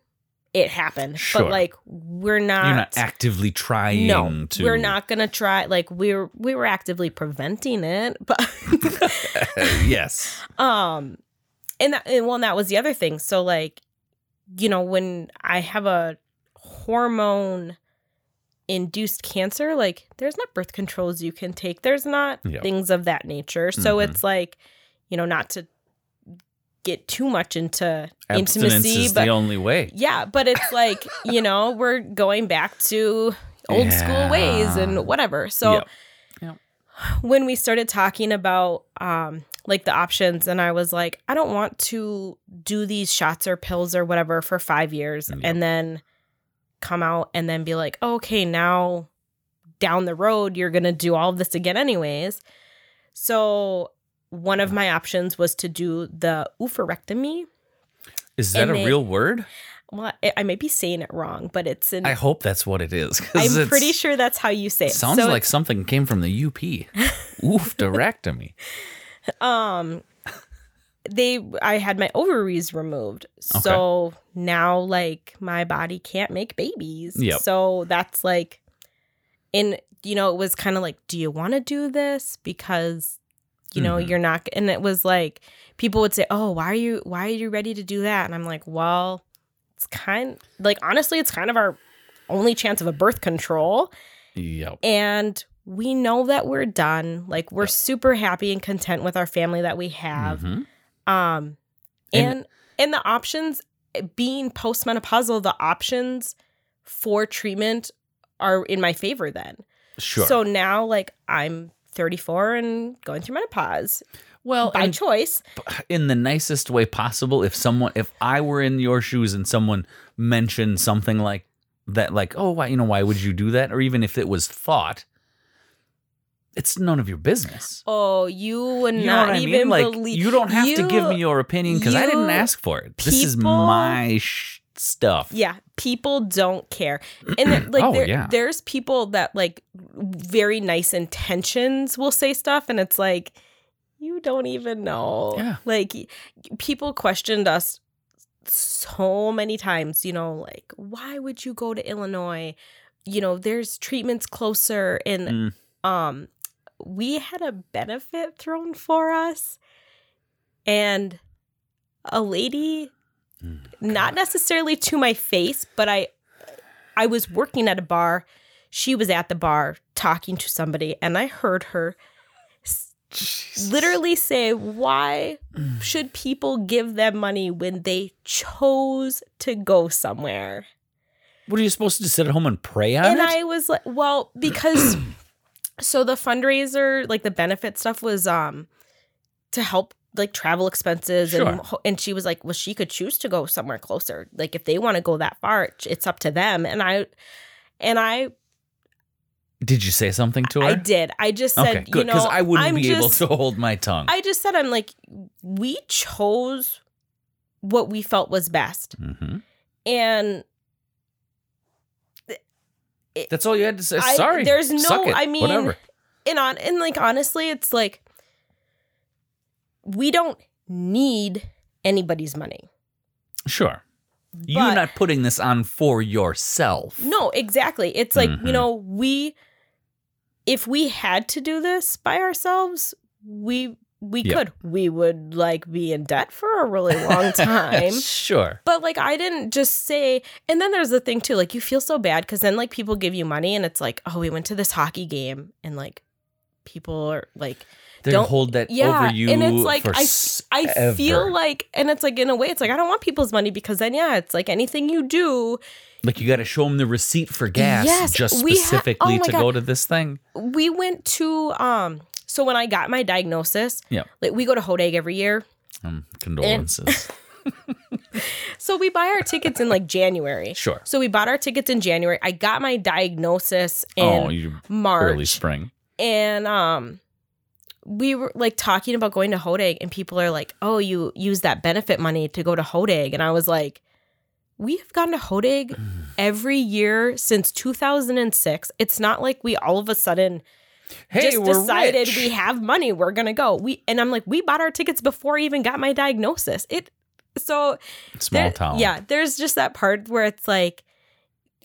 it happened. Sure. But like, we're not. You're not actively trying no, to. we're not gonna try. Like we're we were actively preventing it, but yes. um and that and well and that was the other thing so like you know when i have a hormone induced cancer like there's not birth controls you can take there's not Yep. things of that nature so Mhm. it's like you know not to get too much into Abstinence intimacy is but the only way. yeah but it's like you know we're going back to old school ways and whatever so Yep. when we started talking about um like the options and I was like I don't want to do these shots or pills or whatever for 5 years Yep. and then come out and then be like okay now down the road you're going to do all of this again anyways so one of my options was to do the oophorectomy Is that And a they- real word? well I, I may be saying it wrong but it's in I hope that's what it is. I'm pretty sure that's how you say it Sounds So like something came from the UP. Oof, directomy. um they i had my ovaries removed so now like my body can't make babies Yep. so that's like and you know it was kind of like do you want to do this because you know Mhm. you're not and it was like people would say oh why are you why are you ready to do that and i'm like well it's kind like honestly it's kind of our only chance of a birth control Yep. and we know that we're done. Like we're super happy and content with our family that we have. Mhm. Um, And- and and the options being postmenopausal, the options for treatment are in my favor. Then, Sure. so now like I'm 34 and going through menopause well, by choice. in the nicest way possible, if someone, if I were in your shoes and someone mentioned something like that, like, oh, why, you know, why would you do that? Or even if it was thought, it's none of your business. Oh, you would You not even mean? Like, believe. you don't have to give me your opinion because I didn't ask for it. This is my sh- stuff. Yeah, people don't care, and like Oh, there, yeah. there's people that like very nice intentions will say stuff, and it's like you don't even know. Yeah. like people questioned us so many times. You know, like why would you go to Illinois? You know, there's treatments closer, and Mm. um, we had a benefit thrown for us, and a lady Mm, not necessarily to my face, but I I was working at a bar. She was at the bar talking to somebody and I heard her literally say, "Why should people give them money when they chose to go somewhere?" What are you supposed to do, sit at home and pray on and it? I was like, "Well, because so the fundraiser, like the benefit stuff was um to help like travel expenses Sure. and and she was like, "Well, she could choose to go somewhere closer. Like if they want to go that far, it's up to them." And I and I Did you say something to her? I did. I just said, okay, good. you know, Because I wouldn't I'm be just, able to hold my tongue. I just said I'm like we chose what we felt was best. hmm And That's all you had to say. I- Sorry. there's no- it. I mean, whatever. and on and like honestly, it's like we don't need anybody's money. Sure. You're not putting this on for yourself. No, exactly. It's like, Mhm. you know, we if we had to do this by ourselves, we we Yeah. could. We would like be in debt for a really long time. sure. But like I didn't just say and then there's the thing too, like you feel so bad cuz then like people give you money and it's like, "Oh, we went to this hockey game." And like people are like They Don't- hold that yeah, over you and it's like I I feel like and it's like in a way it's like I don't want people's money because then yeah, it's like anything you do like you got to show them the receipt for gas Yes, just we ha- specifically oh to God. go to this thing. we went to um so when I got my diagnosis, Yeah. like we go to Hodag every year. Um, condolences. So we buy our tickets in like January. sure. So we bought our tickets in January. I got my diagnosis in Oh, you March. early spring. And um we were like talking about going to Hodag and people are like, "Oh, you use that benefit money to go to Hodag." And I was like, "We have gone to Hodag every year since 2006. It's not like we all of a sudden Hey, just we're decided rich. we have money we're gonna go we and i'm like we bought our tickets before i even got my diagnosis it so small there- town. yeah there's just that part where it's like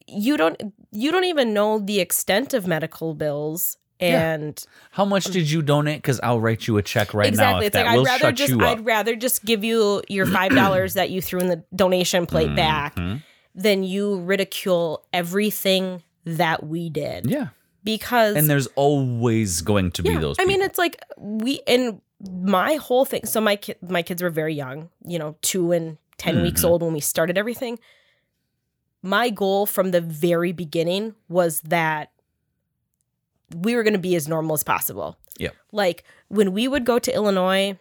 you don't you don't even know the extent of medical bills Yeah. and How much did you donate? Because I'll write you a check right now. exactly If it's that like i'd rather just i'd rather just give you your five dollars that you threw in the donation plate back Mhm. than you ridicule everything that we did Yeah. Because And there's always going to be those. I mean, it's like we and my whole thing. So my kid, my kids were very young, you know, two and 10 weeks Mhm. old when we started everything. My goal from the very beginning was that we were going to be as normal as possible. Yep. Like when we would go to Illinois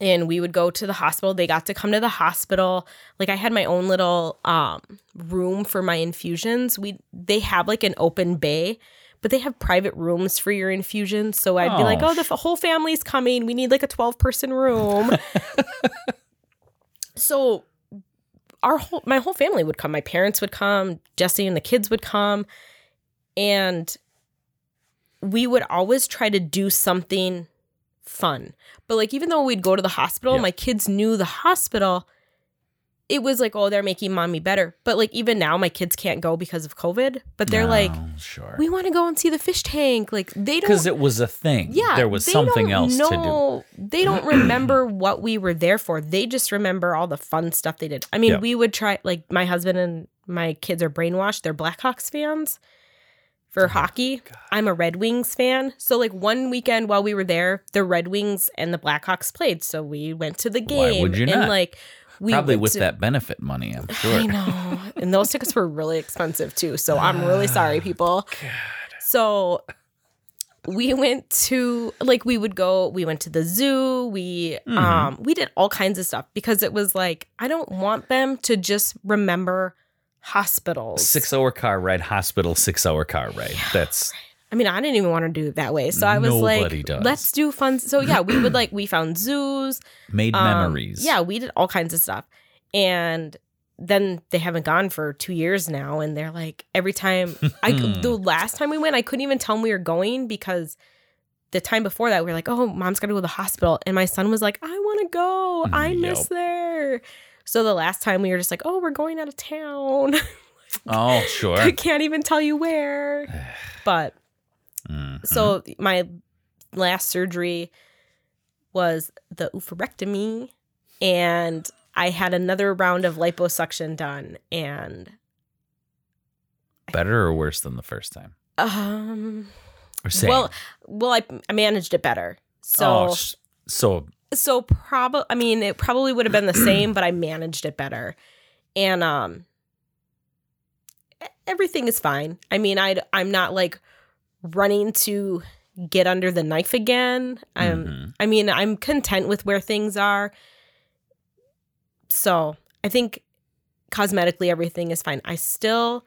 and we would go to the hospital, they got to come to the hospital. Like I had my own little um room for my infusions. We they have like an open bay, but they have private rooms for your infusions. So I'd be Oh, like, "Oh, the f- whole family's coming. We need like a 12-person room." so our whole my whole family would come. My parents would come, Jesse and the kids would come, and we would always try to do something fun. But like even though we'd go to the hospital, Yeah. my kids knew the hospital. It was like, oh, they're making mommy better. But like even now, my kids can't go because of COVID. But they're like, sure. we want to go and see the fish tank. Like they don't Because it was a thing. yeah, There was they something don't else to do. know- They don't remember what we were there for. They just remember all the fun stuff they did. I mean, Yeah. we would try like my husband and my kids are brainwashed. They're Blackhawks fans. for oh hockey. I'm a Red Wings fan. So like one weekend while we were there, the Red Wings and the Blackhawks played. So we went to the game. Why would you and not? like we Probably with to- that benefit money, I'm sure. I know. And those tickets were really expensive too. So I'm really sorry, people. So we went to like we would go we went to the zoo we Mhm. um we did all kinds of stuff because it was like i don't want them to just remember hospitals Six hour car ride, hospital, six hour car ride. That's i mean i didn't even want to do it that way so i was Nobody like does. let's do fun so yeah we would like we found zoos made um, memories. yeah we did all kinds of stuff and then they haven't gone for two years now and they're like every time i the last time we went i couldn't even tell them we were going because the time before that we were like oh mom's gotta go to the hospital and my son was like i want to go i miss Yep. there so the last time we were just like oh we're going out of town Oh, sure. i can't even tell you where but Mhm. so my last surgery was the oophorectomy, and I had another round of liposuction done, and better or worse than the first time? um, Or same? well, well, I, I managed it better. So, oh, sh- so so probably, I mean, it probably would have been the same, but I managed it better, and um, everything is fine. I mean, I I'm not like running to get under the knife again. I'm mhm. I mean, I'm content with where things are. So I think cosmetically everything is fine. I still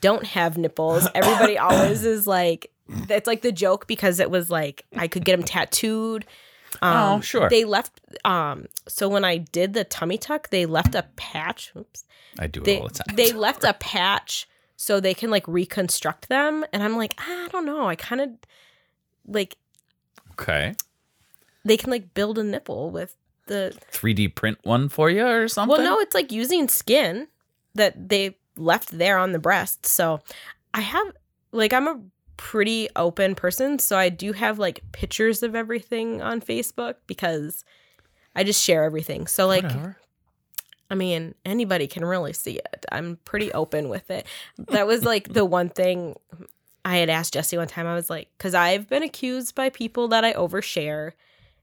don't have nipples. Everybody always is like, that's like the joke because it was like I could get them tattooed. Oh, sure. They left. Um. So when I did the tummy tuck, they left a patch. Oops. I do it They all the time. they left a patch so they can like reconstruct them, and I'm like, ah, I don't know. I kind of like okay. they can like build a nipple with the 3D print one for you or something? Well, no, it's like using skin that they left there on the breast. So I have like I'm a pretty open person, so I do have like pictures of everything on Facebook because I just share everything. So like Whatever. I mean, anybody can really see it. I'm pretty open with it. That was like the one thing I had asked Jesse one time. I was like, because I've been accused by people that I overshare,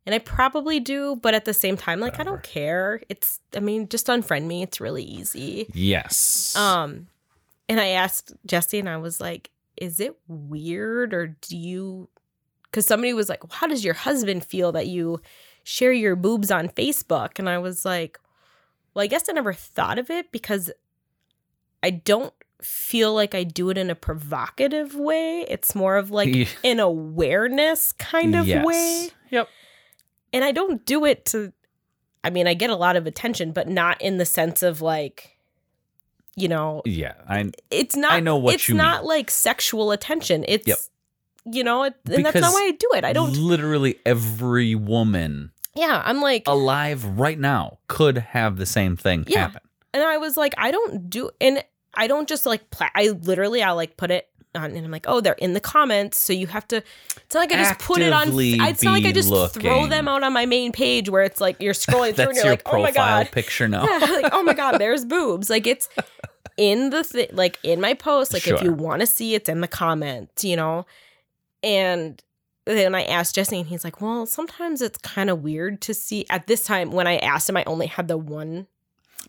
and I probably do, but at the same time, like I don't care. It's, I mean, just unfriend me. It's really easy. Yes. Um, and I asked Jesse, and I was like, "Is it weird, or do you?" Because somebody was like, "How does your husband feel that you share your boobs on Facebook?" And I was like, "Well, I guess I never thought of it because I don't feel like I do it in a provocative way. It's more of like Ye- an awareness kind of Yes. way." Yep. and I don't do it to I mean, I get a lot of attention, but not in the sense of like you know, Yeah. I it's not I know what it's you not mean. like sexual attention. It's Yep. you know, it, and that's not why I do it. I don't literally every woman Yeah, I'm like alive right now could have the same thing Yeah. happen. and I was like I don't do and I don't just like pla- I literally I'll like put it on and I'm like, "Oh, they're in the comments, so you have to It's not like I just put it on It's not like I just throw them out on my main page where it's like you're scrolling through and you're your like, "Oh my profile god." picture now. Yeah, like, oh my god, there's boobs. Like it's in the thi- like in my post. Like if you want to see, it's in the comments. You know, and then I asked Jesse, and he's like, "Well, sometimes it's kind of weird to see." At this time, when I asked him, I only had the one, and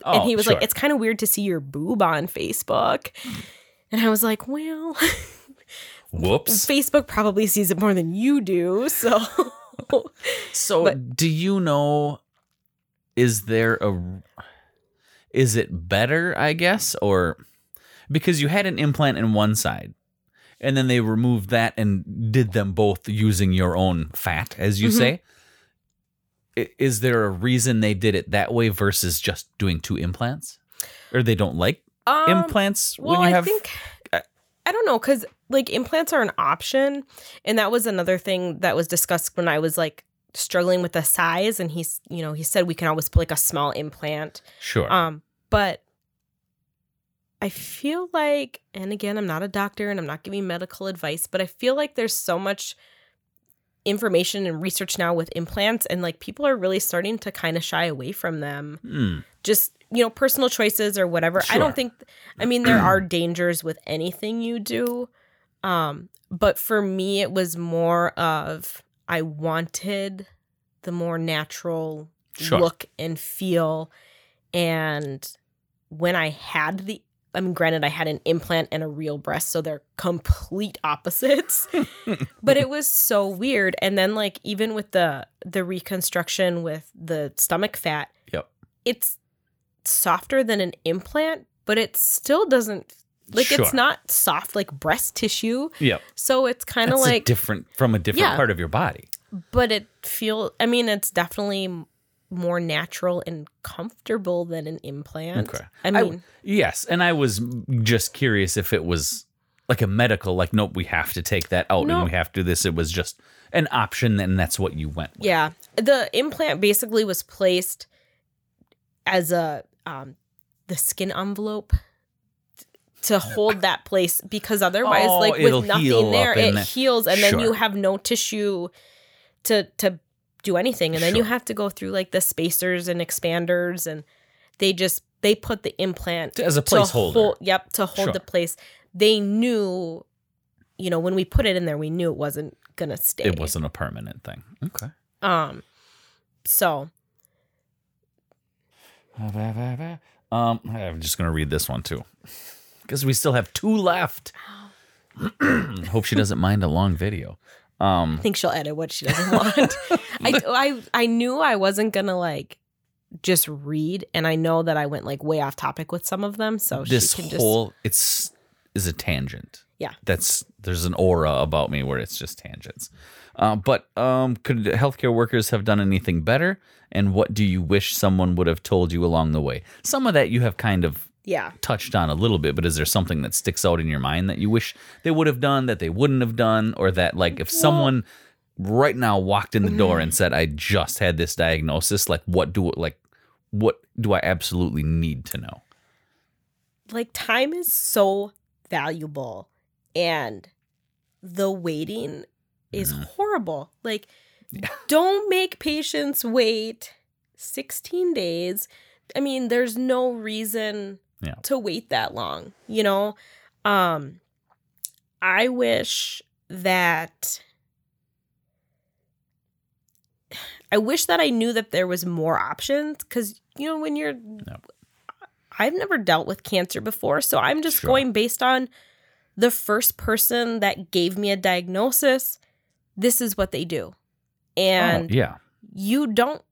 Oh, he was sure. like, "It's kind of weird to see your boob on Facebook." And I was like, "Well, Whoops. Facebook probably sees it more than you do, so." So, But- do you know? Is there a? Is it better? I guess, or because you had an implant in one side, and then they removed that and did them both using your own fat, as you Mhm. say. Is there a reason they did it that way versus just doing two implants, or they don't like um, implants Well, when you I have? think I- I don't know because like implants are an option, and that was another thing that was discussed when I was like struggling with the size. And he's, you know, he said we can always put like a small implant. sure. Um, but I feel like, and again, I'm not a doctor and I'm not giving medical advice, but I feel like there's so much information and research now with implants, and like people are really starting to kind of shy away from them Hmm. just you know personal choices or whatever i don't think i mean there are dangers with anything you do Um, but for me, it was more of I wanted the more natural Sure. look and feel. And when I had the, I mean, granted, I had an implant and a real breast, so they're complete opposites. but it was so weird. And then, like, even with the the reconstruction with the stomach fat, Yep. it's softer than an implant, but it still doesn't like Sure. it's not soft like breast tissue. Yep. So it's kind of like, different from a different Yeah. part of your body. but it feel. I mean, it's definitely more natural and comfortable than an implant. Okay. I mean, yes, and I was just curious if it was like a medical, like nope, we have to take that out No. and we have to do this. It was just an option, and that's what you went with. yeah, the implant basically was placed as a um the skin envelope to hold that place because otherwise Oh, like with nothing there it the- heals and then you have no tissue to to do anything and then you have to go through like the spacers and expanders and they just they put the implant As a placeholder. hold, yep to hold Sure. the place they knew you know when we put it in there we knew it wasn't gonna stay It wasn't a permanent thing. Okay. um so Um, I'm just gonna read this one too, because we still have two left. Hope she doesn't mind a long video. Um, I think she'll edit what she doesn't want. I, I I knew I wasn't gonna like just read, and I know that I went like way off topic with some of them, so this she can just whole it's is a tangent. Yeah. that's there's an aura about me where it's just tangents. Uh, but um, could healthcare workers have done anything better? And what do you wish someone would have told you along the way? Some of that you have kind of yeah. touched on a little bit, but is there something that sticks out in your mind that you wish they would have done that they wouldn't have done, or that like if someone right now walked in the door Mm-hmm. and said, "I just had this diagnosis," like what do like what do I absolutely need to know? Like time is so valuable, and the waiting is Mm-hmm. horrible. Like, don't make patients wait sixteen days. I mean, there's no reason Yeah. to wait that long, you know? Um I wish that I wish that I knew that there was more options cuz you know when you're I've never dealt with cancer before, so I'm just Sure. going based on the first person that gave me a diagnosis. This is what they do. And oh, yeah, you don't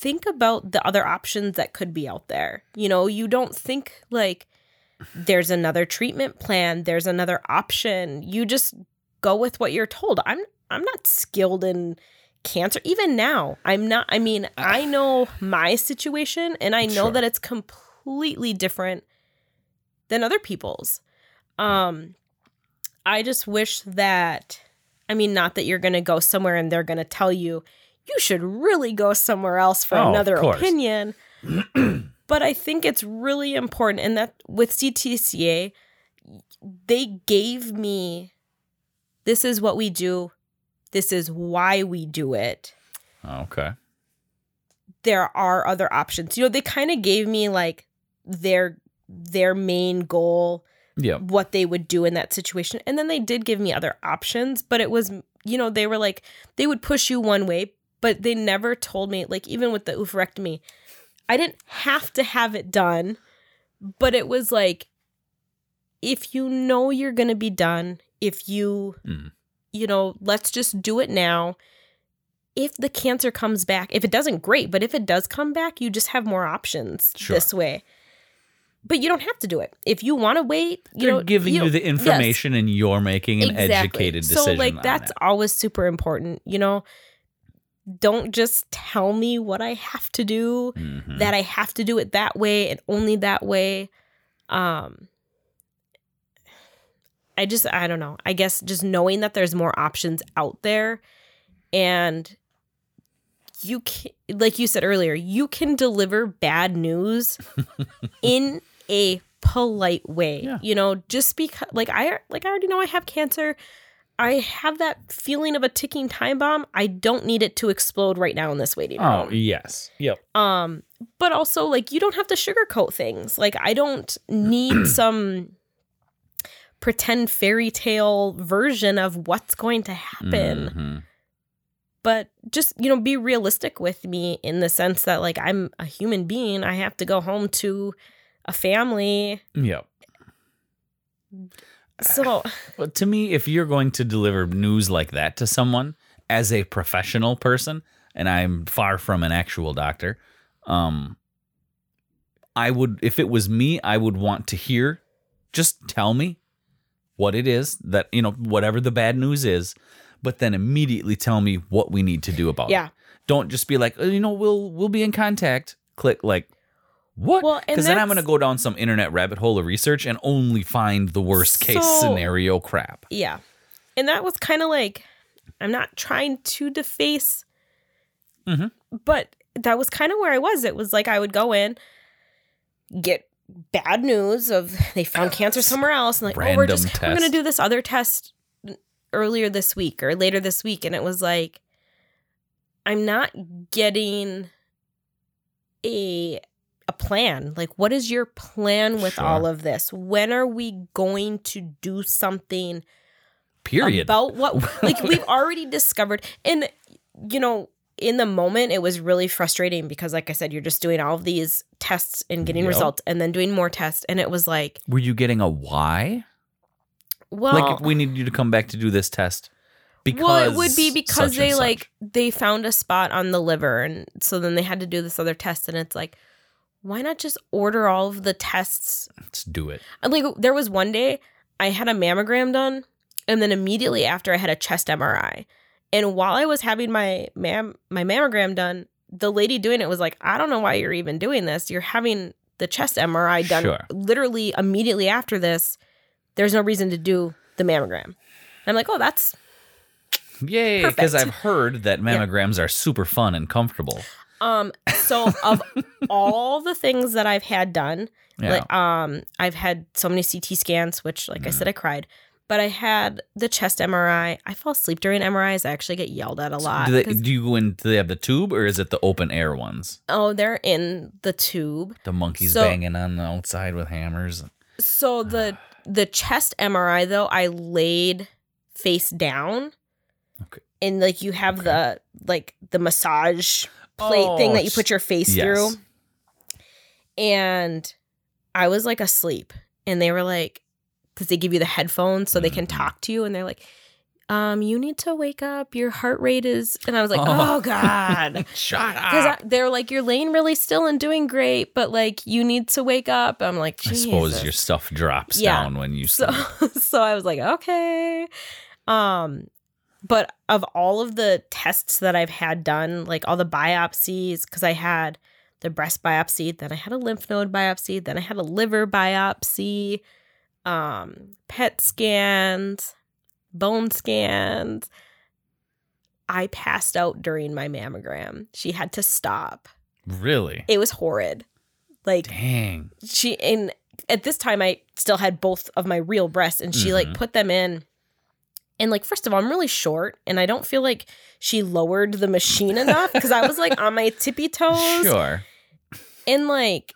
think about the other options that could be out there. You know, you don't think like there's another treatment plan, there's another option. You just go with what you're told. I'm I'm not skilled in cancer even now. I'm not I mean, I know my situation and I know Sure. that it's completely different than other people's. Um I just wish that I mean, not that you're going to go somewhere and they're going to tell you, you should really go somewhere else for Oh, another opinion. but I think it's really important. And that with CTCA, they gave me this is what we do, this is why we do it. Oh, okay, There are other options. You know, they kind of gave me like their their main goal yeah, what they would do in that situation. And then they did give me other options, but it was, you know, they were like, they would push you one way, but they never told me, like, even with the oophorectomy, I didn't have to have it done, but it was like, if you know you're going to be done, if you, Mm. you know, let's just do it now. If the cancer comes back, if it doesn't, great. But if it does come back, you just have more options Sure. this way. But you don't have to do it. If you want to wait, you they're know, giving you, know- the yes, information, and you're making an educated decision. So like that's it. always super important, you know. Don't just tell me what I have to do, Mhm. that I have to do it that way and only that way. Um I just I don't know. I guess just knowing that there's more options out there and you can like you said earlier, you can deliver bad news in a polite way. Yeah. You know, just because like I like I already know I have cancer. I have that feeling of a ticking time bomb. I don't need it to explode right now in this waiting room. Oh yes, yep. Um, but also like you don't have to sugarcoat things. Like I don't need some pretend fairy tale version of what's going to happen. Mhm. But just, you know, be realistic with me in the sense that like I'm a human being. I have to go home to a family. Yep. So But to me, if you're going to deliver news like that to someone as a professional person, and I'm far from an actual doctor, um, I would, if it was me, I would want to hear, just tell me what it is that, you know, whatever the bad news is, but then immediately tell me what we need to do about it. yeah. Don't just be like, "Oh, you know, we'll we'll be in contact. Click like what? Well, Because then I'm going to go down some internet rabbit hole of research and only find the worst case So- scenario crap. Yeah. And that was kind of like, I'm not trying to deface, Mhm. but that was kind of where I was. It was like I would go in, get bad news of they found cancer somewhere else, and like, oh, we're Random just we're gonna do this other test earlier this week or later this week, and it was like, I'm not getting a a plan. Like, what is your plan with Sure. all of this? When are we going to do something? Period. about what like we've already discovered and you know in the moment it was really frustrating because like i said you're just doing all of these tests and getting Yep. results and then doing more tests and it was like Were you getting a why? well like, if we need you to come back to do this test because well it would be because they like they found a spot on the liver and so then they had to do this other test and it's like why not just order all of the tests let's do it. Like there was one day I had a mammogram done, and then immediately after I had a chest MRI. And while I was having my mam my mammogram done, the lady doing it was like, "I don't know why you're even doing this. You're having the chest MRI done Sure. literally immediately after this. There's no reason to do the mammogram." And I'm like, "Oh, that's Yay! Because I've heard that mammograms are super fun and comfortable. Um." So of all the things that I've had done, Yeah. Like um I've had so many CT scans, which like I said I cried. But I had the chest MRI. I fall asleep during MRIs. I actually get yelled at a lot. do, they, do you go in? Do they have the tube or is it the open air ones? oh, they're in the tube. The monkeys So- banging on the outside with hammers. So the the chest MRI though, I laid face down. Okay. And like you have the like the massage plate thing Oh, that you put your face yes. through. And I was like asleep. And they were like, because they give you the headphones so they can Mhm. talk to you. And they're like, um, you need to wake up. Your heart rate is. And I was like, Oh. oh, God. Shut up. Because they're like, you're laying really still and doing great, but like, you need to wake up. I'm like, I suppose your stuff drops Yeah. down when you so sleep. so I was like, okay. Um but of all of the tests that I've had done, like all the biopsies cuz I had the breast biopsy, then I had a lymph node biopsy, then I had a liver biopsy, um PET scans, bone scans. I passed out during my mammogram. She had to stop. Really? It was horrid. Like Dang. she and at this time I still had both of my real breasts and she like Mhm. put them in and like first of all I'm really short and I don't feel like she lowered the machine enough because I was like on my tippy toes. Sure. and like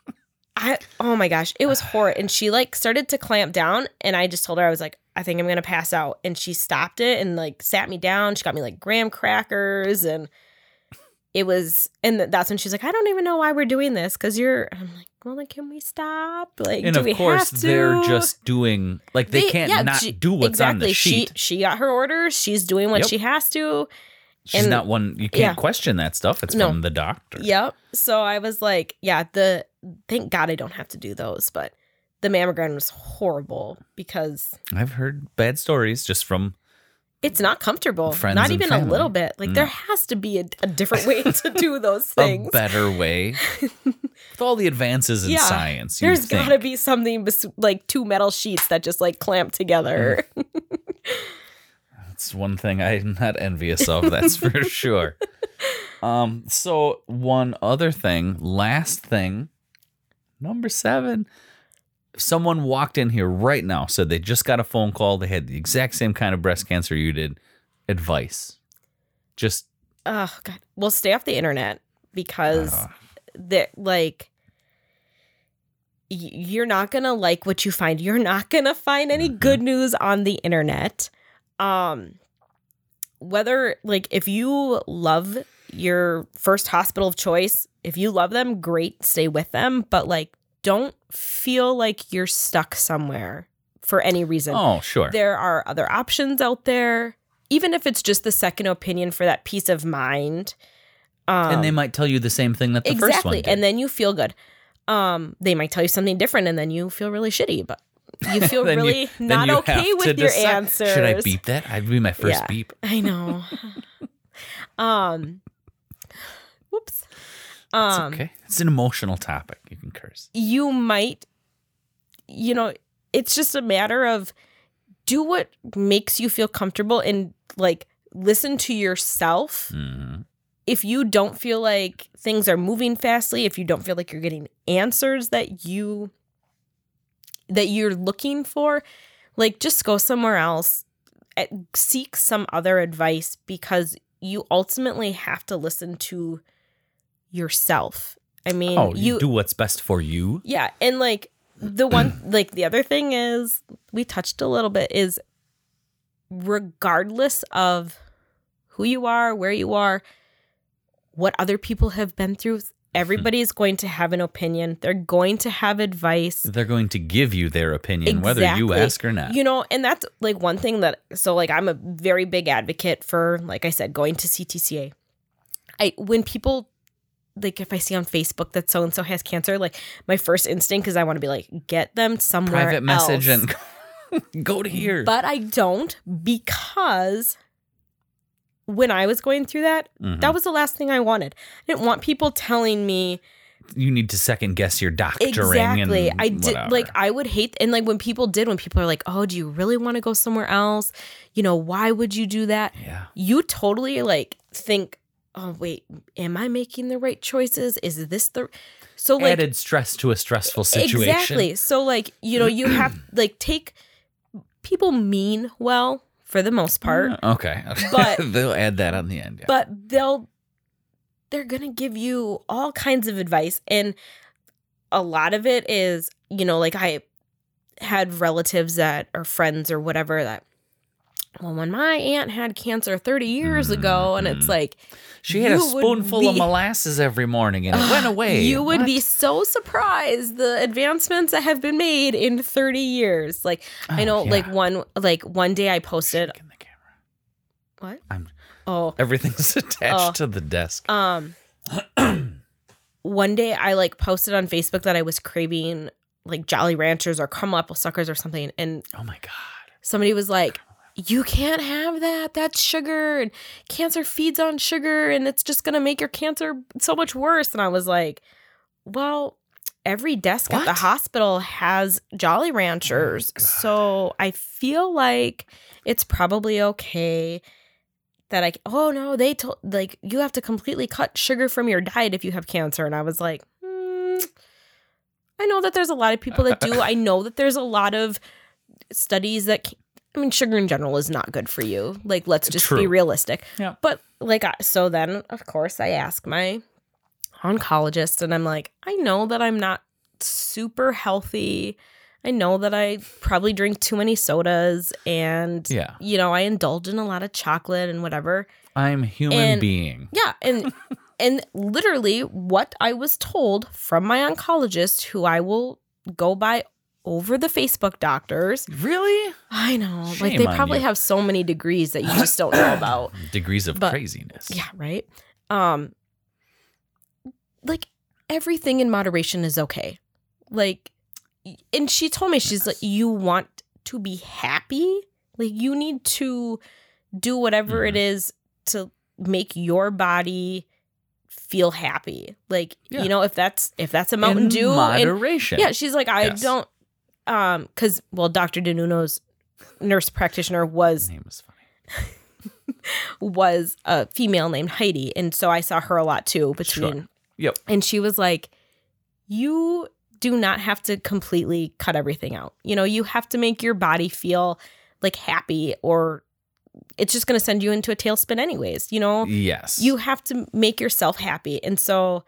I oh my gosh it was horrid and she like started to clamp down and I just told her I was like I think I'm gonna pass out. And she stopped it and like sat me down. She got me like graham crackers and it was and that's when she's like I don't even know why we're doing this because you're I'm like well then can we stop like And do of we course, have to? they're just doing like they, can't yeah, not she- do what's exactly. on the sheet. She she got her orders. She's doing what Yep. she has to. She's and- not one. You can't yeah. question that stuff. It's No. from the doctor. Yep. So I was like, yeah, the thank God I don't have to do those, but the mammogram was horrible because I've heard bad stories just from it's not comfortable. Friends not even a little bit. Like there has to be a, a different way to do those things. a better way. With all the advances in Yeah. science, there's got to be something bes- like two metal sheets that just like clamp together. That's one thing I'm not envious of. That's for sure. Um. So one other thing, last thing, number seven. Someone walked in here right now, said they just got a phone call. They had the exact same kind of breast cancer you did. Advice. Just oh god well stay off the internet because uh, that like you're not going to like what you find. You're not going to find any Mhm. good news on the internet. Um whether like if you love your first hospital of choice, if you love them, great, stay with them, but like don't feel like you're stuck somewhere for any reason. Oh, sure. There are other options out there, even if it's just the second opinion for that peace of mind. Um, and they might tell you the same thing that the first one exactly, did. and then you feel good. Um, they might tell you something different, and then you feel really shitty, but you feel Then you- really not you okay with your decide, answers. Should I beep that? I'd be my first Yeah. beep. I know. um, whoops. It's Um, okay. It's an emotional topic. You can curse. you might, you know, it's just a matter of do what makes you feel comfortable and like listen to yourself. hmm If you don't feel like things are moving fastly, if you don't feel like you're getting answers that you that you're looking for, like just go somewhere else. eh, Seek some other advice because you ultimately have to listen to yourself. I mean, Oh, you you do what's best for you. yeah, and like the one like the other thing is we touched a little bit is regardless of who you are, where you are, what other people have been through, everybody's going to have an opinion. They're going to have advice. They're going to give you their opinion, whether you ask or not. You know, and that's like one thing that so like I'm a very big advocate for like I said going to CTCA. I when people like if I see on Facebook that so and so has cancer, like my first instinct is I want to be like get them somewhere Private message else. and go to here. But I don't because when I was going through that, Mhm. that was the last thing I wanted. I didn't want people telling me you need to second guess your doctoring. exactly. And I did whatever. like I would hate and like when people did when people are like, "Oh, do you really want to go somewhere else? You know, why would you do that?" yeah. You totally like think, "Oh, wait, am I making the right choices? Is this the So like Added stress to a stressful situation. Exactly. So like, you know, you have like take people mean well for the most part, Okay. But- they'll add that on the end. Yeah. but they'll they're going to give you all kinds of advice and a lot of it is, you know, like I had relatives that or friends or whatever that well, when my aunt had cancer 30 years ago, and it's Mhm. like, she had a spoonful of molasses every morning and it went away. You would What? be so surprised the advancements that have been made in 30 years. Like I Oh, know yeah. like one like one day I posted Shaking the camera. what? I'm Oh, everything's attached Oh. to the desk. um one day I like posted on Facebook that I was craving like Jolly Ranchers or Caramel Apple Suckers or something and oh my god. somebody was like you can't have that. That's sugar and cancer feeds on sugar and it's just going to make your cancer so much worse and I was like, well, every desk at the hospital has Jolly Ranchers. God. so I feel like it's probably okay that I oh no, they told like you have to completely cut sugar from your diet if you have cancer and I was like, hmm, I know that there's a lot of people that do. I know that there's a lot of studies that I mean sugar in general is not good for you. Like let's just be realistic. Yeah. But like so then of course I ask my oncologist and I'm like, I know that I'm not super healthy. I know that I probably drink too many sodas and Yeah. you know, I indulge in a lot of chocolate and whatever. I'm human And- being. Yeah, and and literally what I was told from my oncologist who I will go by over the Facebook doctors. Really? I know. like they probably you. have so many degrees that you just don't know about. Degrees of But- craziness. Yeah, right. Um like everything in moderation is okay. Like and she told me she's like you want to be happy? Like you need to do whatever it Mm-hmm. is to make your body feel happy. Like, Yeah. you know, if that's if that's a Mountain In Dew and moderation. yeah, she's like I Yes. don't um cuz well Dr. Denuno's nurse practitioner was Name is funny. was a female named Heidi. And so I saw her a lot too between. Sure. Yep. And she was like, You do not have to completely cut everything out. You know, you have to make your body feel like happy or it's just going to send you into a tailspin anyways. You know, Yes. you have to make yourself happy. And so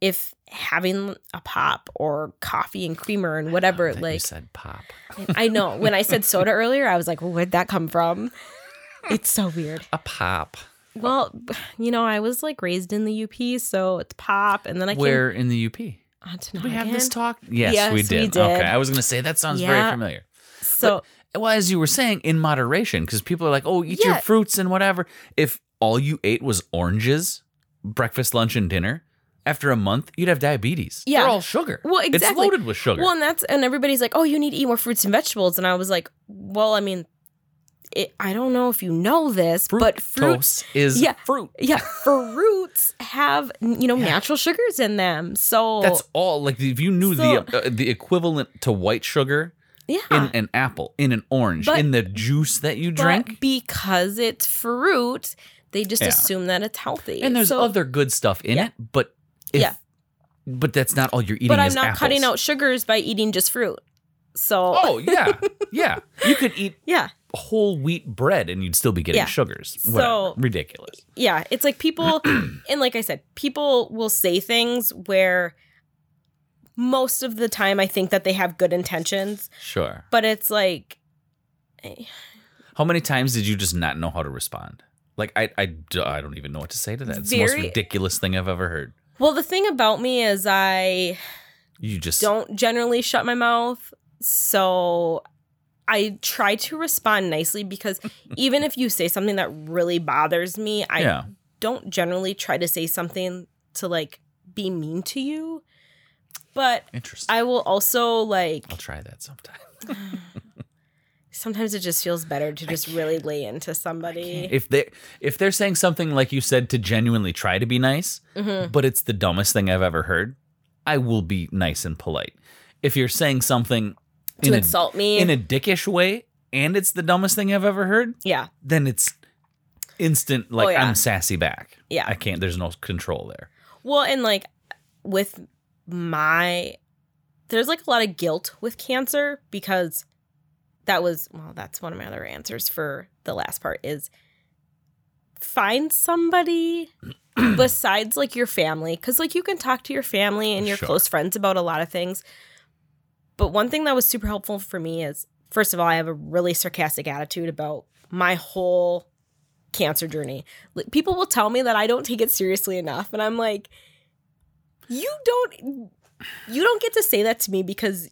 if having a pop or coffee and creamer and whatever. You like said pop. I know when I said soda earlier, I was like, where'd that come from? It's so weird. A pop. Well, you know, I was like raised in the UP, so it's pop, and then I can Where in the UP? onto we have this talk? Yes, Yes, we, we did. did. Okay, I was going to say that sounds very familiar. So Well, as you were saying, in moderation, because people are like, "Oh, eat your fruits and whatever." If all you ate was oranges, breakfast, lunch, and dinner, after a month, you'd have diabetes. Yeah. They're all sugar. Well, exactly. It's loaded with sugar. Well, and that's and everybody's like, "Oh, you need to eat more fruits and vegetables," and I was like, "Well, I mean, it, I don't know if you know this, but fruits, is yeah. fruit. yeah, fruits have you know natural sugars in them. So That's all. Like if you knew So- the uh, the equivalent to white sugar yeah, in an apple, in an orange, But- in the juice that you but drink, because it's fruit, they just Yeah. assume that it's healthy. and there's So- other good stuff in Yeah. it, but if, Yeah. but that's not all you're eating. but I'm not cutting out sugars by eating just fruit. So Oh yeah, yeah. You could eat yeah, whole wheat bread and you'd still be getting Yeah. sugars. So- ridiculous. yeah, it's like people, and like I said, people will say things where most of the time I think that they have good intentions, Sure. but it's like, eh. How many times did you just not know how to respond? Like I I, I don't even know what to say to that. It's the most ridiculous thing I've ever heard. Well, the thing about me is I You just don't generally shut my mouth. So I try to respond nicely because even if you say something that really bothers me, I yeah. don't generally try to say something to like be mean to you. But Interesting. I will also like I'll try that sometime. sometimes it just feels better to just really lay into somebody. If they if they're saying something like you said to genuinely try to be nice, Mhm. but it's the dumbest thing I've ever heard, I will be nice and polite. If you're saying something To in a, insult me. in a dickish way and it's the dumbest thing I've ever heard, yeah. then it's instant like Oh, yeah. I'm sassy back. Yeah. I can't there's no control there. Well, and like with my there's like a lot of guilt with cancer because that was well, that's one of my other answers for the last part is find somebody besides like your family cuz like you can talk to your family and your Sure. close friends about a lot of things. But one thing that was super helpful for me is first of all, I have a really sarcastic attitude about my whole cancer journey. Like, People will tell me that I don't take it seriously enough and I'm like you don't you don't get to say that to me because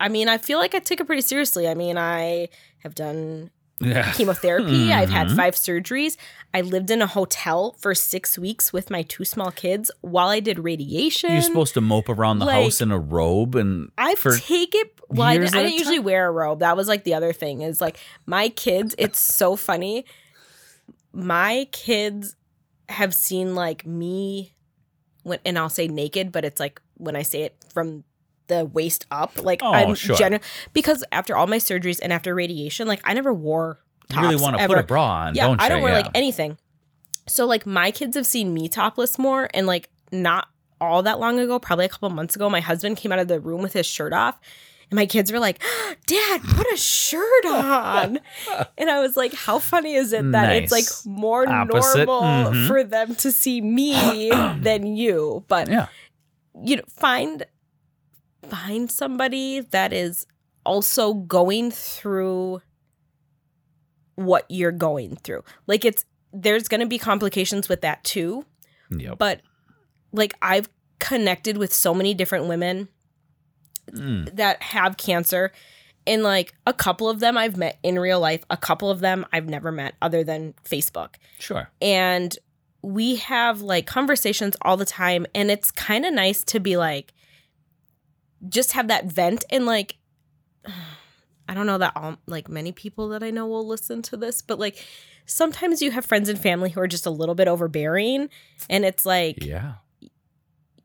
I mean, I feel like I take it pretty seriously. I mean, I have done Yeah. chemotherapy. I've had Mhm. five surgeries. I lived in a hotel for six weeks with my two small kids while I did radiation. You're supposed to mope around the like, house in a robe and I take it. Well, I, didn't- I didn't usually wear a robe. That was like the other thing is like my kids. It's so funny. My kids have seen like me when, and I'll say naked, but it's like when I say it from the waist up, like Oh, I'm sure. genu- because after all my surgeries and after radiation, like I never wore. you really want to put a bra on, Yeah, don't you? I don't wear Yeah. like anything. So like my kids have seen me topless more and like not all that long ago, probably a couple months ago, my husband came out of the room with his shirt off. And my kids were like, Dad, put a shirt on. and I was like, How funny is it that it's like more Opposite. normal Mhm. for them to see me than you? But yeah. you know, find find somebody that is also going through what you're going through. Like it's there's going to be complications with that too, Yep. but like I've connected with so many different women Mm. that have cancer and like a couple of them I've met in real life, a couple of them I've never met other than Facebook Sure. and we have like conversations all the time and it's kind of nice to be like just have that vent and like i don't know that all like many people that i know will listen to this but like sometimes you have friends and family who are just a little bit overbearing and it's like Yeah.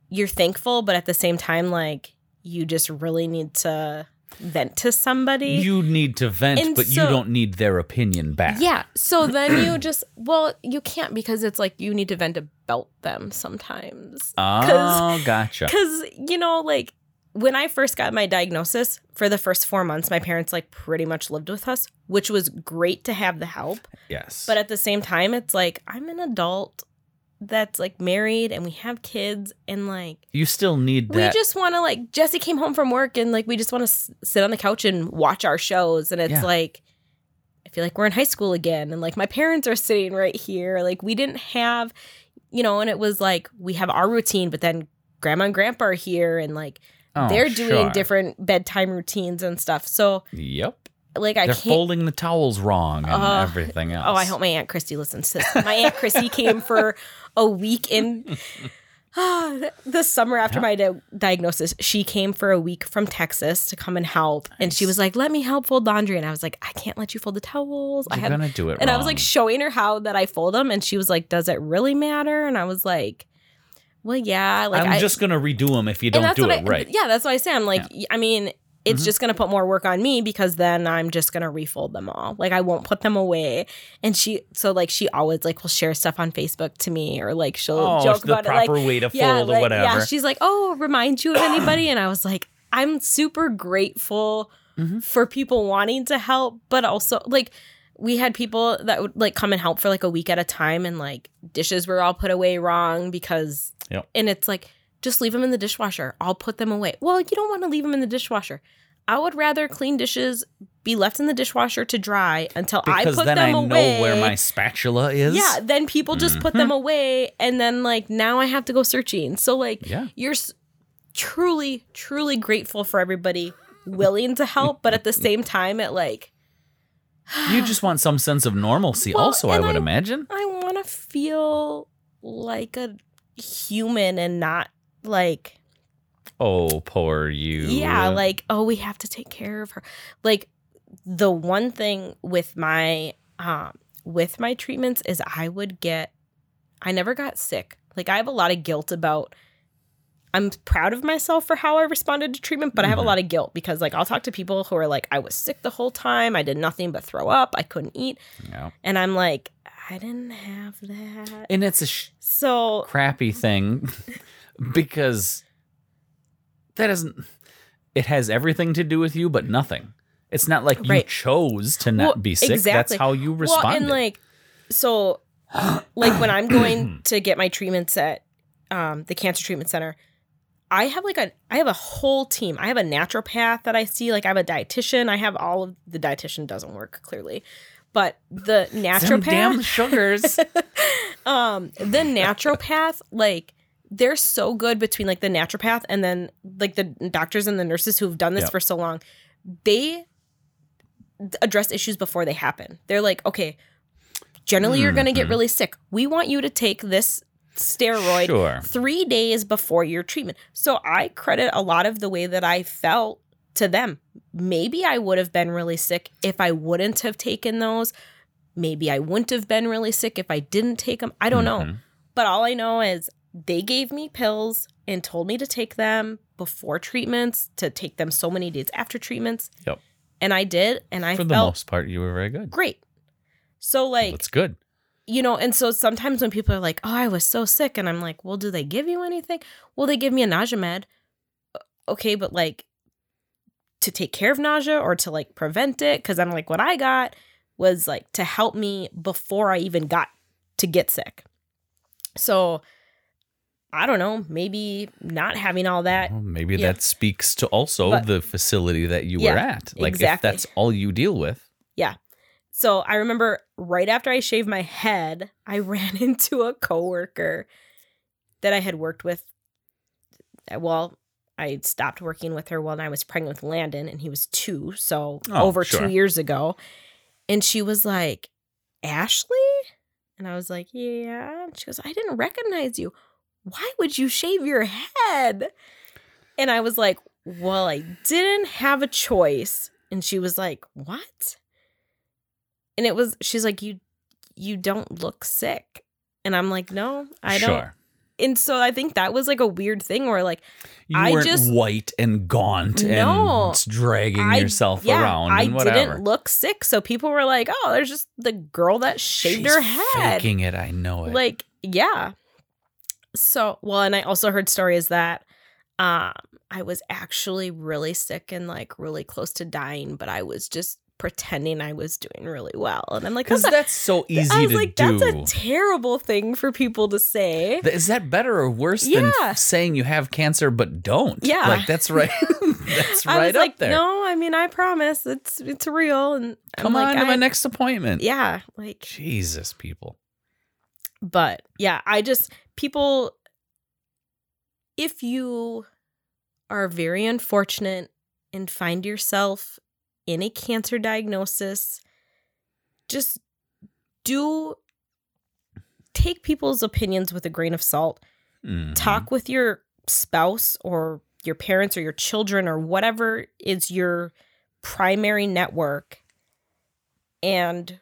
you're thankful but at the same time like you just really need to vent to somebody You need to vent, And but you don't need their opinion back. Yeah. So then you just well, you can't because it's like you need to vent about them sometimes. Oh, gotcha. Cause you know, like when I first got my diagnosis, for the first four months, my parents like pretty much lived with us, which was great to have the help. Yes. But at the same time, it's like I'm an adult that's like married and we have kids and like You still need that. we just want to like Jesse came home from work and like we just want to s- sit on the couch and watch our shows and it's Yeah. like I feel like we're in high school again and like my parents are sitting right here like we didn't have you know and it was like we have our routine but then grandma and grandpa are here and like Oh, they're doing sure. different bedtime routines and stuff so Yep. like I They're can't folding the towels wrong and Uh, everything else. Oh, I hope my Aunt Christy listens to this. My Aunt Christy came for a week in the summer after Yeah. my di- diagnosis. She came for a week from Texas to come and help. And she was like, let me help fold laundry. And I was like, I can't let you fold the towels. I You're had, gonna do it and I was like showing her how that I fold them. And she was like, does it really matter? And I was like, well, yeah. Like I'm I, just gonna redo them if you don't do it I, right. Yeah, that's what I say. I'm like, I mean, it's Mhm. just gonna put more work on me because then I'm just gonna refold them all. Like I won't put them away. And she, so like she always like will share stuff on Facebook to me or like she'll Oh, joke the about it. Like, proper way to fold yeah, or like, whatever. yeah. She's like, oh, remind you of anybody? and I was like, I'm super grateful Mhm. for people wanting to help, but also like. We had people that would like come and help for like a week at a time, and like dishes were all put away wrong because, Yep. and it's like just leave them in the dishwasher. I'll put them away. Well, you don't want to leave them in the dishwasher. I would rather clean dishes be left in the dishwasher to dry until I because put then them I away. know where my spatula is. yeah, then people just put Mm-hmm. them away, and then like now I have to go searching. So like Yeah. you're s- truly, truly grateful for everybody willing to help, but at the same time, it like You just want some sense of normalcy, Well, also, I would I- imagine. I want to feel like a human and not like Oh, poor you. Yeah, like, oh, we have to take care of her. Like the one thing with my um with my treatments is I would get I never got sick. Like I have a lot of guilt about I'm proud of myself for how I responded to treatment, but I have a Mhm. lot of guilt because like I'll talk to people who are like I was sick the whole time, I did nothing but throw up, I couldn't eat, Yeah. and I'm like I didn't have that. And it's a sh- So crappy thing because that isn't. It has everything to do with you, but nothing. It's not like you chose to not Well, be sick. exactly. That's how you responded. Well, and like, so, like when I'm going to get my treatments at um, the cancer treatment center, I have like a, I have a whole team. I have a naturopath that I see. Like I have a dietitian. I have all of the dietitian doesn't work clearly, but the naturopath, damn sugars. um, the naturopath, like they're so good between like the naturopath and then like the doctors and the nurses who've done this Yep. for so long. They address issues before they happen. They're like, okay, generally you're going to get really sick. We want you to take this steroid Sure. three days before your treatment. So I credit a lot of the way that I felt to them. Maybe I would have been really sick if I wouldn't have taken those. Maybe I wouldn't have been really sick if I didn't take them. I don't know. Mhm. But all I know is they gave me pills and told me to take them before treatments, to take them so many days after treatments. Yep. And I did, and I For the most part, you were very good. great. So like That's good. you know, and so sometimes when people are like, "Oh, I was so sick," and I'm like, "Well, do they give you anything?" Well, they give me a nausea med. Okay, but like to take care of nausea or to like prevent it because I'm like, what I got was like to help me before I even got to get sick. So I don't know, maybe not having all that. Well, maybe that speaks to also But- the facility that you Yeah, were at. Like exactly. if that's all you deal with. Yeah. So I remember right after I shaved my head, I ran into a coworker that I had worked with. Well, I stopped working with her when I was pregnant with Landon, and he was two, so Oh, over sure. two years ago. And she was like, Ashley? And I was like, Yeah. And she goes, I didn't recognize you. Why would you shave your head? And I was like, Well, I didn't have a choice. And she was like, What? And it was she's like, You you don't look sick. And I'm like, No, I don't. Sure. And so I think that was like a weird thing where like You I weren't just- white and gaunt No. and dragging I- yourself yeah, around I and whatever. didn't look sick. So people were like, Oh, there's just the girl that shaved She's her head. faking it. I know it. Like, yeah. So, well, and I also heard stories that um I was actually really sick and like really close to dying, but I was just pretending I was doing really well. And I'm like, Because that's, that's so easy I was to like, do. that's a terrible thing for people to say. Is that better or worse than saying you have cancer but don't? Yeah. like that's right. that's I right was up like, there. no, I mean, I promise it's it's real. And Come I'm on like, to my I- next appointment. Yeah, like Jesus, people. but yeah i just people if you are very unfortunate and find yourself in a cancer diagnosis just do take people's opinions with a grain of salt Mhm. talk with your spouse or your parents or your children or whatever is your primary network and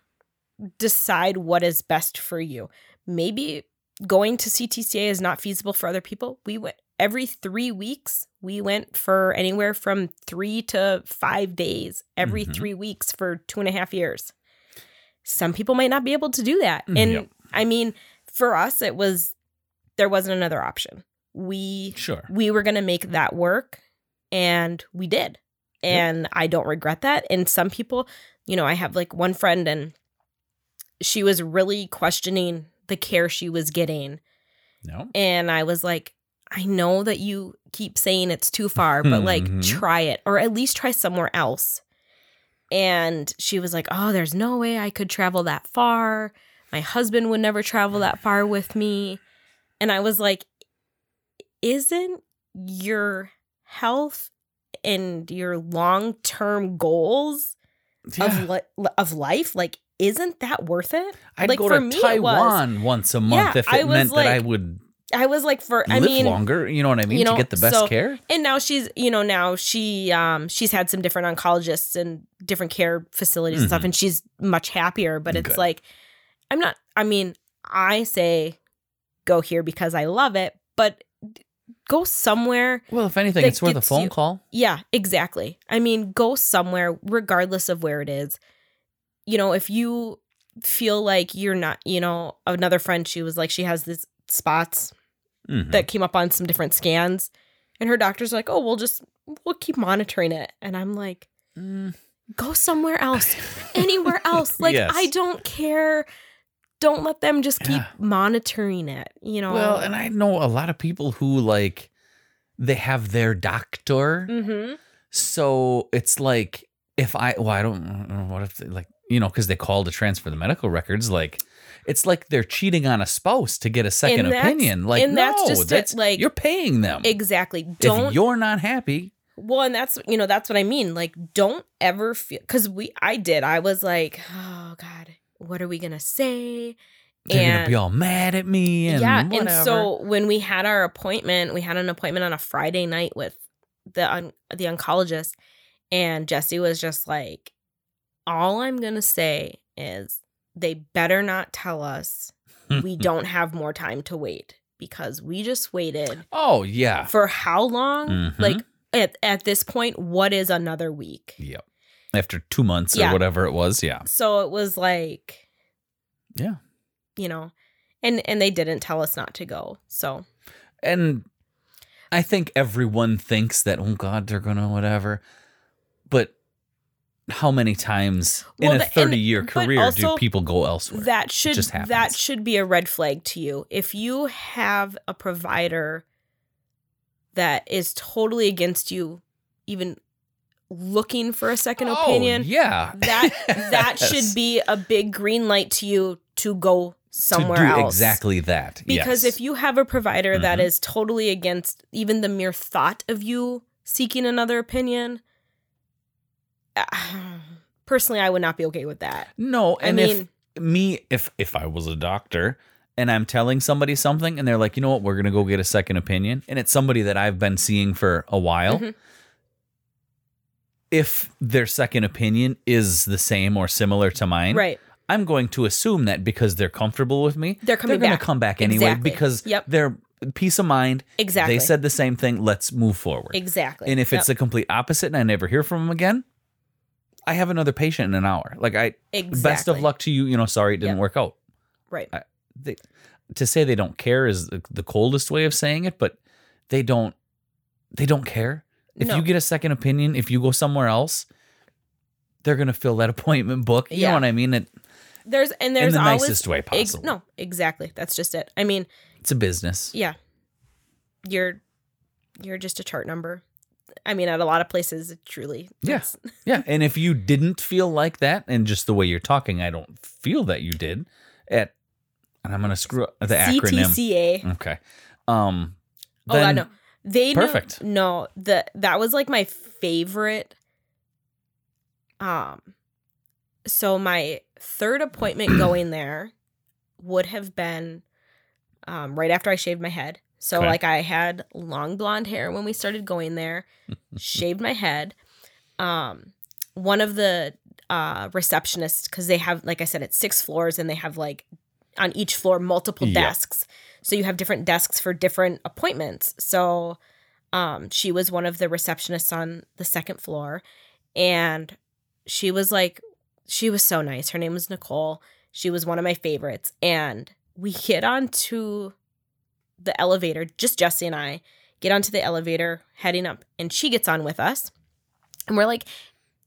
decide what is best for you. Maybe going to CTCA is not feasible for other people. We went every three weeks. We went for anywhere from three to five days every Mhm. three weeks for two and a half years. Some people might not be able to do that. Mm, And yep. I mean, for us, it was there wasn't another option. We Sure. we were going to make that work and we did. And I don't regret that. And some people, you know, I have like one friend and she was really questioning the care she was getting. No. And I was like, I know that you keep saying it's too far, but like Mhm. try it or at least try somewhere else. And she was like, Oh, there's no way I could travel that far. My husband would never travel that far with me. And I was like, Isn't your health and your long term goals Yeah. of, li- of life, like, isn't that worth it? I'd like, go for to me. Taiwan once a month Yeah, if it meant that I like, would I was like, for, I live mean, longer. You know what I mean? you know, to get the best so- care. and now she's you know now she um she's had some different oncologists and different care facilities and stuff Mhm. and she's much happier but it's Good. like i'm not i mean i say go here because i love it but go somewhere Well, if anything, it's worth a phone you- call. yeah exactly i mean go somewhere regardless of where it is you know if you feel like you're not you know another friend she was like she has these spots Mhm. that came up on some different scans and her doctor's like oh we'll just we'll keep monitoring it and i'm like Mm. go somewhere else anywhere else like Yes. i don't care don't let them just keep Yeah. monitoring it you know Well, and I know a lot of people who like they have their doctor. mm-hmm. So it's like if I well, I don't know what if they, like you know because they call to transfer the medical records. Like it's like they're cheating on a spouse to get a second opinion. Like and no, that's just that's like- you're paying them. exactly if don't you're not happy, well and that's you know that's what i mean like don't ever feel because we i did i was like oh god what are we gonna say they're gonna And- be all mad at me. And yeah whatever. and so when we had our appointment we had an appointment on a friday night with the the oncologist and jesse was just like all i'm gonna say is they better not tell us we don't have more time to wait because we just waited oh yeah, for how long Mhm. like at, at this point what is another week yep. After two months Yeah. or whatever it was, yeah, so it was like yeah. you know and and they didn't tell us not to go so and I think everyone thinks that oh God they're gonna whatever, but how many times Well, in a thirty-year but career do people go elsewhere? that should just that should be a red flag to you if you have a provider that is totally against you even looking for a second Oh, opinion yeah, that that Yes. should be a big green light to you to go somewhere to do else exactly that. because yes. if you have a provider that Mhm. is totally against even the mere thought of you seeking another opinion personally i would not be okay with that no, i mean if me if if I was a doctor and I'm telling somebody something and they're like, you know what, we're gonna go get a second opinion, and it's somebody that I've been seeing for a while. Mhm. If their second opinion is the same or similar to mine, right I'm going to assume that because they're comfortable with me, They're coming They're going to come back anyway Exactly. because Yep. they're peace of mind. exactly They said the same thing. Let's move forward. exactly And if it's Yep. the complete opposite and I never hear from them again, I have another patient in an hour. Like I, exactly best of luck to you. You know, sorry it didn't Yep. work out. right I- They, to say they don't care is the, the coldest way of saying it, but they don't. They don't care. If No. you get a second opinion, if you go somewhere else, they're gonna fill that appointment book. You Yeah. know what I mean? It, There's and there's the always nicest way ex- possible. no, exactly. That's just it. I mean, it's a business. yeah, you're you're just a chart number. I mean, at a lot of places, it truly. Yeah. Yeah, and if you didn't feel like that, and just the way you're talking, I don't feel that you did. At and I'm gonna screw up the acronym. CTCA. Okay. Um. Oh, I know. They Perfect. no, the that was like my favorite. Um, so my third appointment going there would have been, um, right after I shaved my head. So Okay. like I had long blonde hair when we started going there, shaved my head. Um, one of the uh receptionists because they have like I said it's six floors and they have like on each floor multiple Yeah. desks. So you have different desks for different appointments. So um she was one of the receptionists on the second floor and she was like she was so nice. Her name was Nicole. She was one of my favorites and we get onto the elevator, just Jesse and I get onto the elevator heading up and she gets on with us. And we're like,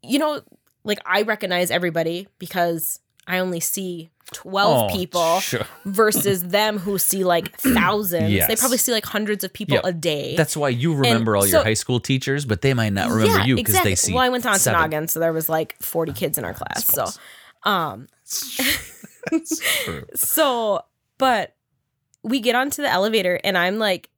you know, like I recognize everybody because I only see 12 Oh, people Sure. versus them who see like thousands. They probably see like hundreds of people Yep. a day. That's why you remember all your high school teachers, but they might not remember yeah, you because exactly. they see. Well, I went to. Ontonagon, so there was like 40 kids in our class. So, um, so, but we get onto the elevator and I'm like,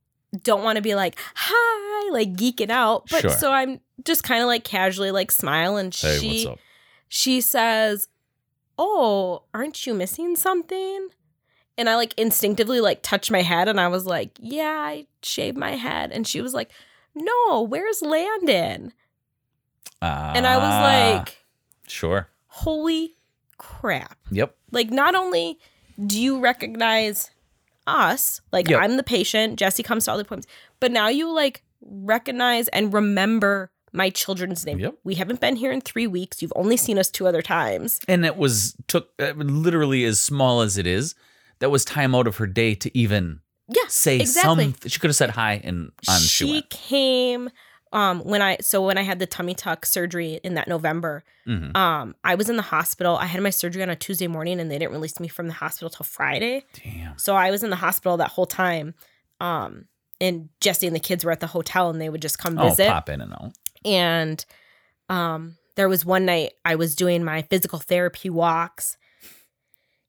don't want to be like, hi, like geeking out. But Sure. so I'm just kind of like casually like smile and Hey, she, what's up? she says, oh, aren't you missing something? And I like instinctively like touched my head and I was like, yeah, I shaved my head. And she was like, no, where's Landon? And I Ah, was like, sure. holy crap. Yep. Like, not only do you recognize us, like Yep. I'm the patient, Jesse comes to all the appointments, but now you like recognize and remember my children's name. Yep. We haven't been here in three weeks. You've only seen us two other times. And it was took uh, literally as small as it is. That was time out of her day to even Yeah. say exactly. some. She could have said hi and on she, she came um when I so when I had the tummy tuck surgery in that November, Mhm. um, I was in the hospital. I had my surgery on a Tuesday morning and they didn't release me from the hospital till Friday. Damn. So I was in the hospital that whole time. Um, and Jesse and the kids were at the hotel and they would just come Oh, visit. pop in and out. And um, there was one night I was doing my physical therapy walks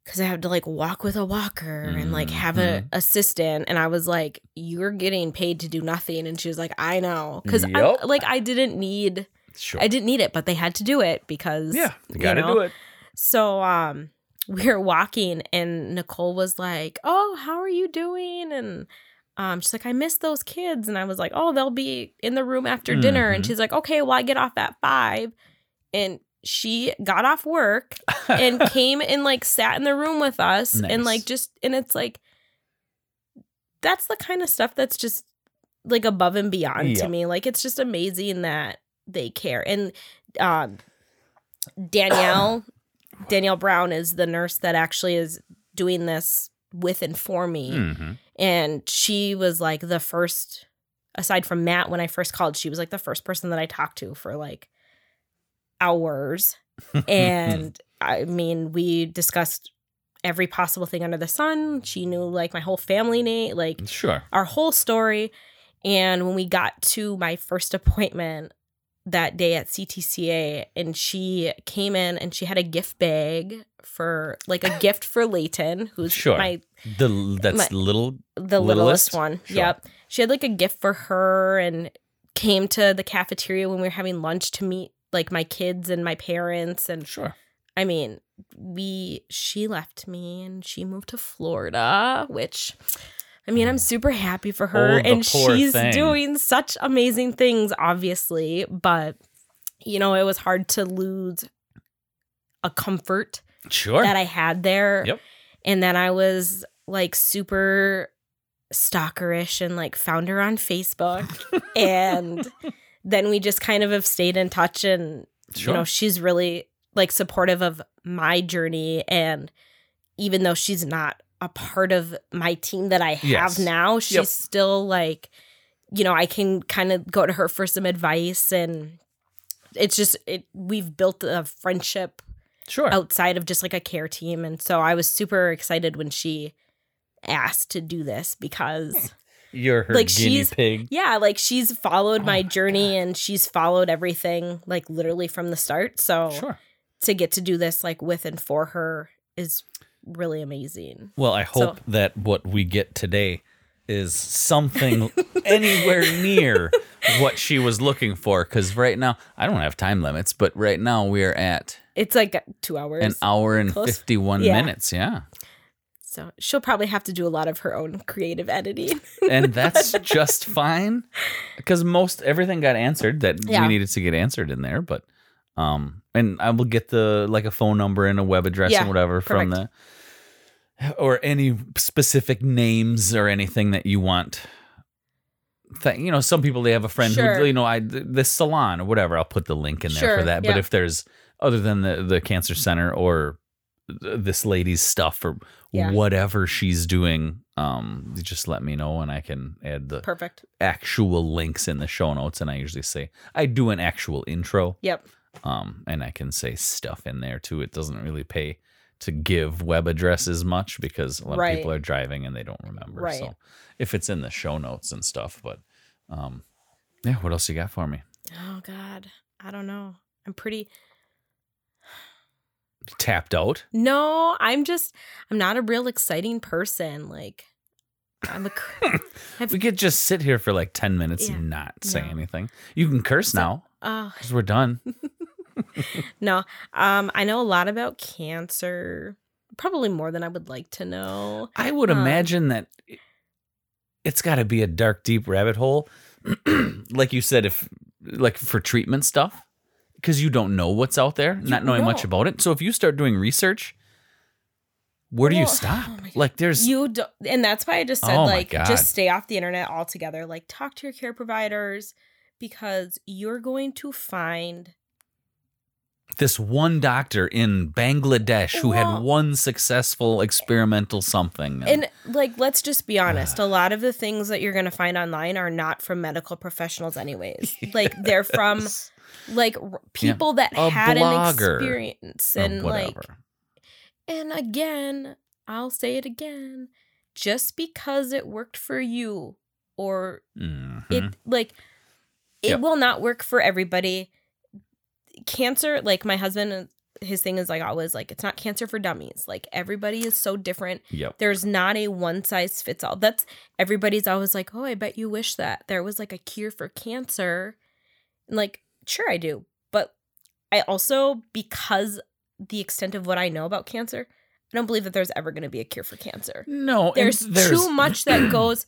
because I had to like walk with a walker and like have an Mhm. assistant. And I was like, "You're getting paid to do nothing," and she was like, "I know," because Yep. like I didn't need, Sure. I didn't need it, but they had to do it because yeah, you got to know? do it. So um we were walking and Nicole was like, "Oh, how are you doing?" and um she's like, "I miss those kids." And I was like, "Oh, they'll be in the room after dinner." And Mhm. she's like, "Okay, well, I get off at 5." And she got off work and came and like sat in the room with us and like just and it's like that's the kind of stuff that's just like above and beyond to me. Like it's just amazing that they care. And um Danielle Danielle Brown is the nurse that actually is doing this with and for me. Mhm. And she was like the first aside from Matt when I first called, she was like the first person that I talked to for like hours. And I mean, we discussed every possible thing under the sun. She knew like my whole family name, like sure. our whole story. And when we got to my first appointment that day at CTCA, and she came in and she had a gift bag for like a gift for Layton, who's Sure. my The that's My- little. the Littlest? littlest one. Sure. Yep. She had like a gift for her and came to the cafeteria when we were having lunch to meet like my kids and my parents and Sure. I mean, we she left me and she moved to Florida, which I mean, I'm super happy for her Oh, and she's thing. doing such amazing things obviously, but you know, it was hard to lose a comfort Sure. that I had there. Yep. And then I was like super stalkerish and like found her on Facebook. and then we just kind of have stayed in touch and sure. you know, she's really like supportive of my journey and even though she's not a part of my team that I have Yes. now, she's Yep. still like you know, I can kind of go to her for some advice and it's just it we've built a friendship Sure. outside of just like a care team and so I was super excited when she asked to do this because You're her like, guinea she's- pig. yeah, like she's followed Oh my my journey and she's followed everything like literally from the start. So Sure. to get to do this like with and for her is really amazing. Well, I So- hope that what we get today is something anywhere near what she was looking for. Because right now, I don't have time limits, but right now we're at It's like two hours. an hour and Close. 51 Yeah. minutes. Yeah. So she'll probably have to do a lot of her own creative editing. And that's just fine because most everything got answered that Yeah. we needed to get answered in there. But, um, and I will get the like a phone number and a web address Yeah, and whatever from the or any specific names or anything that you want. You know, some people they have a friend Sure. who you know I this salon or whatever. I'll put the link in there Sure, for that. But if there's other than the the cancer center or this lady's stuff or Yeah. whatever she's doing, um, just let me know and I can add the Perfect. actual links in the show notes. And I usually say I do an actual intro Yep. um, and I can say stuff in there too. It doesn't really pay to give web addresses much because a lot Right. of people are driving and they don't remember. Right. So if it's in the show notes and stuff, but um, yeah, what else you got for me? Oh God. I don't know. I'm pretty Tapped out. No, I'm just I'm not a real exciting person. Like I'm a I've- We could just sit here for like ten minutes Yeah. and not say No. anything. You can curse So- now oh because we're done. no. Um I know a lot about cancer. Probably more than I would like to know. I would Um, imagine that it's got to be a dark, deep rabbit hole, like you said, if like for treatment stuff, because you don't know what's out there, not knowing much about it. So if you start doing research, where do you stop? oh like there's You don't, and that's why I just said Oh like just stay off the internet altogether. Like talk to your care providers because you're going to find this one doctor in Bangladesh who had one successful experimental something. And like, let's just be honest. A lot of the things that you're going to find online are not from medical professionals, anyways. Like they're from Yes. Like r- people that A had an blogger experience, or and like, and again, I'll say it again. Just because it worked for you, or Mhm. it like, it Yep. will not work for everybody. Cancer, like my husband, his thing is like always like it's not cancer for dummies. Like everybody is so different yep. there's not a one size fits all. That's everybody's always like, "Oh, I bet you wish that there was like a cure for cancer." And like, sure I do, but I also because the extent of what I know about cancer, I don't believe that there's ever going to be a cure for cancer. No, There's, there's too much that goes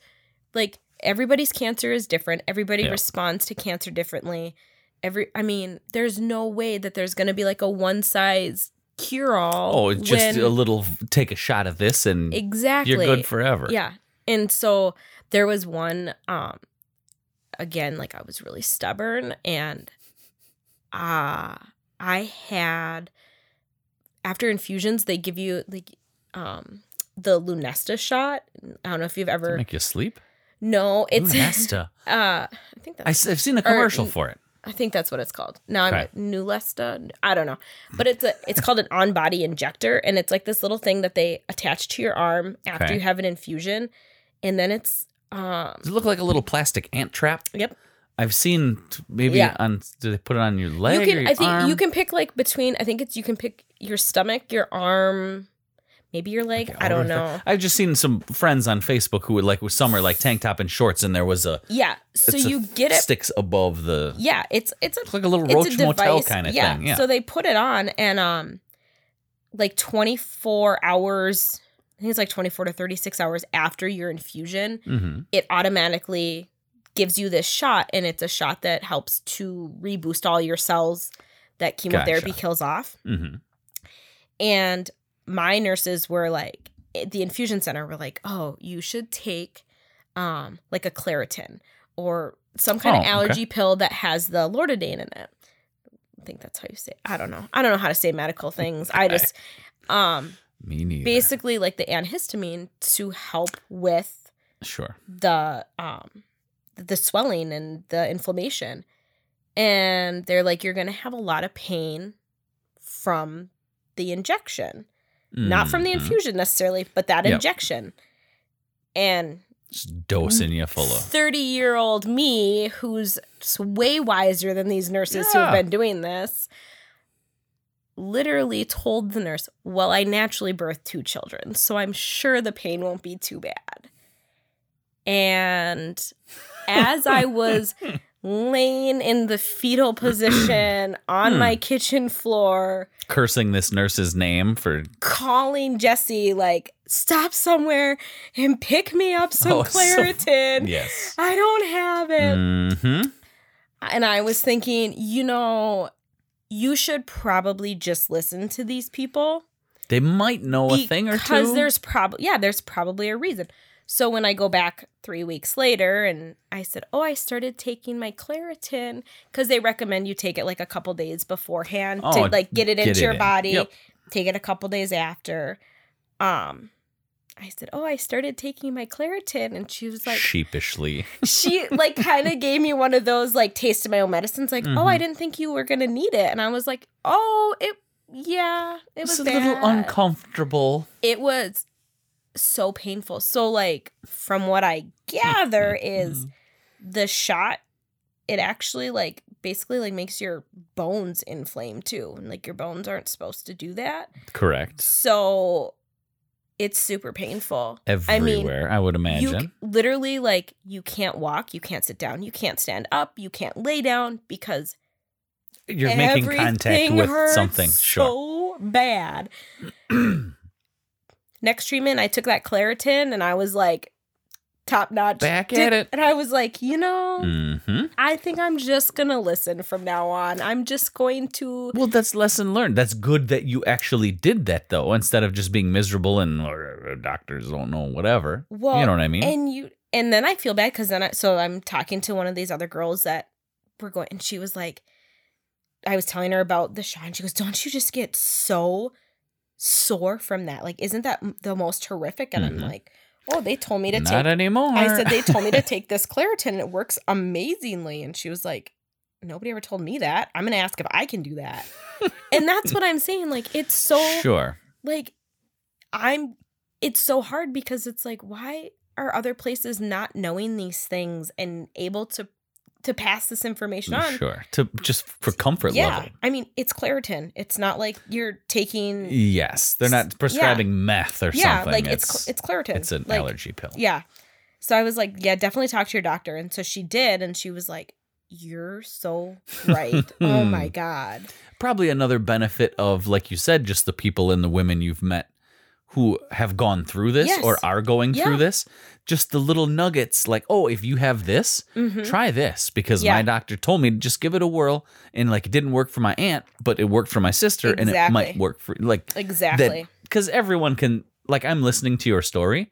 like everybody's cancer is different. Everybody Yeah. responds to cancer differently. Every I mean, there's no way that there's going to be like a one size cure all. Oh, it's just a little take a shot of this and exactly you're good forever. Yeah. And so there was one um again like I was really stubborn and uh I had after infusions they give you like um the Lunesta shot. I don't know if you've ever make you sleep. No, it's Lunesta. uh I think I, that's have seen the or- commercial for it. I think that's what it's called. Now Okay. I'm Neulasta. I don't know, but it's a it's called an on body injector, and it's like this little thing that they attach to your arm after Okay. you have an infusion, and then it's um Does it look like a little plastic ant trap? Yep. I've seen maybe Yeah. on. Do they put it on your leg you or can your I think arm? you can pick like between I think it's you can pick your stomach, your arm, maybe your leg. I don't know. I've just seen some friends on Facebook who would like with summer like tank top and shorts, and there was a Yeah, so you get it. sticks above the. Yeah, it's it's a It's like a little Roach a Motel kind of yeah. thing. Yeah. So they put it on and um like 24 hours, I think it's like 24 to 36 hours after your infusion, hmm it automatically gives you this shot and it's a shot that helps to reboost all your cells that chemotherapy Gotcha. kills off. hmm And my nurses were like at the infusion center were like, "Oh, you should take um like a Claritin or some kind Oh, of okay. allergy pill that has the Lortidane in it." I think that's how you say. It. I don't know. I don't know how to say medical things. I just um Me neither. basically like the antihistamine to help with Sure. the um the swelling and the inflammation. and they're like you're going to have a lot of pain from the injection not from the Mhm. infusion necessarily but that Yep. injection and Just dosing you full of. 30 year old me who's way wiser than these nurses who have been doing this literally told the nurse well i naturally birthed two children so i'm sure the pain won't be too bad and as i was laying in the fetal position on Hmm. my kitchen floor Cursing this nurse's name for. calling jesse like stop somewhere and pick me up some Oh, so- claritin Yes. I don't have it. Mm-hmm. And I was thinking, you know, you should probably just listen to these people They might know a thing or two. because there's probably yeah, there's probably a reason. So when I go back 3 weeks later and I said, "Oh, I started taking my Claritin cuz they recommend you take it like a couple days beforehand Oh, to like get it get into it your in. body. Yep. Take it a couple days after." Um I said, "Oh, I started taking my Claritin." And she was like, sheepishly. she like kind of gave me one of those like taste of my own medicines like oh i Mhm. didn't think you were gonna need it and i was like oh it yeah it was It's a bad. little uncomfortable. it was so painful so like from what i gather mm-hmm. is mm-hmm. the shot it actually like basically like makes your bones inflame too and like your bones aren't supposed to do that Correct. so it's super painful I mean, Everywhere, I, would imagine. c- literally like you can't walk, you can't sit down, you can't stand up, you can't lay down because You, are making contact with something. Sure. So bad. Next treatment, I took that Claritin and I was like top notch. Back Did- at it. And I was like, you know, Mm-hmm. I think I'm just gonna listen from now on. I'm just going to Well, that's lesson learned. That's good that you actually did that, though, instead of just being miserable and or, doctors don't know whatever. well you know what I mean? And you and then I feel bad because then I so I'm talking to one of these other girls that were going and she was like I was telling her about the shot and she goes, Don't you just get so sore from that? Like, isn't that the most horrific? And Mhm. I'm like, Oh, they told me to Not take anymore. I said they told me to take this Claritin and it works amazingly. And she was like, Nobody ever told me that. I'm gonna ask if I can do that. and that's what I'm saying. Like, it's so sure. like i'm it's so hard because it's like why are other places not knowing these things and able to to pass this information mm, on Sure. To just for comfort yeah level. i mean it's claritin it's not like you're taking Yes, they're not prescribing meth or yeah something. like it's it's, it's claritin it's an like, allergy pill. yeah so i was like yeah definitely talk to your doctor and so she did and she was like you're so right oh my god Probably another benefit of, like you said, just the people and the women you've met who have gone through this Yes. or are going Yeah. through this. Just the little nuggets, like, oh, if you have this, Mhm. try this because Yeah. my doctor told me to just give it a whirl and like it didn't work for my aunt but it worked for my sister and it might work for like exactly because everyone can like i'm listening to your story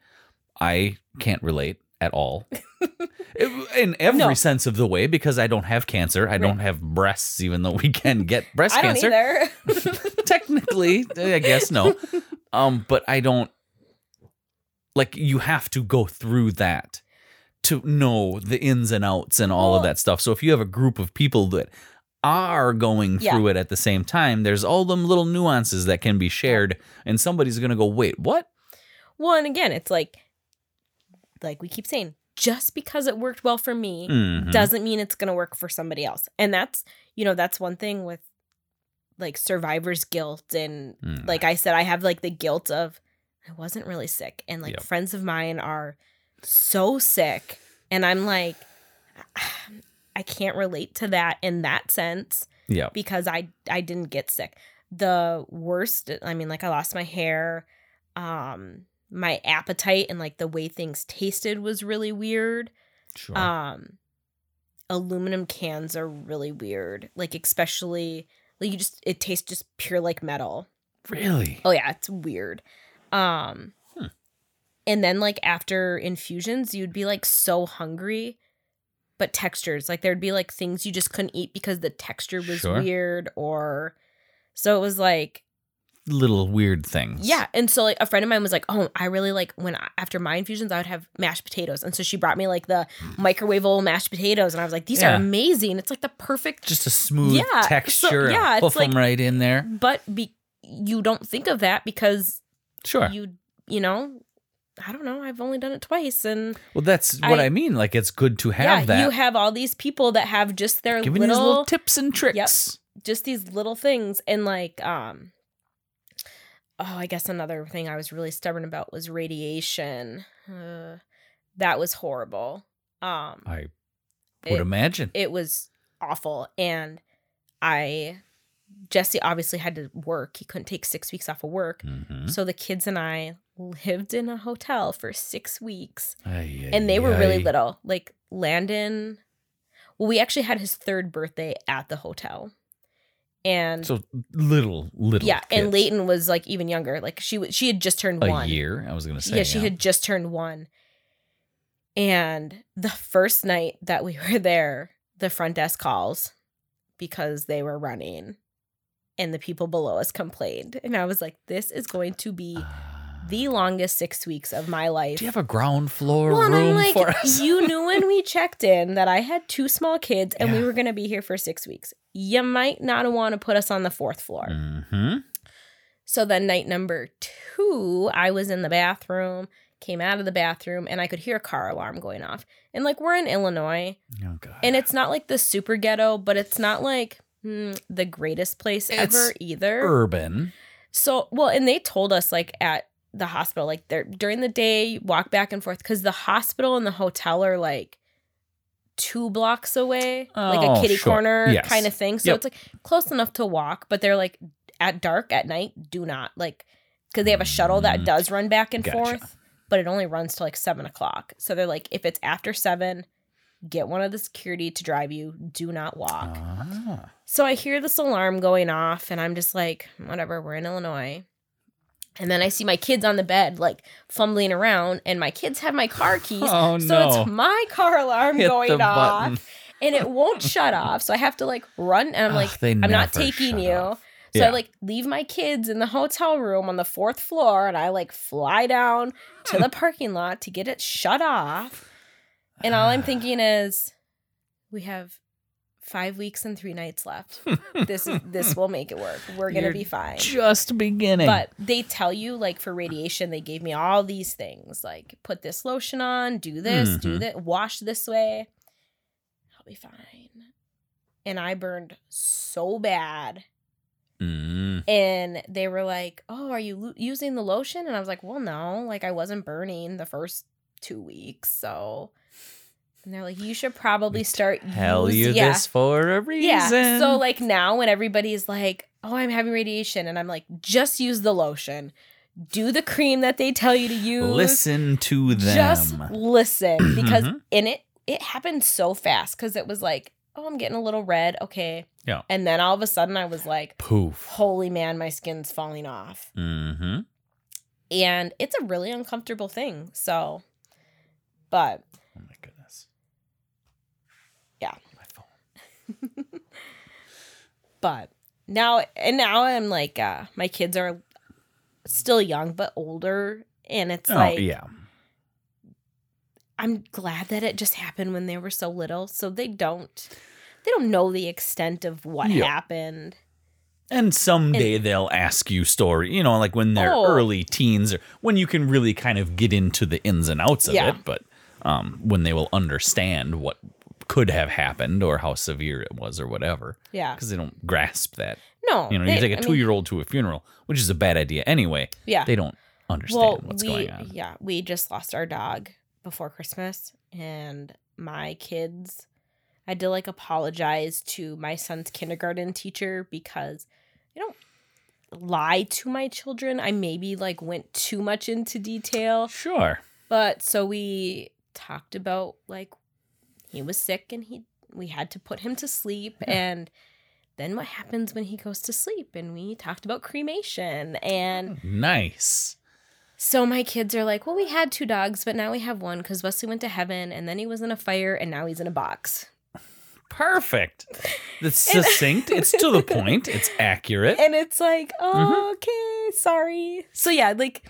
i can't relate at all in every No. sense of the way because i don't have cancer i don't have breasts even though we can get breast cancer either technically i guess no um but i don't like you have to go through that to know the ins and outs and all of that stuff so if you have a group of people that are going Yeah. through it at the same time there's all them little nuances that can be shared and somebody's gonna go wait what Well, and again, it's like, like we keep saying, just because it worked well for me Mhm. doesn't mean it's gonna work for somebody else. And that's, you know, that's one thing with like survivor's guilt and Mm. like I said, I have like the guilt of I wasn't really sick, and like Yep. friends of mine are so sick, and I'm like, I can't relate to that in that sense yeah because I I didn't get sick. The worst, I mean, like I lost my hair. Um, my appetite and like the way things tasted was really weird. sure Um, aluminum cans are really weird. Like especially like you just it tastes just pure like metal. really Oh yeah, it's weird. Um, Hmm. and then like after infusions, you'd be like so hungry. But textures, like there'd be like things you just couldn't eat because the texture was Sure. weird, or so it was like little weird things. Yeah, and so like a friend of mine was like, "Oh, I really like when I, after my infusions, I would have mashed potatoes." And so she brought me like the microwavable mashed potatoes, and I was like, "These are amazing! It's like the perfect." Just a smooth Yeah, so- texture. yeah, it's like- right in there. But be you don't think of that because Sure. you you know, I don't know. I've only done it twice, and well, that's what I, I- mean. Like, it's good to have yeah, that. you have all these people that have just their little, little tips and tricks. just these little things, and like um. Oh, I guess another thing I was really stubborn about was radiation. Uh, that was horrible. Um, I would It- imagine. it was awful and i jesse obviously had to work he couldn't take six weeks off of work Mhm. so the kids and i lived in a hotel for six weeks Ay, and they ay, were really ay. little like landon well we actually had his third birthday at the hotel and So little, little. yeah and kids. leighton was like even younger like she w- she had just turned a one year. I was gonna say. yeah, she had just turned one. And the first night that we were there, the front desk calls because they were running and the people below us complained. And I was like, this is going to be Ah. the longest six weeks of my life. Do you have a ground floor well, room like, for us? you knew when we checked in that I had two small kids and we were going to be here for six weeks. You might not want to put us on the fourth floor. hmm So then night number two, I was in the bathroom, came out of the bathroom, and I could hear a car alarm going off. And like we're in Illinois, Oh god. and it's not like the super ghetto, but it's not like mm, the greatest place It's ever either. urban. So well, and they told us like at the hospital, like they're during the day, walk back and forth because the hospital and the hotel are like two blocks away, like Oh, a kitty sure. corner Yes. kind of thing. So Yep. it's like close enough to walk, but they're like at dark at night, do not like because they have a shuttle that Mm. does run back and Gotcha. forth, but it only runs to like seven o'clock. So they're like, if it's after seven, get one of the security to drive you. Do not walk. Ah. So I hear this alarm going off, and I'm just like, whatever, we're in Illinois. And then I see my kids on the bed, like fumbling around, and my kids have my car keys. Oh so no. it's my car alarm Hit going off, button. and it won't shut off. So I have to like run, and I'm like, they I'm not taking you. off. So Yeah. I like leave my kids in the hotel room on the fourth floor, and I like fly down to the parking lot to get it shut off. And all I'm thinking is, we have five weeks and three nights left. this is this will make it work. We're gonna You're be fine. Just beginning. But they tell you like for radiation, they gave me all these things like put this lotion on, do this, do Mhm. that, wash this way. I'll be fine. And I burned so bad. Mm. And they were like, "Oh, are you lo- using the lotion?" And I was like, "Well, no. Like I wasn't burning the first two weeks, so." And they're like, "You should probably start Tell you yeah, this for a reason. yeah. So like now when everybody's like, "Oh, I'm having radiation," and I'm like, "Just use the lotion. Do the cream that they tell you to use. listen to them. Just listen because Mhm. in it it happened so fast because it was like, "Oh, I'm getting a little red. Okay." Yeah. And then all of a sudden I was like, Poof. "Holy man, my skin's falling off." Mm-hmm. And it's a really uncomfortable thing. So, but. Yeah. My phone. but now and now I'm like uh my kids are still young but older and it's Oh like yeah. I'm glad that it just happened when they were so little so they don't they don't know the extent of what Yeah. happened. And someday they'll ask you story, you know, like when they're Oh. early teens or when you can really kind of get into the ins and outs of Yeah. it, but um, when they will understand what could have happened or how severe it was or whatever, Yeah. because they don't grasp that. No. You know, they- you take a two-year-old to a funeral, which is a bad idea anyway. Yeah. They don't understand well, what's we going on. yeah, we just lost our dog before Christmas and my kids I had to like apologize to my son's kindergarten teacher because I don't lie to my children. I maybe like went too much into detail. Sure. But so we talked about like he was sick and he we had to put him to sleep and then what happens when he goes to sleep and we talked about cremation and Nice. so my kids are like, well, we had two dogs, but now we have one because Wesley went to heaven and then he was in a fire and now he's in a box. perfect. It's succinct. It's to the point. It's accurate. and it's like oh Mm-hmm. okay sorry so yeah like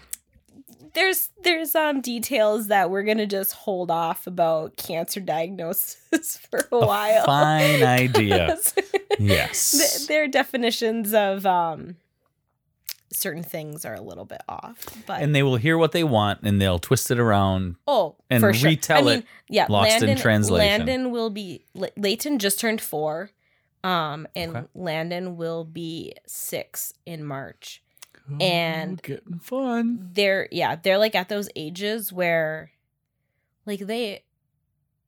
there's there's um details that we're gonna just hold off about cancer diagnosis for a while Fine idea. Th- Yes. their definitions of um certain things are a little bit off but And they will hear what they want and they'll twist it around. oh and for sure. retell I mean, it yeah lost in landon, translation. landon will be layton just turned four um and Okay. landon will be six in march And- Oh, getting fun. they're yeah they're like at those ages where like they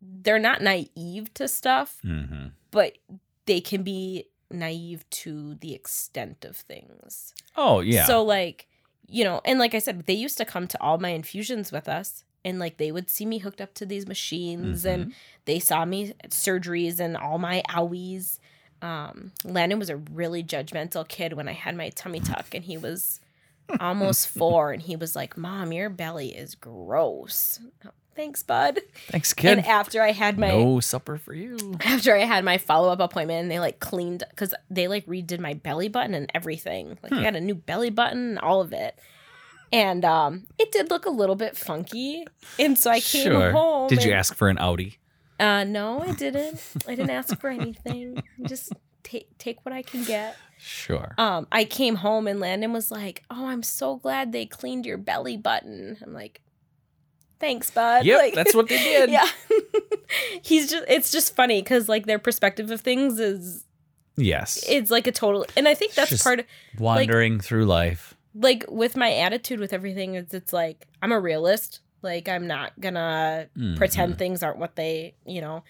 they're not naive to stuff hmm but they can be naive to the extent of things Oh yeah. so like you know and like i said they used to come to all my infusions with us and like they would see me hooked up to these machines Mm-hmm. and they saw me at surgeries and all my owies um landon was a really judgmental kid when i had my tummy tuck and he was almost four and he was like mom your belly is gross thanks bud Thanks, kid. and after i had my no supper for you. after I had my follow up appointment and they like cleaned because they like redid my belly button and everything. Like Hmm. I got a new belly button and all of it. And um it did look a little bit funky. And so I came sure. home. Did you ask for an Audi? Uh no, I didn't. I didn't ask for anything. Just take take what I can get. Sure. Um I came home and Landon was like, "Oh, I'm so glad they cleaned your belly button." I'm like, "Thanks, bud." Yep, Like- that's what they did. yeah. He's just it's just funny cuz like their perspective of things is Yes. it's like a total and i think that's Just- part of Wandering through life. like with my attitude with everything is it's like i'm a realist like i'm not gonna Mhm. pretend things aren't what they you know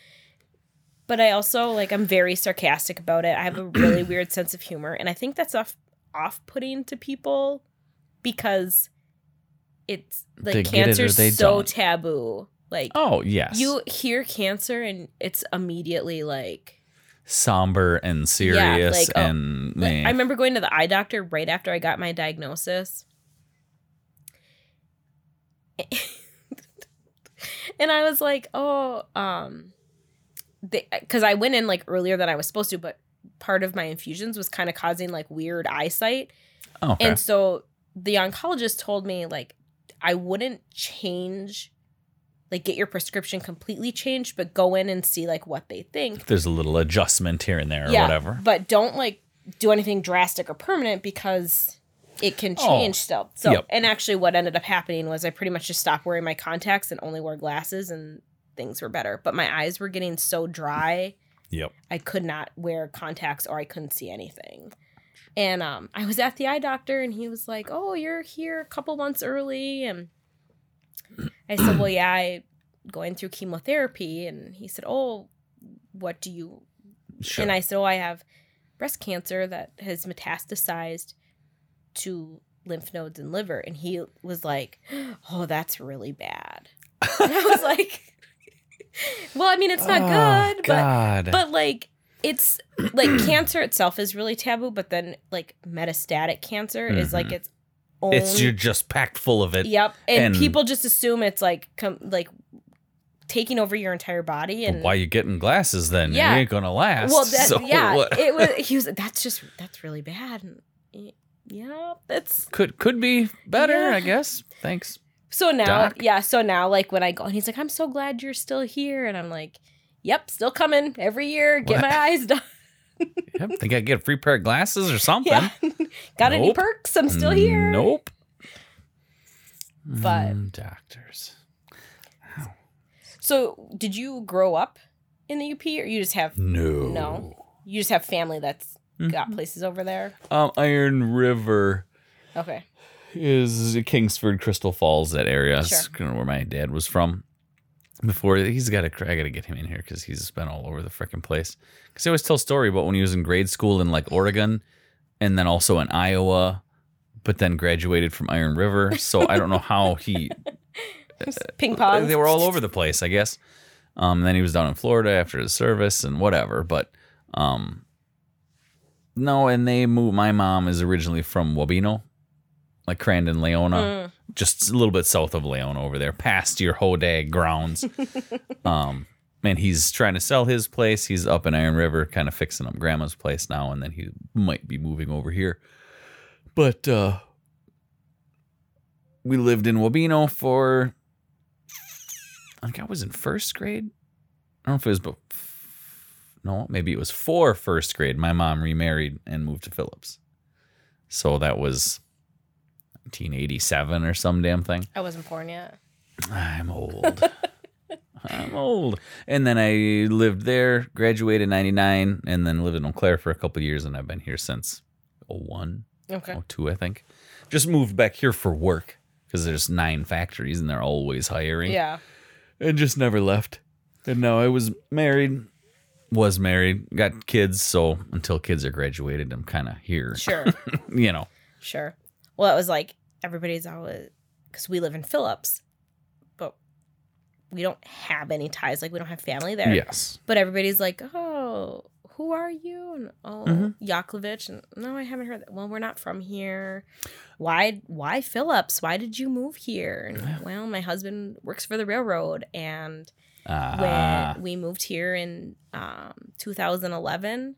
but i also like i'm very sarcastic about it i have a really weird sense of humor and i think that's off off-putting to people because it's They like it cancer's they so don't. taboo like Oh yes. you hear cancer and it's immediately like somber and serious like, oh, and Like. I remember going to the eye doctor right after I got my diagnosis. and I was like, "Oh, um cuz I went in like earlier than I was supposed to, but part of my infusions was kind of causing like weird eyesight. okay. And so the oncologist told me like I wouldn't change like get your prescription completely changed, but go in and see like what they think. There's a little adjustment here and there or whatever. But don't like do anything drastic or permanent because it can Oh, change still. So, yep. and actually, what ended up happening was I pretty much just stopped wearing my contacts and only wore glasses, and things were better. But my eyes were getting so dry, Yep. I could not wear contacts or I couldn't see anything. And um, I was at the eye doctor, and he was like, "Oh, you're here a couple months early," and I said, "Well, yeah, I going through chemotherapy," and he said, "Oh, what do you Sure. and I said, Oh, I have breast cancer that has metastasized to lymph nodes and liver. And he was like, Oh, that's really bad. And I was like, Well, I mean, it's not Oh, good, but God. but like it's like cancer itself is really taboo, but then like metastatic cancer is like Mhm. its own it's you're just packed full of it. Yep. And, and- people just assume it's like com- like taking over your entire body But and Why you getting glasses then? Yeah. You ain't gonna last. Well, that, So yeah, what? it was. He was. That's just. That's really bad. And, yeah, that's could could be better, Yeah. I guess. Thanks. so now. Doc? Yeah, so now, like when I go, and he's like, "I'm so glad you're still here," and I'm like, "Yep, still coming every year. Get What? my eyes done." Yep. Think I get a free pair of glasses or something? yeah, got any perks? I'm still here. Nope. But- Mm, doctors. So, did you grow up in the UP, or you just have No. No. you just have family that's got Mhm. places over there? Um, Iron River Okay. is Kingsford, Crystal Falls, that area. Sure. kind of where my dad was from. Before he's got to, I got to get him in here because he's been all over the freaking place. Because he always tells story about when he was in grade school in like Oregon, and then also in Iowa, but then graduated from Iron River. So I don't know how he. Ping pong. They were all over the place, I guess. Um, then he was down in Florida after his service and whatever. But um, no, and they moved. My mom is originally from Wabeno, like Crandon, Laona, Mm. just a little bit south of Laona over there, past your Hodag grounds. um, and he's trying to sell his place. He's up in Iron River, kind of fixing up grandma's place now, and then he might be moving over here. But uh we lived in Wabeno for I think I was in first grade. I don't know if it was but no, maybe it was for first grade. My mom remarried and moved to Phillips. So that was 1987 or some damn thing. I wasn't born yet. I'm old. I'm old. And then I lived there, graduated in 99, and then lived in Eau Claire for a couple of years, and I've been here since 01, Okay. 02, I think. Just moved back here for work because there's nine factories and they're always hiring. Yeah. And just never left. And now I was married, was married, got kids. So until kids are graduated, I'm kind of here. Sure. you know. Sure. Well, it was like everybody's always because we live in Phillips, but we don't have any ties. Like we don't have family there. Yes. But everybody's like, "Oh, who are you?" And oh, Mhm. Yakovlevich. And no, I haven't heard that. Well, we're not from here. Why? Why Phillips? Why did you move here? And well, my husband works for the railroad, and Ah. when we moved here in um, 2011.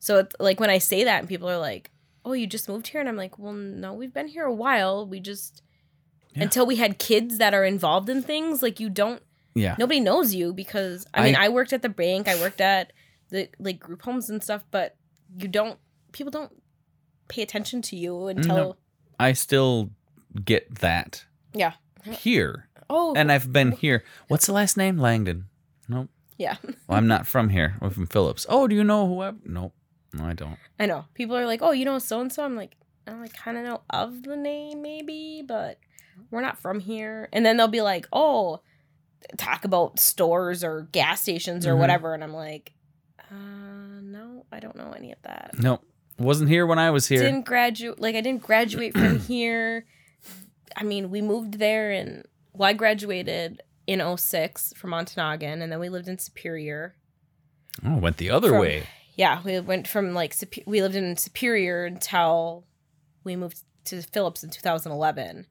So it's like when I say that, and people are like, "Oh, you just moved here," and I'm like, "Well, no, we've been here a while. We just Yeah. until we had kids that are involved in things like you don't yeah. nobody knows you because I mean I- I worked at the bank, I worked at the like group homes and stuff, but you don't people don't pay attention to you until No. I still get that yeah. here. Oh, And I've been here. What's the last name? Langdon. Nope. yeah. Well, I'm not from here. I'm from Phillips. Oh, do you know whoever? Nope. No, I don't. I know. People are like, "Oh, you know so and so." I'm like, I like kind of know of the name maybe, but we're not from here. And then they'll be like, "Oh, talk about stores or gas stations or Mhm. whatever." And I'm like, "Uh, no, I don't know any of that." Nope. Wasn't here when I was here. Didn't graduate like I didn't graduate from here. I mean, we moved there and well, I graduated in 06 from Ontonagan and then we lived in Superior. oh, went the other From- way. Yeah, we went from like we lived in Superior until we moved to Phillips in 2011.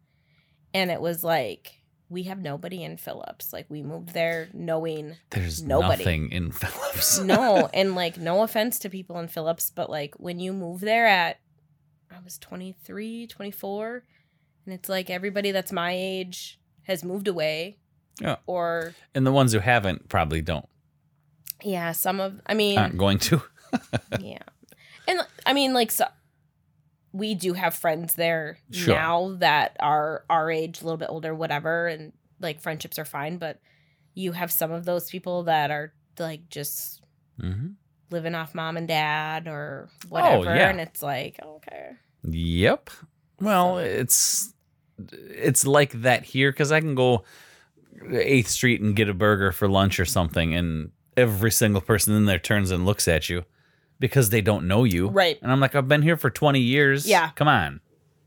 And it was like we have nobody in Phillips. Like we moved there knowing There's Nobody. nothing in Phillips. no, and like no offense to people in Phillips, but like when you move there at I was 23, 24, and it's like everybody that's my age has moved away. Yeah. Or and the ones who haven't probably don't. yeah, some of I mean Aren't going to. yeah. And I mean, like, so we do have friends there Sure. now that are our age, a little bit older, whatever, and like friendships are fine. But you have some of those people that are like just hmm living off mom and dad or whatever, yeah. and it's like okay, Yep. Well, So- it's it's like that here because I can go Eighth Street and get a burger for lunch or something, and every single person in there turns and looks at you because they don't know you. right. And I'm like, I've been here for 20 years. Yeah. Come on.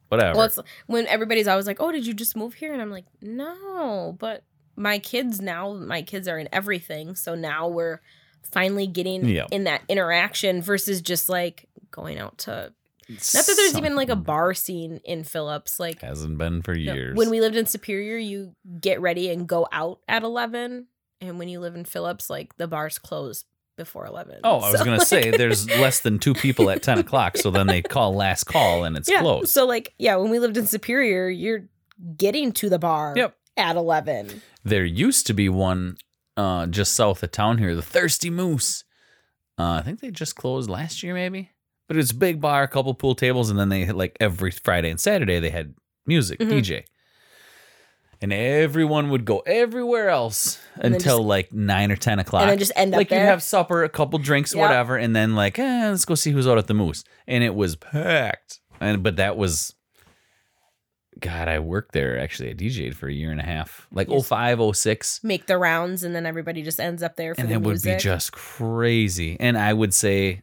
Whatever. Well, it's when everybody's always like, "Oh, did you just move here?" And I'm like, "No, but my kids now, my kids are in everything, so now we're finally getting Yeah. in that interaction versus just like going out to Not that there's even like a bar scene in Phillips. Like Hasn't been for no, years. when we lived in Superior, you get ready and go out at eleven, and when you live in Phillips, like the bars close before eleven. Oh, I was So, gonna like- say there's less than two people at ten o'clock, so then they call last call and it's yeah. closed. So like yeah, when we lived in Superior, you're getting to the bar Yep. at eleven. There used to be one uh, just south of town here, the Thirsty Moose. Uh, I think they just closed last year, maybe. But it was a big bar, a couple pool tables, and then they had like every Friday and Saturday they had music, Mhm. DJ. And everyone would go everywhere else And until just- like nine or ten o'clock. And then just end up like you'd have supper, a couple drinks, Yep. whatever, and then like, eh, let's go see who's out at the Moose. And it was packed. And but that was God, I worked there actually. I DJ'd for a year and a half. Like Yes. 05, 06. Make the rounds, and then everybody just ends up there for And the it would be just crazy. And I would say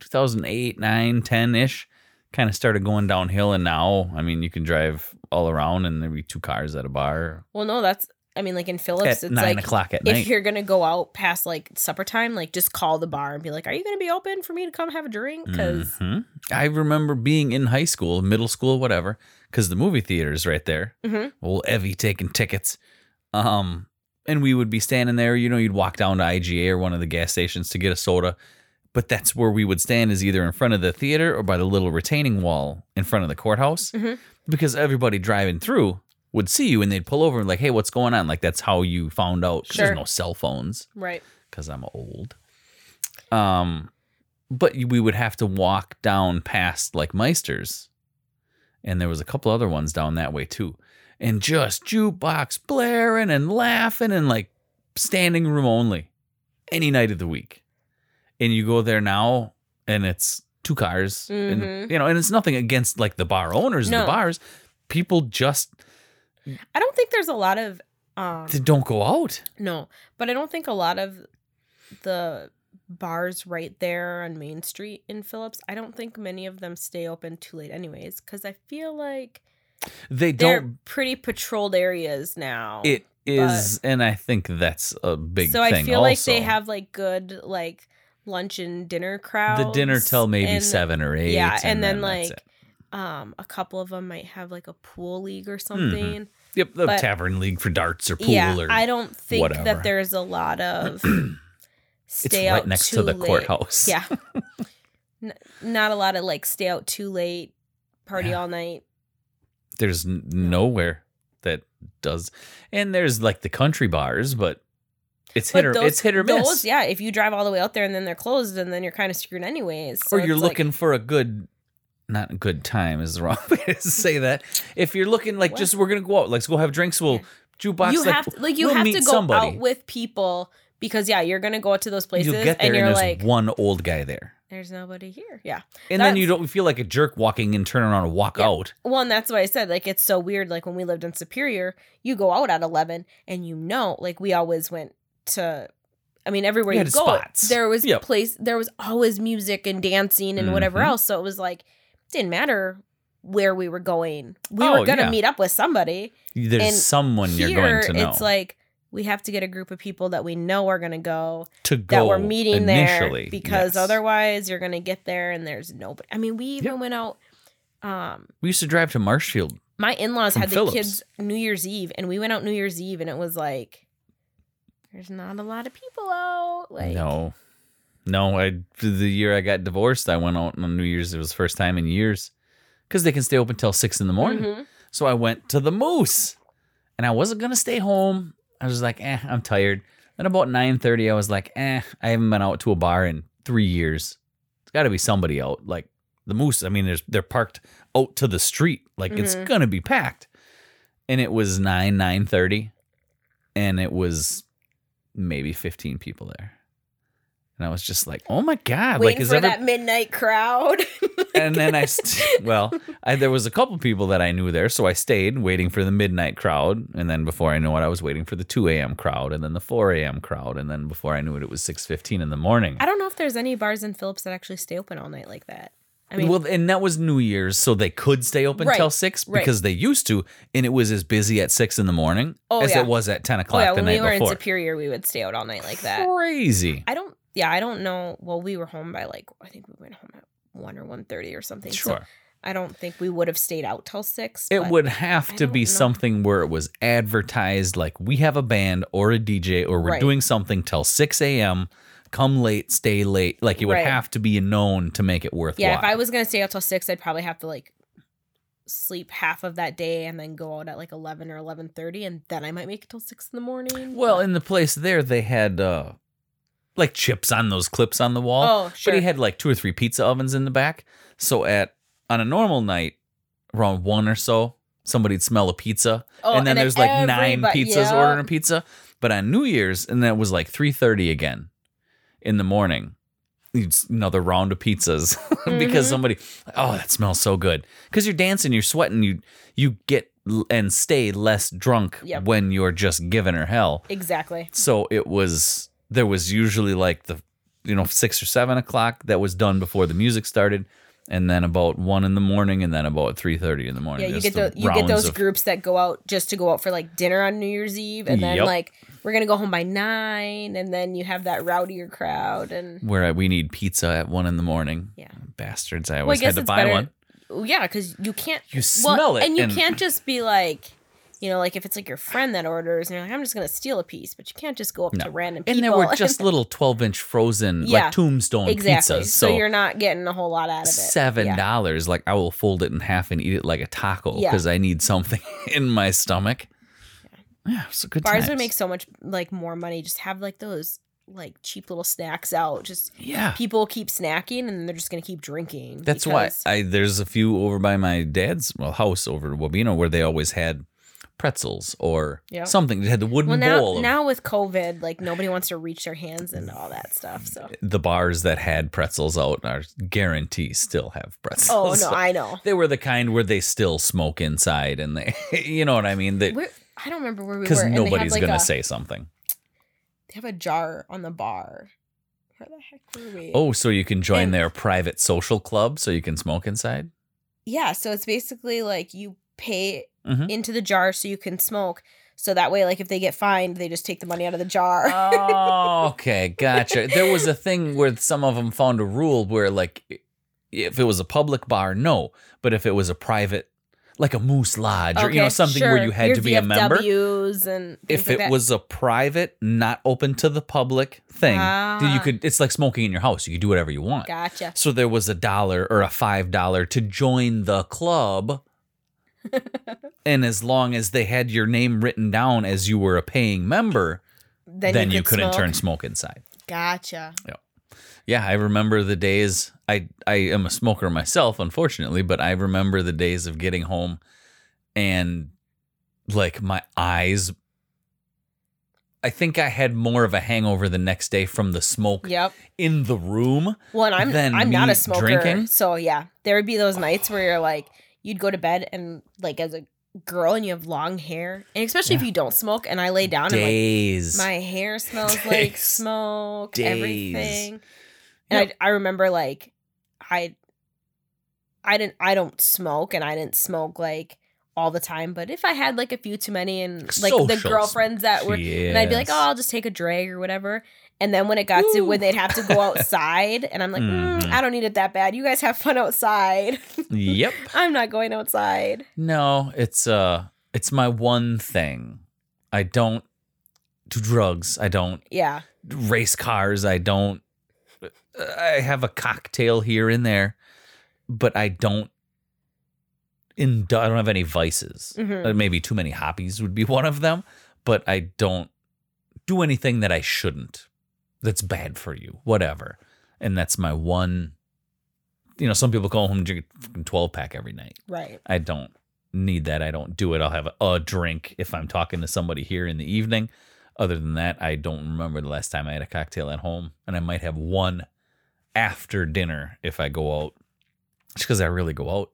2008, 9, 10 ish kind of started going downhill. And now, I mean, you can drive all around and there'd be two cars at a bar well, no, that's I mean, like in Phillips, at it's nine like o'clock at if night. you're gonna go out past like supper time, like just call the bar and be like, "Are you gonna be open for me to come have a drink?" Because Mhm. I remember being in high school, middle school, whatever, because the movie theater is right there. Mhm. Old Evie taking tickets. Um, and we would be standing there. You know, you'd walk down to IGA or one of the gas stations to get a soda, but that's where we would stand is either in front of the theater or by the little retaining wall in front of the courthouse, Mhm. because everybody driving through would see you and they'd pull over and like, hey, what's going on? Like that's how you found out Sure. There's no cell phones Right. because I'm old. Um, but we would have to walk down past like Meister's, and there was a couple other ones down that way too, and just jukebox blaring and laughing and like standing room only, any night of the week. And you go there now, and it's two cars, and Mhm. you know, and it's nothing against like the bar owners No. the bars. People just I don't think there's a lot of um they don't go out. no, but I don't think a lot of the bars right there on Main Street in Phillips, I don't think many of them stay open too late anyways cuz I feel like They they're don't. pretty patrolled areas now. It is, and I think that's a big so. I feel like they have like good like lunch and dinner crowd. the dinner till maybe and, seven or eight. Yeah, and, then, that's like um a couple of them might have like a pool league Mm-hmm. or something. yep, the but- tavern league for darts or pool yeah, or I don't think whatever. that there's a lot of it's stay right out next to the late. courthouse. Yeah, N- not a lot of like stay out too late, party Yeah. all night. there's n- nowhere that does, and there's like the country bars, but it's hit But or those- it's hit or miss. Those, yeah, if you drive all the way out there and then they're closed, and then you're kind of screwed anyways. So or you're it's like- looking for a good not a good time is the wrong way to say that if you're looking like What? just we're gonna go out let's go have drinks we'll jukebox you like, have to, like you we'll have to go somebody. out with people because yeah, you're gonna go out to those places you'll get there and and, you're there's like, one old guy there there's nobody here. Yeah. and then you don't feel like a jerk walking and turning around and walk Yeah. out Well, and that's why I said like it's so weird. Like when we lived in Superior, you go out at eleven, and you know, like we always went to. I mean, everywhere You you, go, spots. there was Yep. place. There was always music and dancing and whatever Mhm. else. So it was like didn't matter where we were going. We Oh, were gonna yeah. meet up with somebody. there's and someone you're Here, going to know it's like we have to get a group of people that we know are gonna go to go that we're meeting initially there because yes. otherwise you're gonna get there and there's nobody. I mean, we even Yep. went out. Um, we used to drive to marshfield my in-laws had the kids New Year's Eve, and we went out New Year's Eve, and it was like, there's not a lot of people out. Like, no no i the year i got divorced i went out on new year's it was the first time in years because they can stay open till six in the morning Mhm. So I went to the Moose, and I wasn't gonna stay home. I was like, eh, I'm tired. Then about nine thirty, I was like, eh, I haven't been out to a bar in three years. It's got to be somebody out. Like the Moose. I mean, there's they're parked out to the street. Like it's Mhm. gonna be packed. And it was nine nine thirty, and it was maybe fifteen people there. And I was just like, oh my god, waiting like is for ever that midnight crowd. and then I, st- well, I, there was a couple people that I knew there, so I stayed waiting for the midnight crowd, and then before I knew it, I was waiting for the two a.m. crowd, and then the four a.m. crowd, and then before I knew it, it was six fifteen in the morning. I don't know if there's any bars in Phillips that actually stay open all night like that. I mean, well, and that was New Year's, so they could stay open Right, till six right. because they used to, and it was as busy at six in the morning Oh, as yeah. it was at ten oh, o'clock yeah, the when we were in. Superior, we would stay out all night like that. Crazy. I don't. Yeah, I don't know. Well, we were home by like I think we went home at one or one thirty or something. So Sure. I don't think we would have stayed out till six. It would have to be know. something where it was advertised like we have a band or a DJ or we're Right. doing something till 6 a.m. Come late, stay late. Like it would Right. have to be known to make it worthwhile. Yeah, if I was gonna stay out till six, I'd probably have to like sleep half of that day and then go out at like eleven or eleven thirty, and then I might make it till six in the morning. well, in the place there, they had uh like chips on those clips on the wall. oh sure, But he had like two or three pizza ovens in the back. So at on a normal night, around one or so, somebody'd smell a pizza. Oh, and then there's like nine pizzas yeah. ordering a pizza. But on New Year's, and then it was like three thirty again in the morning. It's another round of pizzas because Mhm. somebody, oh, that smells so good. Because you're dancing, you're sweating, you you get and stay less drunk Yep. when you're just giving her hell. Exactly. So it was there was usually like the you know six or seven o'clock that was done before the music started, and then about one in the morning, and then about three thirty in the morning. Yeah, you get the the, you get those of- groups that go out just to go out for like dinner on New Year's Eve, and then Yep. like we're gonna go home by nine, and then you have that rowdier crowd, and where we need pizza at one in the morning. Yeah. bastards! I well, I always had to buy better. one. Yeah, because you can't. You Well, smell it, and you can't just be like, you know, like if it's like your friend that orders and you're like, I'm just gonna steal a piece, but you can't just go up No. to random people. And there were just little 12 inch frozen, Yeah, like tombstone exactly. pizzas. So, So, you're not getting a whole lot out of it. seven Yeah. dollars. Like I will fold it in half and eat it like a taco Yeah. because I need something in my stomach. Yeah, it's a good Bars times. would make so much like more money. Just have like those like cheap little snacks out. Just Yeah. people keep snacking and they're just gonna keep drinking. That's why I there's a few over by my dad's well house over in Wabeno where they always had pretzels or Yep. something. They had the wooden Well, now bowl. of now with COVID, like nobody wants to reach their hands and all that stuff. So the bars that had pretzels out are guarantee still have pretzels. oh no, I know. they were the kind where they still smoke inside and they you know what I mean? That Where, I don't remember where we were. because they nobody's like, gonna a- say something. They have a jar on the bar. Where the heck were we? Oh, so you can join And- their private social club so you can smoke inside? yeah. So it's basically like you pay Mhm. into the jar so you can smoke. So that way, like if they get fined, they just take the money out of the jar. oh, okay, gotcha. There was a thing where some of them found a rule where, like, if it was a public bar, no, but if it was a private, like a moose lodge or you know Okay, something where you had Your to be a member. And If like it that. was a private, not open to the public thing, you Ah. could. It's like smoking in your house. You could do whatever you want. gotcha. So there was a dollar or a five dollar to join the club. and as long as they had your name written down as you were a paying member, Then, then, you, could couldn't smoke. turn smoke inside. Gotcha. Yeah, Yeah, I remember the days. I I am a smoker myself, unfortunately, but I remember the days of getting home and like my eyes. I think I had more of a hangover the next day from the smoke Yep. in the room. Well, I'm than I'm not a smoker, drinking? so yeah, there would be those nights where you're like, you'd go to bed and like as a girl and you have long hair, and especially if you don't smoke, and I lay down and like Days. my hair smells like smoke, Days. everything. And I I remember like I I didn't I don't smoke and I didn't smoke like all the time, but if I had like a few too many and like the girlfriends that were and I'd be like, oh, I'll just take a drag or whatever. And then when it got to when they'd have to go outside, and I'm like, mm, Mhm. I don't need it that bad. You guys have fun outside. yep. I'm not going outside. No, it's uh it's my one thing. I don't do drugs. I don't Yeah. race cars. I don't. I have a cocktail here and there, but I don't. In I don't have any vices. Mhm. Uh, Maybe too many hobbies would be one of them, but I don't do anything that I shouldn't. That's bad for you, whatever. And that's my one. You know, some people call home drink a twelve pack every night. Right. I don't need that. I don't do it. I'll have a, a drink if I'm talking to somebody here in the evening. Other than that, I don't remember the last time I had a cocktail at home. And I might have one after dinner if I go out. Just because I really go out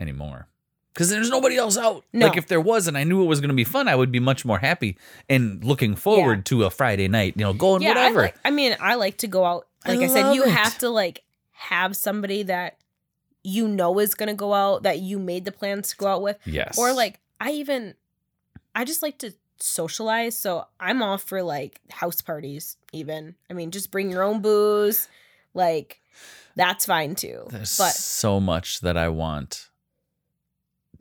anymore. Because there's nobody else out. No. Like if there was and I knew it was going to be fun, I would be much more happy and looking forward to a Friday night, you know, going yeah. whatever. I, like, I mean, I like to go out. Like I, said, you it. have to like have somebody that you know is gonna go out that you made the plans to go out with, yes. or like I even I just like to socialize. So I'm all for like house parties. Even I mean, just bring your own booze. Like that's fine too. There's but so much that I want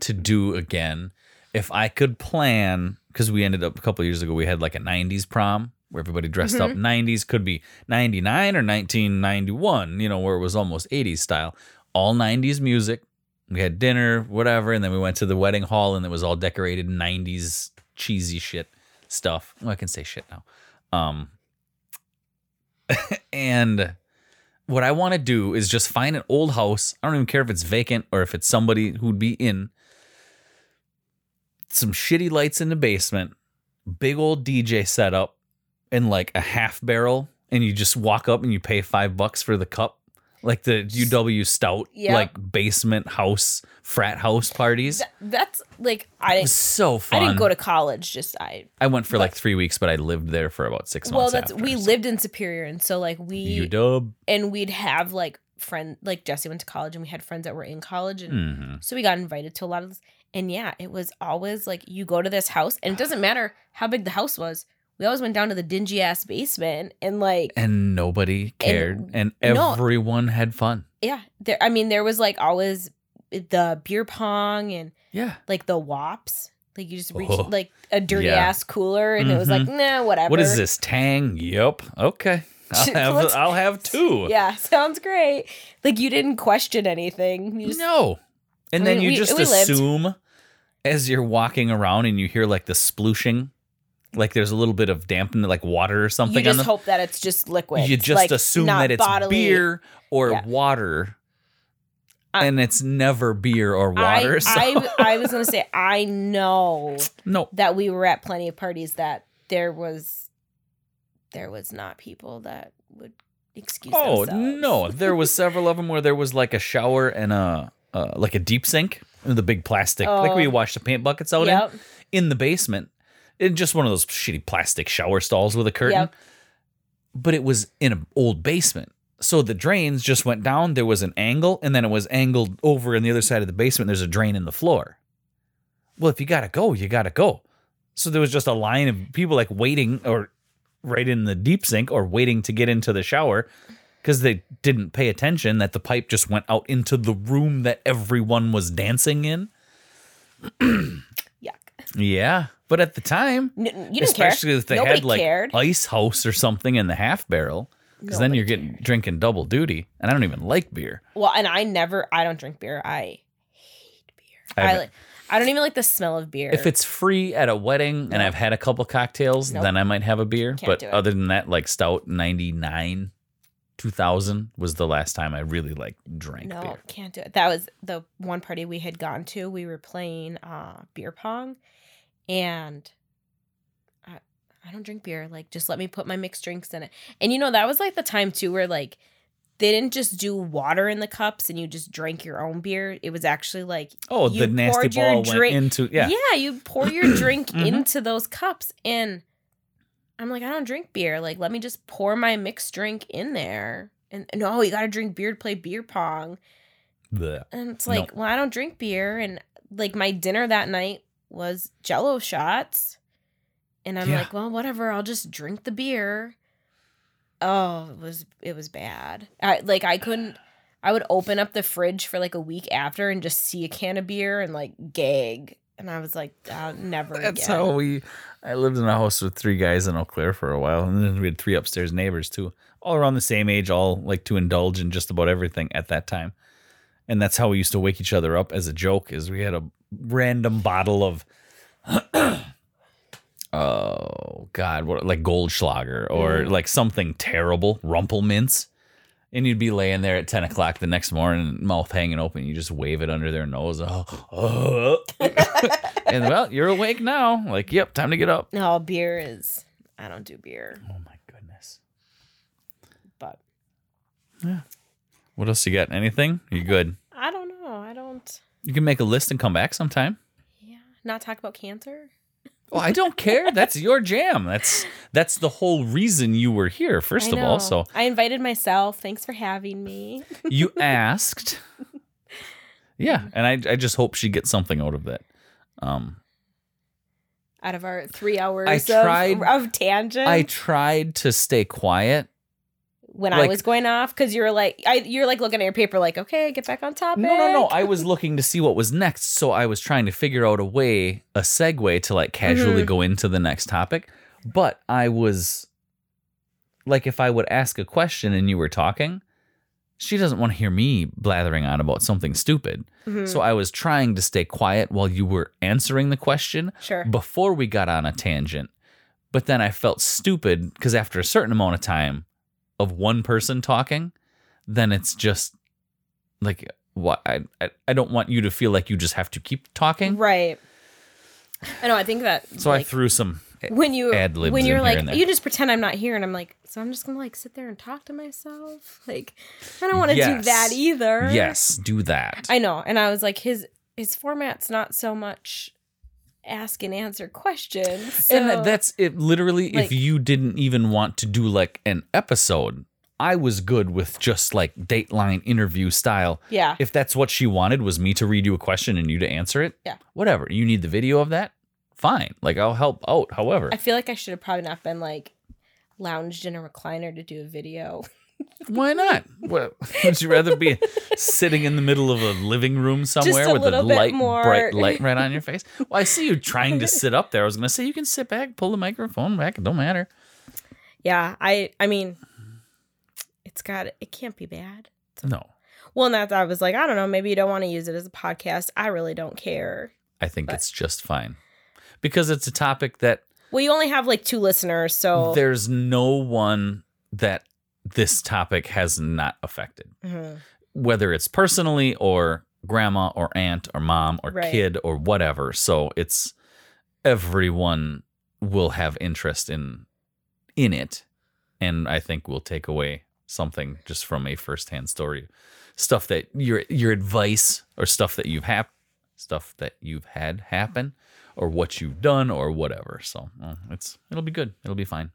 to do again. If I could plan, because we ended up a couple years ago, we had like a 90s prom where everybody dressed up 90s, could be 99 or 1991, you know, where it was almost 80s style. All 90s music. We had dinner, whatever, and then we went to the wedding hall and it was all decorated 90s cheesy shit stuff. Well, I can say shit now. Um, and what I want to do is just find an old house. I don't even care if it's vacant or if it's somebody who'd be in. Some shitty lights in the basement, big old DJ setup, and like a half barrel, and you just walk up and you pay five bucks for the cup, like the UW Stout, like basement house frat house parties. th- that's like I didn't was so I didn't go to college. Just I I went for like three weeks, but I lived there for about six well, months. Well, that's after, we so- lived in Superior, and so like we UW. and we'd have like friend like Jesse went to college, and we had friends that were in college, and hmm so we got invited to a lot of this. And yeah, it was always like you go to this house, and it doesn't matter how big the house was. We always went down to the dingy ass basement, and like And nobody cared, and, no. everyone had fun. yeah, there. I mean, there was like always the beer pong and Yeah. like the wops. Like you just reach Oh, like a dirty yeah. ass cooler, and it was like, mm-hmm. nah, whatever. What is this Tang? Yep. Okay. I'll have I'll have two. Yeah, sounds great. Like you didn't question anything. You just no. And I then mean, you we- just assume lived. As you're walking around and you hear like the splooshing, like there's a little bit of dampen, like water or something you just the. hope that it's just liquid. you just like, assume that it's bodily. beer or Yeah. water, I- and it's never beer or water. I, so I, I was gonna say I know no, that we were at plenty of parties that there was there was not people that would excuse us. Oh themselves. no, there was several of them where there was like a shower and a uh, like a deep sink, the big plastic, like where you Oh. wash the paint buckets out Yep. in, in the basement. It just one of those shitty plastic shower stalls with a curtain. Yep. But it was in an old basement. So the drains just went down. There was an angle, and then it was angled over in the other side of the basement. There's a drain in the floor. Well, if you gotta go, you gotta go. So there was just a line of people like waiting or right in the deep sink or waiting to get into the shower because they didn't pay attention that the pipe just went out into the room that everyone was dancing in. Yuck. Yeah. But at the time, N- you didn't care. if they Nobody had like cared. ice house or something in the half barrel, because then you're getting drinking double duty. And I don't even like beer. Well, and I never. I don't drink beer. I hate beer. I I, like. I don't even like the smell of beer. If it's free at a wedding and I've had a couple cocktails, Nope. then I might have a beer. Can't but do it. other than that, like stout 99, 2000 was the last time I really like drank no, beer. can't do it. That was the one party we had gone to. We were playing uh, beer pong, and I I don't drink beer. Like, just let me put my mixed drinks in it. And you know that was like the time too where like they didn't just do water in the cups and you just drank your own beer. It was actually like Oh, the nasty ball went into yeah. Yeah, you pour your drink Mhm. into those cups and I'm like, I don't drink beer. Like, let me just pour my mixed drink in there. And no, you gotta drink beer to play beer pong. Blech. And it's No. like, well, I don't drink beer. And like my dinner that night was jello shots. And I'm Yeah. like, well, whatever, I'll just drink the beer. Oh, it was it was bad. I like I couldn't I would open up the fridge for like a week after and just see a can of beer and like gag. And I was like, uh, never That's again. how we. I lived in a house with three guys in Eau Claire for a while, and then we had three upstairs neighbors too, all around the same age, all like to indulge in just about everything at that time. And that's how we used to wake each other up as a joke. Is we had a random bottle of, oh God, what like Goldschlager or Mm. like something terrible, Rumple Minze. And you'd be laying there at 10 o'clock the next morning, mouth hanging open. You just wave it under their nose. Oh, oh. and well, you're awake now. Like, yep, time to get up. No, beer is. I don't do beer, Oh my goodness. but yeah. What else you got? Anything? You good? I don't know. I don't. You can make a list and come back sometime. Yeah, not talk about cancer. Oh, I don't care. That's your jam. That's that's the whole reason you were here. First of all, so I invited myself. Thanks for having me. you asked. Yeah, and I I just hope she gets something out of that. Um, Out of our three hours I tried- of, of tangent, I tried to stay quiet. When I was going off, because you're like, I you're like looking at your paper, like, okay, get back on topic. No, no, no. I was looking to see what was next, so I was trying to figure out a way, a segue to like casually Mhm. go into the next topic. But I was like, if I would ask a question and you were talking, she doesn't want to hear me blathering on about something stupid. Mhm. So I was trying to stay quiet while you were answering the question sure. before we got on a tangent. But then I felt stupid because after a certain amount of time of one person talking, then it's just like what I, I don't want you to feel like you just have to keep talking. Right. I know. I think that. So I threw some when you ad libs when you're like you just pretend I'm not here, and I'm like, so I'm just gonna like sit there and talk to myself. Like, I don't want to do that either. yes, do that. I know. And I was like, his his format's not so much ask and answer questions. and so- that- that's it. Literally, if you didn't even want to do like an episode, I was good with just like Dateline interview style. yeah. if that's what she wanted was me to read you a question and you to answer it Yeah. whatever you need the video of that fine like i'll help out however I feel like I should have probably not been like lounged in a recliner to do a video Why not? What, would you rather be sitting in the middle of a living room somewhere a with a light, more- bright light right on your face? Well, I see you trying to sit up there. I was going to say you can sit back, pull the microphone back. It don't matter. Yeah, I I mean, it's got it can't be bad. No, Well, and that's I was like, I don't know, maybe you don't want to use it as a podcast. I really don't care. I think But- it's just fine because it's a topic that Well, you only have like two listeners, so there's no one that this topic has not affected. Mhm. whether it's personally or grandma or aunt or mom or Right. kid or whatever. So it's everyone will have interest in in it, and I think we'll take away something just from a firsthand story, stuff that your your advice or stuff that you've hap stuff that you've had happen or what you've done or whatever. So well, it's it'll be good. It'll be fine.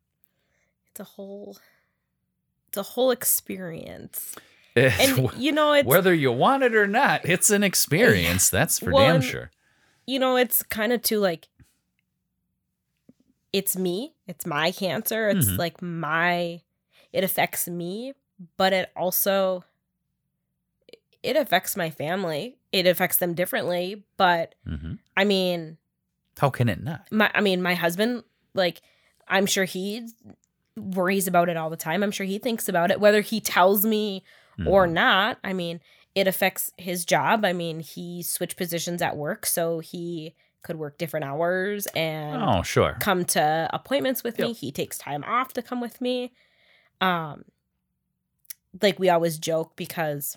it's a whole a whole experience. And you know, it's Whether you want it or not, it's an experience. That's for Well, damn and- sure. you know, it's kind of too like it's me, it's my cancer, it's Mhm. like my it affects me, but it also it affects my family. It affects them differently, but hmm I mean, How can it not? my I mean, my husband like I'm sure he worries about it all the time. I'm sure he thinks about it whether he tells me or Mhm. not. I mean, it affects his job. I mean, he switched positions at work, so he could work different hours and oh, sure. come to appointments with me. He takes time off to come with me. Um like we always joke because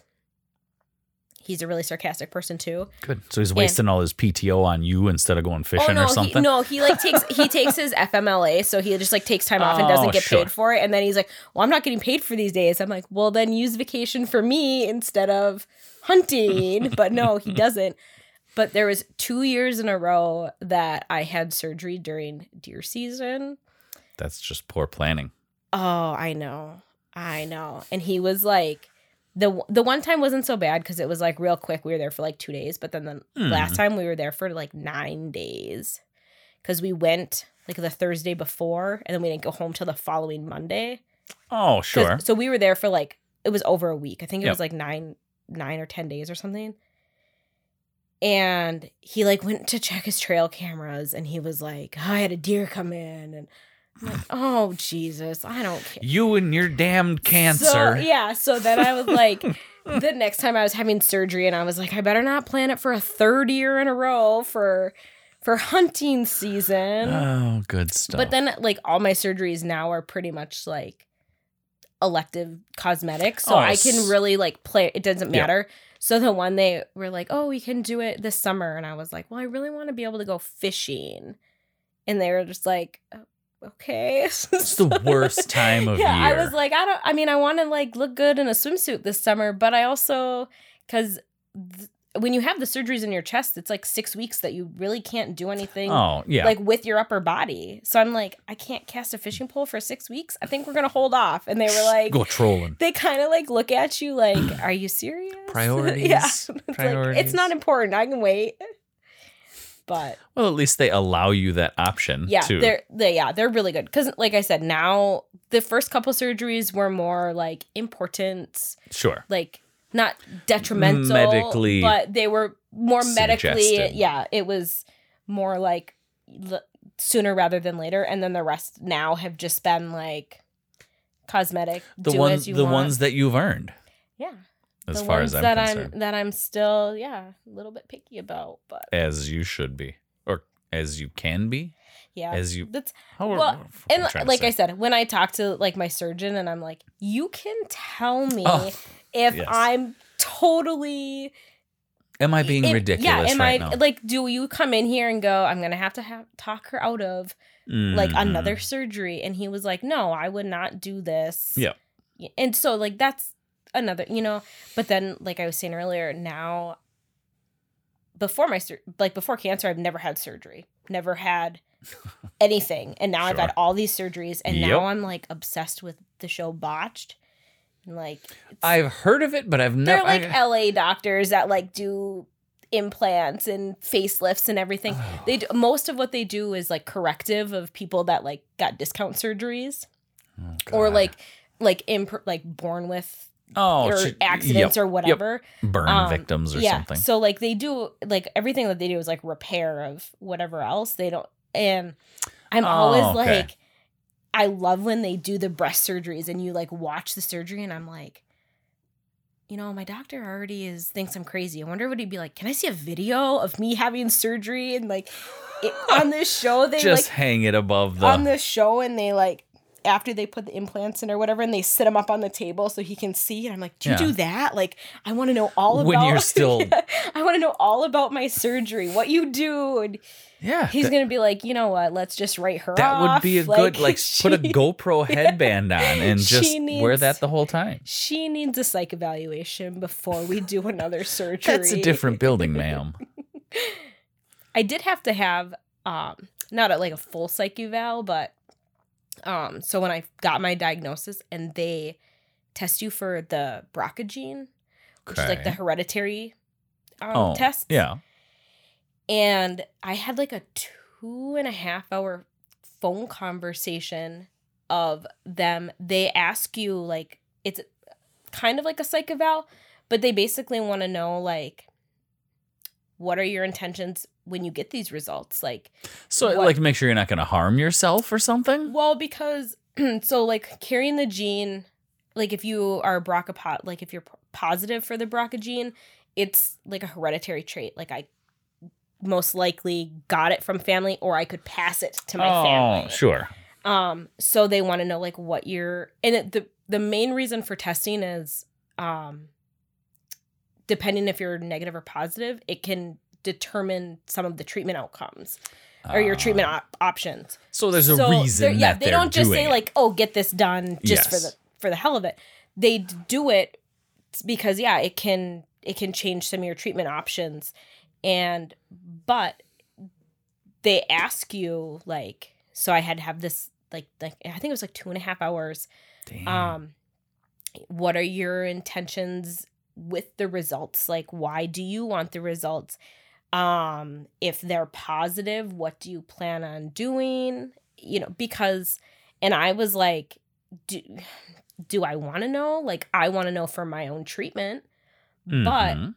he's a really sarcastic person too. Good. So he's wasting all his PTO on you instead of going fishing oh no, or something. He, no, he like takes he takes his FMLA, so he just like takes time off and doesn't Oh, get sure. paid for it. And then he's like, "Well, I'm not getting paid for these days." I'm like, "Well, then use vacation for me instead of hunting." but no, he doesn't. But there was two years in a row that I had surgery during deer season. That's just poor planning. Oh, I know, I know. And he was like, the the one time wasn't so bad because it was like real quick. We were there for like two days, but then the Hmm. last time we were there for like nine days because we went like the Thursday before, and then we didn't go home till the following Monday. Oh, sure. So we were there for like it was over a week. I think it Yep. was like nine nine or ten days or something. And he like went to check his trail cameras, and he was like, "Oh, "I had a deer come in," and I'm like, "Oh Jesus, I don't care." You and your damned cancer. So, yeah. So then I was like, the next time I was having surgery, and I was like, I better not plan it for a third year in a row for for hunting season. Oh, good stuff. but then, like, all my surgeries now are pretty much like elective cosmetics, so Oh, I can really like play. It doesn't Yeah. matter. So the one they were like, oh, we can do it this summer, and I was like, well, I really want to be able to go fishing, and they were just like. Oh, "Oh, Okay, it's the worst time of yeah, year. I was like, I don't. I mean, I want to like look good in a swimsuit this summer, but I also because th- when you have the surgeries in your chest, it's like six weeks that you really can't do anything oh, yeah. like with your upper body. So I'm like, I can't cast a fishing pole for six weeks. I think we're gonna hold off. And they were like, Go trolling. they kind of like look at you like, are you serious? Priorities. yeah, It's like, Priorities. it's not important. I can wait. But well, at least they allow you that option. yeah too. they're they yeah they're really good because like i said now the first couple surgeries were more like important Sure. like not detrimental Medically but they were more medically suggested. yeah it was more like l- sooner rather than later and then the rest now have just been like cosmetic The do ones, as you the want. ones that you've earned, yeah as the far as I'm that concerned, i'm that i'm still yeah a little bit picky about but as you should be, or as you can be, yeah as you. that's How well, and like I said, when I talk to like my surgeon and I'm like, you can tell me Oh, if yes. I'm totally am I being am- ridiculous Yeah, am right I now? like do you come in here and go, I'm gonna have to have talk her out of like Mhm. another surgery? And he was like, No, I would not do this. Yeah, And so like that's another, you know, but then like I was saying earlier, now before my sur- like before cancer, I've never had surgery. Never had anything. And now I've had all these surgeries and Yep. now I'm like obsessed with the show Botched. And like it's- I've heard of it, but I've never. they're like I, LA doctors that like do implants and facelifts and everything. Oh. They do, most of what they do is like corrective of people that like got discount surgeries Oh, or like like imp- like born with Oh, or sh- accidents yep, or whatever. Yep. Burn Um, victims or yeah. something. So like they do like everything that they do is like repair of whatever else they don't. And I'm Oh, always okay. like, I love when they do the breast surgeries and you like watch the surgery and I'm like, you know, my doctor already is thinks I'm crazy. I wonder what he'd be like. Can I see a video of me having surgery and like it, on this show they Just like hang it above the. on the show and they like after they put the implants in or whatever and they sit him up on the table so he can see and I'm like, "Do you Yeah. do that?" Like, I want to know all about When you're still- I want to know all about my surgery, what you do. And yeah. he's that- going to be like, "You know what? Let's just write her that would be a good like put a GoPro headband on and She just wear that the whole time. She needs a psych evaluation before we do another surgery. That's a different building, ma'am. I did have to have um not a, like a full psych eval, but um so when I got my diagnosis and they test you for the BRCA gene, which is like the hereditary um, Oh, test. yeah. And I had like a two and a half hour phone conversation of them. They ask you like it's kind of like a psych eval, but they basically want to know like what are your intentions when you get these results? Like So What- like make sure you're not going to harm yourself or something. Well, because so like carrying the gene, like if you are BRCA po- like if you're positive for the BRCA gene, it's like a hereditary trait. Like I most likely got it from family, or I could pass it to my family. oh, family. sure. Um, so they want to know like what you're, and it, the the main reason for testing is, um, depending if you're negative or positive, it can determine some of the treatment outcomes or your treatment Ah. op- options. So there's a so reason yeah they don't just say it. like oh get this done just for the for the hell of it. They do it because yeah it can it can change some of your treatment options. And but they ask you like so i had to have this like like i think it was like two and a half hours. Damn. um what are your intentions with the results? Like why do you want the results um if they're positive what do you plan on doing you know because and i was like do do i want to know like i want to know for my own treatment but Mhm.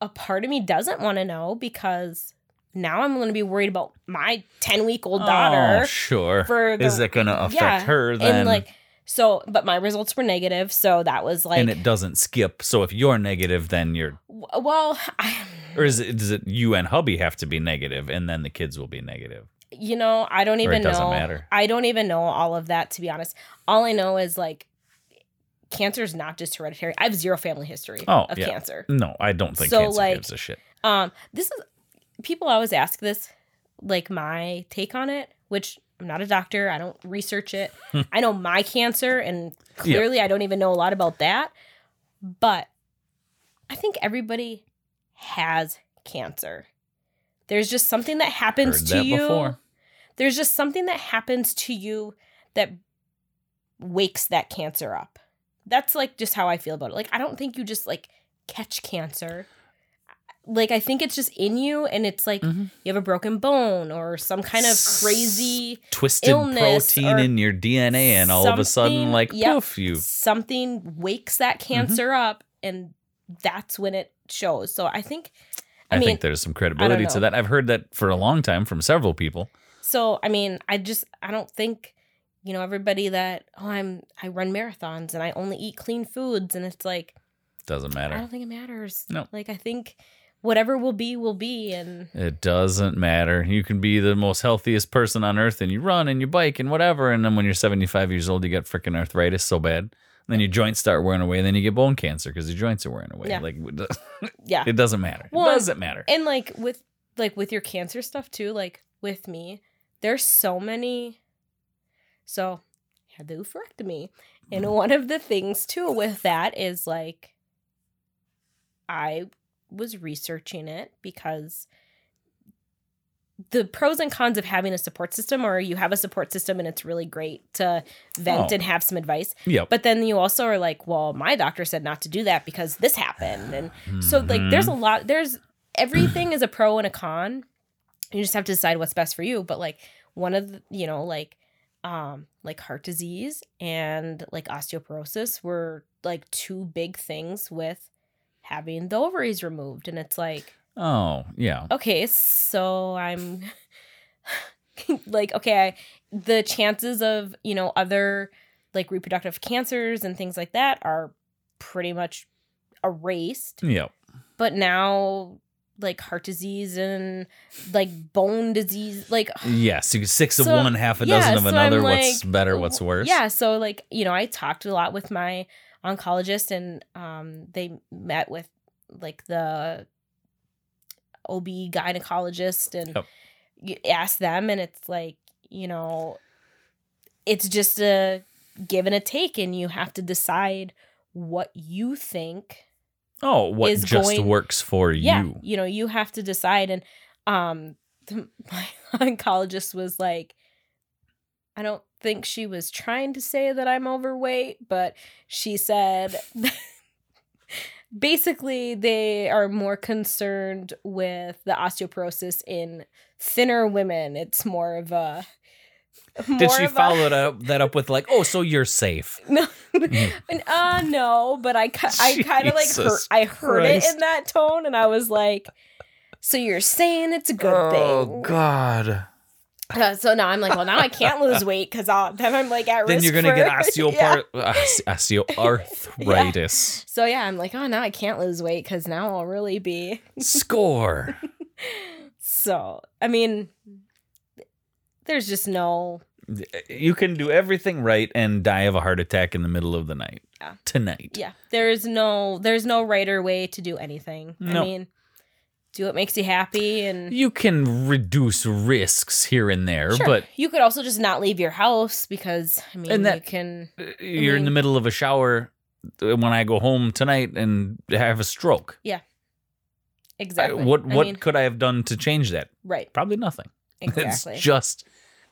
a part of me doesn't want to know because now i'm going to be worried about my 10 week old daughter Oh, sure. for the Is that going to affect yeah, her then? and like so but my results were negative so that was like and it doesn't skip. So if you're negative, then you're, well I, or is it, does it you and hubby have to be negative, and then the kids will be negative? you know i don't even it doesn't know matter? i don't even know all of that to be honest all i know is like cancer is not just hereditary i have zero family history Oh, of yeah. cancer No, I don't think So, cancer like- gives a shit. um this is people always ask this like my take on it which i'm not a doctor i don't research it i know my cancer and clearly i don't even know a lot about that but i think everybody has cancer there's just something that happens Heard to that you before. there's just something that happens to you that wakes that cancer up that's like just how i feel about it like i don't think you just like catch cancer like i think it's just in you and it's like Mhm. you have a broken bone or some kind of crazy Twisted illness protein in your DNA, and all of a sudden, like yep, poof, you. something wakes that Mm-hmm. cancer up and that's when it shows so i think I, I, mean think there's some credibility to that. I've heard that for a long time from several people. So I mean, I just I don't think you know everybody that oh I'm I run marathons and I only eat clean foods and it's like Doesn't matter. I don't think it matters. No. Like I think whatever will be will be and It doesn't matter. You can be the most healthiest person on earth and you run and you bike and whatever. And then when you're 75 years old, you get freaking arthritis so bad. Then your joints start wearing away. And then you get bone cancer because your joints are wearing away. Yeah. Like, yeah. it doesn't matter. Well, it doesn't matter. And like with like with your cancer stuff too, like with me, there's so many so I had the oophorectomy. And mm-hmm. one of the things too with that is like I was researching it because the pros and cons of having a support system or you have a support system and it's really great to vent Oh. and have some advice Yep. but then you also are like well my doctor said not to do that because this happened and so like Mhm. there's a lot there's everything is a pro and a con you just have to decide what's best for you but like one of the you know like um like heart disease and like osteoporosis were like two big things with having the ovaries removed and it's like Oh, yeah. okay so i'm like okay I, the chances of you know other like reproductive cancers and things like that are pretty much erased Yep. but now like heart disease and like bone disease like Yes. You six of So, one, half a yeah, dozen of so I'm another. what's better? What's worse? yeah so like you know i talked a lot with my oncologist and um they met with like the ob gynecologist and you ask them and it's like you know it's just a give and a take and you have to decide what you think Oh, what just going- works for yeah you? you know you have to decide and um the, my oncologist was like i don't think she was trying to say that i'm overweight but she said basically they are more concerned with the osteoporosis in thinner women it's more of a Did she a- follow up, that up with like, oh, so you're safe? no, uh, no, but I, I kind of like heard, I heard it in that tone, and I was like, "So you're saying it's a good oh thing?" Oh God! Uh, so now I'm like, well, now I can't lose weight because then I'm like at Then risk. you're gonna get osteopar- Yeah. osteo- osteoarthritis. So yeah, I'm like, oh, now I can't lose weight because now I'll really be. Score. So I mean, there's just no. You can do everything right and die of a heart attack in the middle of the night. Yeah. Tonight. Yeah, there's no. There's no right or way to do anything. I mean, do what makes you happy and. You can reduce risks here and there, Sure. but you could also just not leave your house because I mean And that- you can uh, you're in the middle of a shower uh, when I go home tonight and have a stroke. yeah exactly what I what mean, could I have done to change that? right Probably nothing. exactly It's just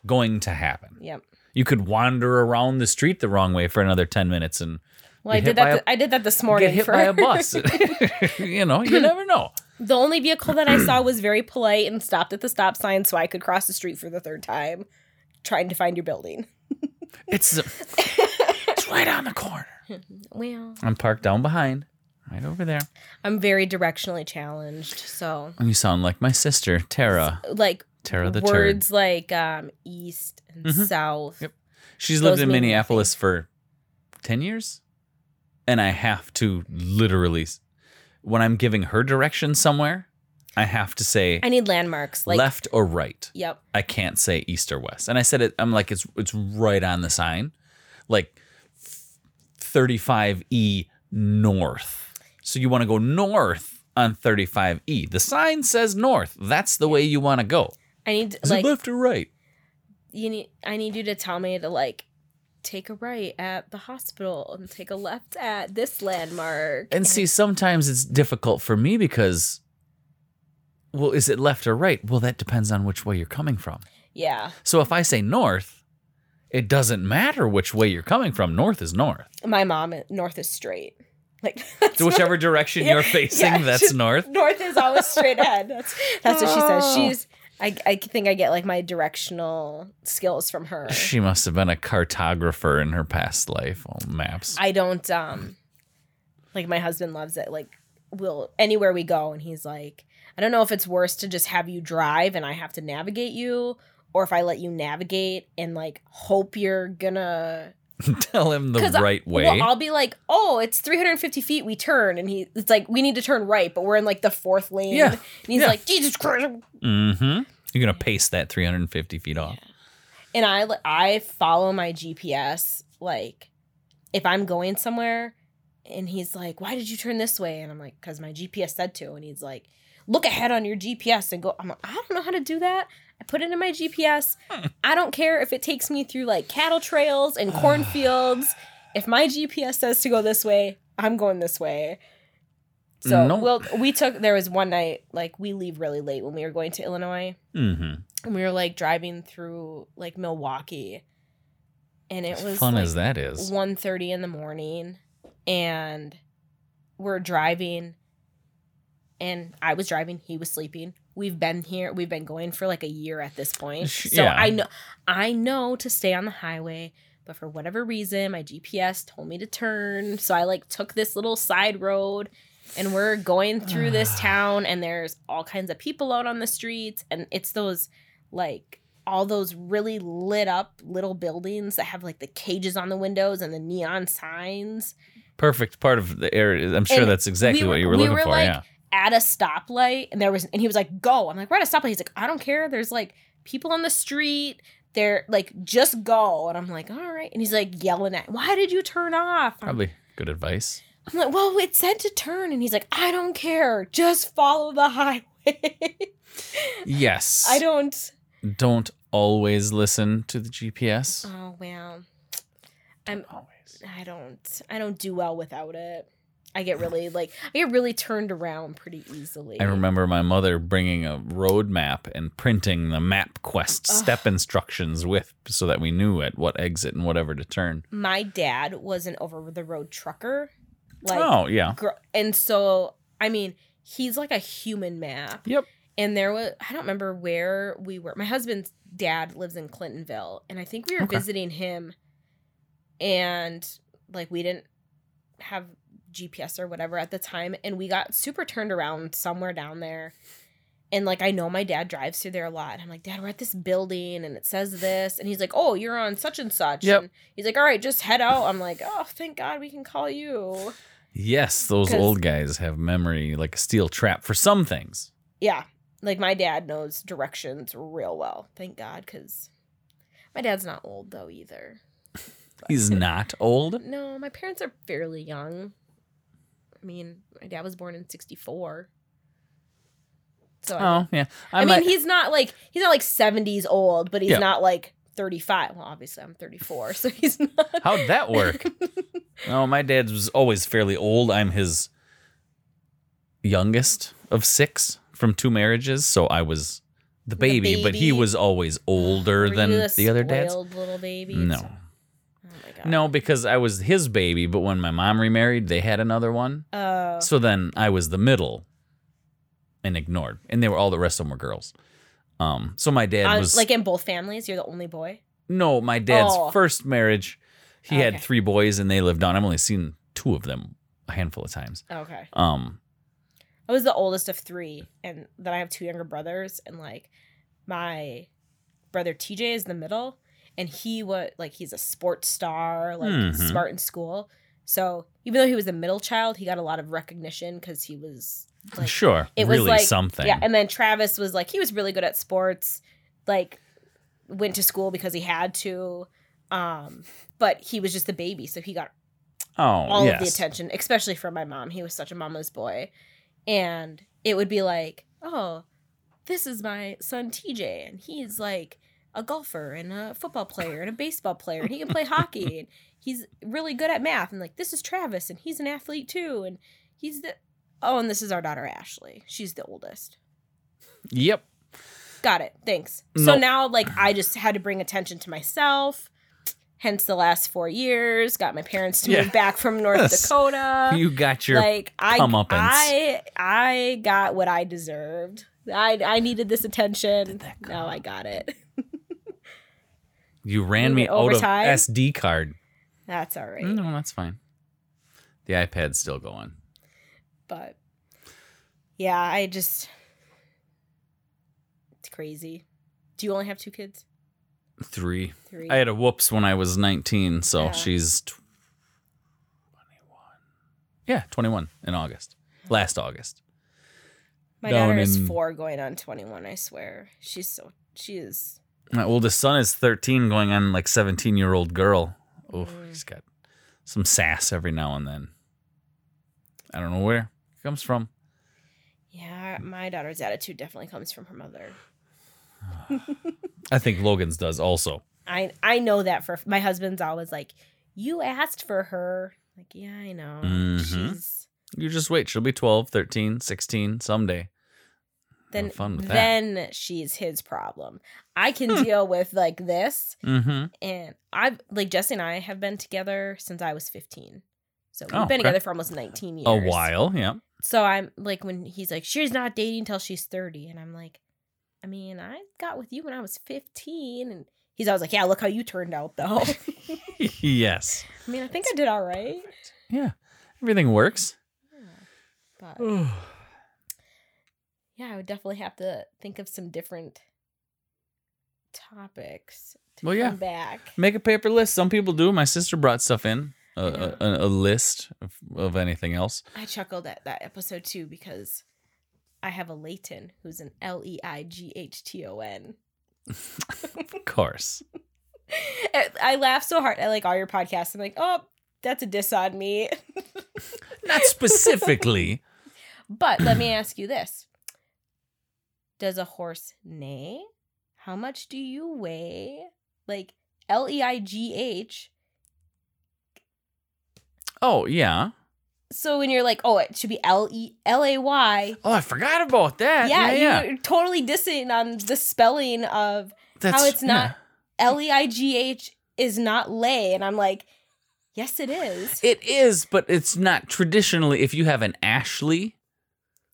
going to happen. yep You could wander around the street the wrong way for another 10 minutes and well I did that by a- th- I did that this morning get hit for by a bus. you know, you never know. The only vehicle that I saw was very polite and stopped at the stop sign so I could cross the street for the third time trying to find your building It's it's right on the corner. well I'm parked down behind, right over there. I'm very directionally challenged so And you sound like my sister, Tara. like Tara the turd. words like um east and Mhm. south Yep. She's those lived in Minneapolis for 10 years. And I have to literally, when I'm giving her direction somewhere, I have to say I need landmarks like left or right. yep I can't say east or west. And I said it, I'm like, it's it's right on the sign, like 35E north. So you want to go north on 35E. The sign says north. That's the way you want to go. I need Is like it left or right? you need I need you to tell me to like take a right at the hospital and take a left at this landmark. And see, sometimes it's difficult for me because, well, is it left or right? Well, that depends on which way you're coming from. yeah, So if I say north, it doesn't matter which way you're coming from. North is north. my mom north is straight. Like So whichever direction Yeah, you're facing, yeah, that's north. north is always straight ahead. That's that's what she says. Oh. She's I I think I get like my directional skills from her. She must have been a cartographer in her past life. Oh, maps. I don't um like my husband loves it. Like we'll anywhere we go and he's like, I don't know if it's worse to just have you drive and I have to navigate you or if I let you navigate and like hope you're gonna Tell him the 'Cause I- right way. Well, I'll be like, oh, it's 350 feet. We turn, and he, it's like we need to turn right, but we're in like the fourth lane. Yeah, and he's yeah. like, Jesus Christ. mm-hmm. You're gonna pace that 350 feet off. And I, I follow my GPS. Like, if I'm going somewhere, and he's like, why did you turn this way? And I'm like, because my GPS said to. And he's like, look ahead on your GPS and go. I'm like, I don't know how to do that. I put it in my GPS. Hmm. I don't care if it takes me through like cattle trails and cornfields. if my GPS says to go this way, I'm going this way. So Nope. we'll, we took there was one night like we leave really late when we were going to Illinois Mm-hmm. and we were like driving through like Milwaukee and it As was fun like, as that is. 1.30 in the morning and we're driving and I was driving, he was sleeping. We've been here, we've been going for like a year at this point. So yeah. I know I know to stay on the highway, but for whatever reason, my GPS told me to turn. So I like took this little side road and we're going through this town and there's all kinds of people out on the streets and it's those like all those really lit up little buildings that have like the cages on the windows and the neon signs Perfect part of the area. I'm sure And that's exactly we what you were we looking were, for. like, yeah. At a stoplight and there was and he was like go. I'm like we're at a stoplight. He's like i don't care. There's like people on the street. They're like just go. And i'm like all right. And he's like yelling at why did you turn off? I'm, Probably good advice. I'm like well it said to turn. And he's like i don't care. Just follow the highway. Yes. i don't. Don't always listen to the GPS. oh well. I'm Always. i don't i don't do well without it i get really like i get really turned around pretty easily I remember my mother bringing a road map and printing the MapQuest Ugh. step instructions with so that we knew at what exit and whatever to turn. my dad was an over the road trucker like oh, yeah. gr- and so I mean, he's like a human map. Yep. And there was I don't remember where we were. My husband's dad lives in Clintonville, and I think we were Okay. visiting him, and like we didn't have GPS or whatever at the time, and we got super turned around somewhere down there. And like I know my dad drives through there a lot. I'm like, Dad, we're at this building and it says this. And he's like, Oh, you're on such and such. Yep. And he's like, All right, just head out. I'm like, Oh, thank God we can call you. Yes, those old guys have memory like a steel trap for some things. Yeah. Like my dad knows directions real well. Thank God, because my dad's not old though either. He's not old. No, my parents are fairly young. I mean, my dad was born in '64. So I, Oh, yeah. I, mean, might- he's not like he's not like 70s old, but he's Yeah. not like 35. Well, obviously I'm 34, so he's not. How'd that work? Oh, my dad was always fairly old. I'm his youngest of six from two marriages, so I was the baby, but he was always older Were than the other dads. little baby. No. God. No, because I was his baby, but when my mom remarried, they had another one. Oh. So then I was the middle and ignored. And they were all the rest of them were girls. Um so my dad Uh, was like in both families, you're the only boy. No, my dad's Oh. first marriage, he had three boys and they lived on. I've only seen two of them a handful of times. Okay. Um I was the oldest of three, and then I have two younger brothers, and like my brother TJ is the middle, and he was like he's a sports star, like Mhm. smart in school. So even though he was the middle child, he got a lot of recognition because he was like sure. it was like- something. yeah. And then Travis was like he was really good at sports, like went to school because he had to, um, but he was just a baby, so he got oh, all yes. of the attention, especially from my mom. He was such a mama's boy. And it would be like, oh, this is my son TJ, and he's like a golfer and a football player and a baseball player, and he can play hockey, and he's really good at math. And like, this is Travis, and he's an athlete too, and he's the oh, and this is our daughter Ashley. She's the oldest. Yep. Got it. Thanks. So now, like, I just had to bring attention to myself. Hence the last four years. Got my parents to Yeah. move back from North Yes. Dakota you got your like I, comeuppance. I I got what I deserved. I I needed this attention. Now I got it. You ran me out overtime? of SD card. That's all right. No, that's fine. The iPad's still going. But yeah, I just it's crazy. Do you only have two kids? Three. Three. I had a whoops when I was 19, so Yeah. she's 21. Yeah, 21 in August. Last August. My down daughter is in- four going on twenty one, I swear. She's so she is My oldest son is 13, going on like 17 year old girl. Oh, he's got some sass every now and then. I don't know where it comes from. yeah, my daughter's attitude definitely comes from her mother. I think Logan's does also. I I know that for my husband's always like, You asked for her. Like, yeah, I know. Mhm. She's You just wait. She'll be 12, 13, 16 someday. Then with that. then she's his problem. I can Hmm. deal with like this, Mm-hmm. and I've like Jesse and I have been together since I was fifteen, so we've Oh, been okay. together for almost nineteen years. A while, yeah. So I'm like, when he's like, she's not dating till she's 30. And I'm like, I mean, I got with you when I was 15. And he's always like, yeah, look how you turned out, though. yes. I mean, I think I did all right. Yeah. Everything works. But yeah, I would definitely have to think of some different topics to Well, yeah. back. Make a paper list. Some people do. My sister brought stuff in. A, a, a list of, of anything else. I chuckled at that episode too because I have a Leighton who's an L E I G H T O N. Of course. I laugh so hard at like all your podcasts. I'm like, oh, that's a diss on me. Not specifically. but let me ask you this Does a horse neigh? How much do you weigh? Like L E I G H. Oh, yeah. So when you're like, oh, it should be L E L A Y. Oh, I forgot about that. Yeah, Yeah, you're totally dissing on the spelling of That's, it's not-. L E I G H is not lay. And I'm like, yes, it is. It is, but it's not traditionally. If you have an Ashley,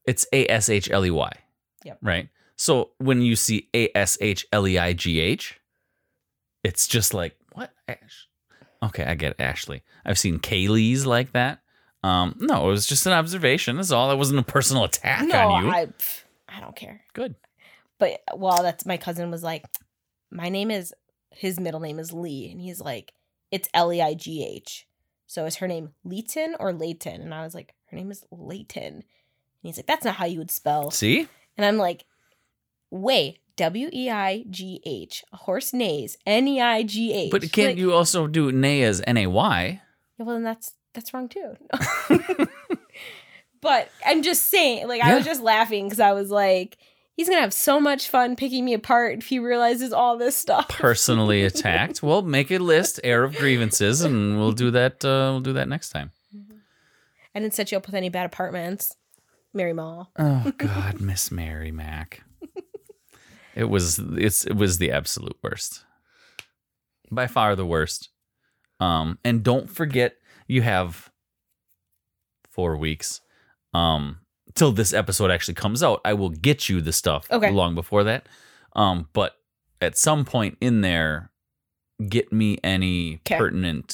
it's A S H L E Y. Yep. Right. So when you see A S H L E I G H, it's just like what? Ash? Okay, I get Ashley. I've seen Kaylee's like that. Um, no, it was just an observation. That's all. It wasn't a personal attack no, on you. I, pff, I don't care. Good. But well, that's my cousin was like, my name is his middle name is Lee, and he's like, it's L E I G H. So is her name Leighton or Layton? And I was like, her name is Layton. And he's like, that's not how you would spell. See, And I'm like, wait, W E I G H. A horse neighs. N E I G H. but can't Like, you also do Nay as N A Y? Yeah, well, then that's that's wrong too. but I'm just saying, like, I was just laughing because I was like, he's gonna have so much fun picking me apart if he realizes all this stuff. Personally attacked. Well, make a list, air of grievances, and we'll do that. Uh, we'll do that next time. I didn't set you up with any bad apartments, Mary Mall. Oh God, Miss Mary Mac. It was it's it was the absolute worst. By far the worst. Um and don't forget you have 4 weeks um till this episode actually comes out. I will get you the stuff Okay. long before that. Um but at some point in there get me any 'Kay. pertinent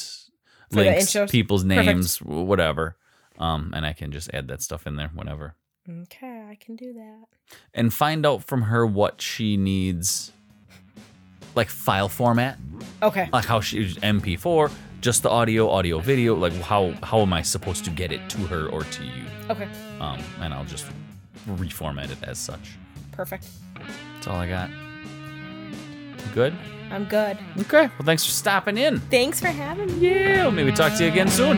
For links, people's Perfect. names, whatever. Um and I can just add that stuff in there whenever Okay, I can do that. and find out from her what she needs like file format Okay. like how she mp4 just the audio audio video like how how am i supposed to get it to her or to you Okay. um and i'll just reformat it as such Perfect. that's all i got good I'm good. okay well thanks for stopping in Thanks for having me. yeah well, maybe talk to you again soon